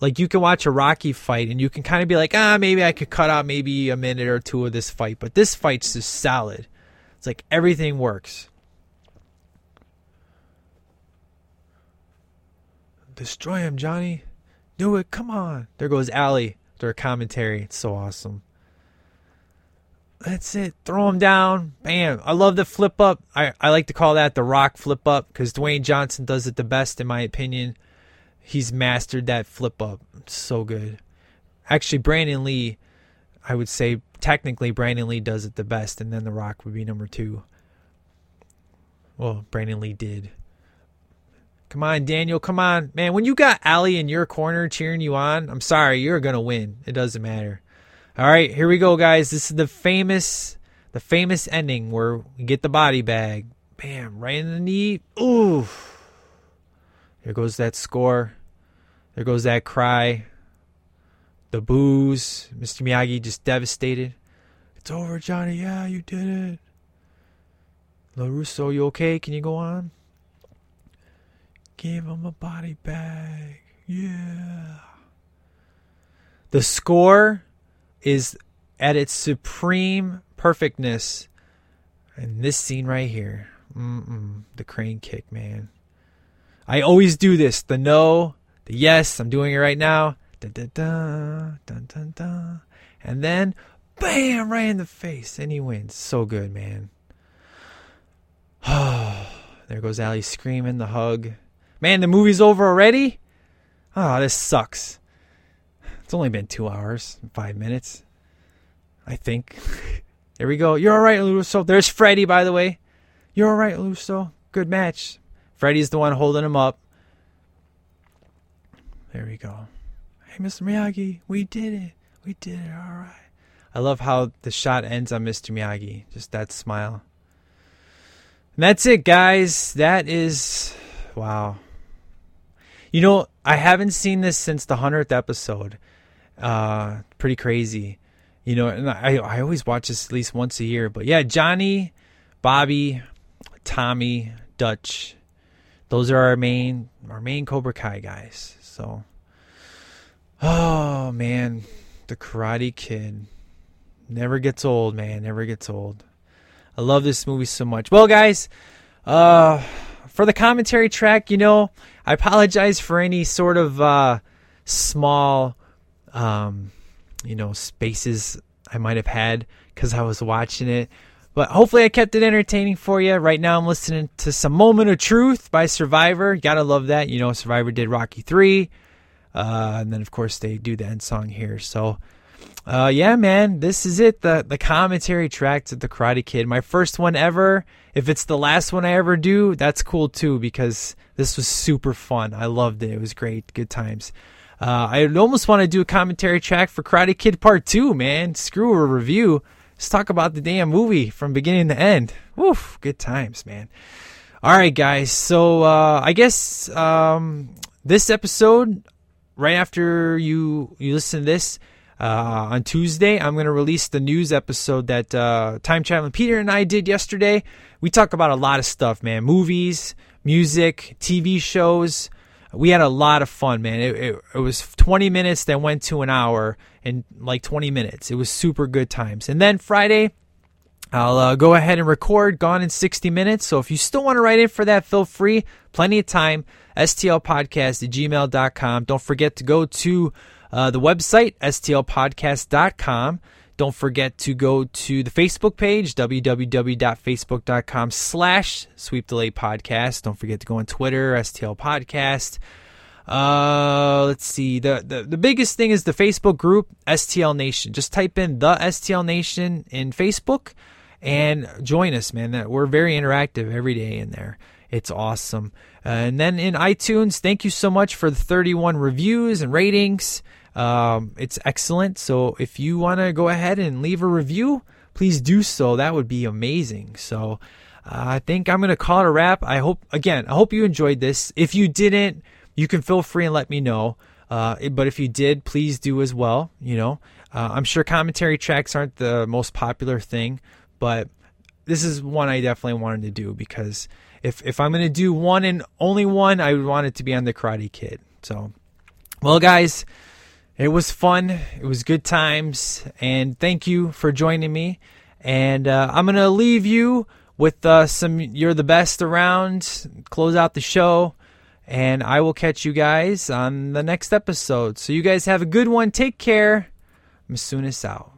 Like you can watch a Rocky fight and you can kind of be like, ah, maybe I could cut out maybe a minute or two of this fight, but this fight's just solid. It's like everything works. Destroy him, Johnny. Do it. Come on. There goes Ali. Their commentary. It's so awesome. That's it. Throw him down. Bam. I love the flip up. I, I like to call that the rock flip up because Dwayne Johnson does it the best, in my opinion. He's mastered that flip up. so good. Actually, Brandon Lee, I would say technically Brandon Lee does it the best, and then The Rock would be number two. Well, Brandon Lee did. Come on, Daniel. Come on. Man, when you got Ali in your corner cheering you on, I'm sorry, you're to win. It doesn't matter. All right, here we go, guys. This is the famous the famous ending where we get the body bag. Bam, right in the knee. Ooh. There goes that score. There goes that cry. The booze. Mr. Miyagi just devastated. It's over, Johnny. Yeah, you did it. LaRusso, you okay? Can you go on? Give him a body bag. Yeah. The score is at its supreme perfectness. in this scene right here. Mm-mm, the crane kick, man. I always do this. The no, the yes. I'm doing it right now. Da da da, dun dun dun. And then, bam, right in the face. And he wins. So good, man. there goes Ali screaming, the hug. Man, the movie's over already? Oh, this sucks. It's only been two hours, five minutes. I think. There we go. You're all right, LaRusso. There's Freddy, by the way. You're all right, LaRusso. Good match. Freddy's the one holding him up. There we go. Hey, Mr. Miyagi, we did it. We did it. All right. I love how the shot ends on Mr. Miyagi. Just that smile. And that's it, guys. That is. Wow. You know, I haven't seen this since the 100th episode. Uh, pretty crazy. You know, and I, I always watch this at least once a year. But yeah, Johnny, Bobby, Tommy, Dutch. Those are our main our main Cobra Kai guys. So Oh man, the Karate Kid never gets old, man, never gets old. I love this movie so much. Well, guys, uh for the commentary track, you know, I apologize for any sort of uh, small, um, you know, spaces I might have had because I was watching it. But hopefully, I kept it entertaining for you. Right now, I'm listening to some Moment of Truth by Survivor. Gotta love that. You know, Survivor did Rocky 3. Uh, and then, of course, they do the end song here. So, uh, yeah, man, this is it. The the commentary track to the Karate Kid, my first one ever. If it's the last one I ever do, that's cool too because this was super fun. I loved it. It was great. Good times. Uh, I almost want to do a commentary track for Karate Kid Part 2, man. Screw a review. Let's talk about the damn movie from beginning to end. Woof, good times, man. All right, guys. So uh, I guess um, this episode, right after you you listen to this, uh, on Tuesday, I'm going to release the news episode that uh, Time Traveling Peter and I did yesterday. We talk about a lot of stuff, man. Movies, music, TV shows. We had a lot of fun, man. It, it, it was 20 minutes that went to an hour in like 20 minutes. It was super good times. And then Friday, I'll uh, go ahead and record Gone in 60 Minutes. So if you still want to write in for that, feel free. Plenty of time. STLpodcast at gmail.com. Don't forget to go to uh, the website, stlpodcast.com. Don't forget to go to the Facebook page, www.facebook.com slash sweep the leg podcast. Don't forget to go on Twitter, STL podcast. Uh, let's see. The, the the biggest thing is the Facebook group STL Nation. Just type in the STL Nation in Facebook and join us, man. That We're very interactive every day in there. It's awesome. Uh, and then in iTunes, thank you so much for the 31 reviews and ratings. Um, it's excellent. So if you want to go ahead and leave a review, please do so. That would be amazing. So uh, I think I'm going to call it a wrap. I hope, again, I hope you enjoyed this. If you didn't, you can feel free and let me know. Uh, but if you did, please do as well. You know, uh, I'm sure commentary tracks aren't the most popular thing, but this is one I definitely wanted to do because if if I'm going to do one and only one, I would want it to be on the Karate Kid. So, well, guys, it was fun. It was good times. And thank you for joining me. And uh, I'm going to leave you with uh, some You're the Best Around, close out the show. And I will catch you guys on the next episode. So you guys have a good one. Take care. Masunis out.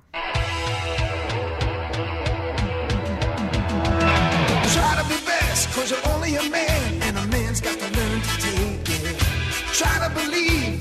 Try to believe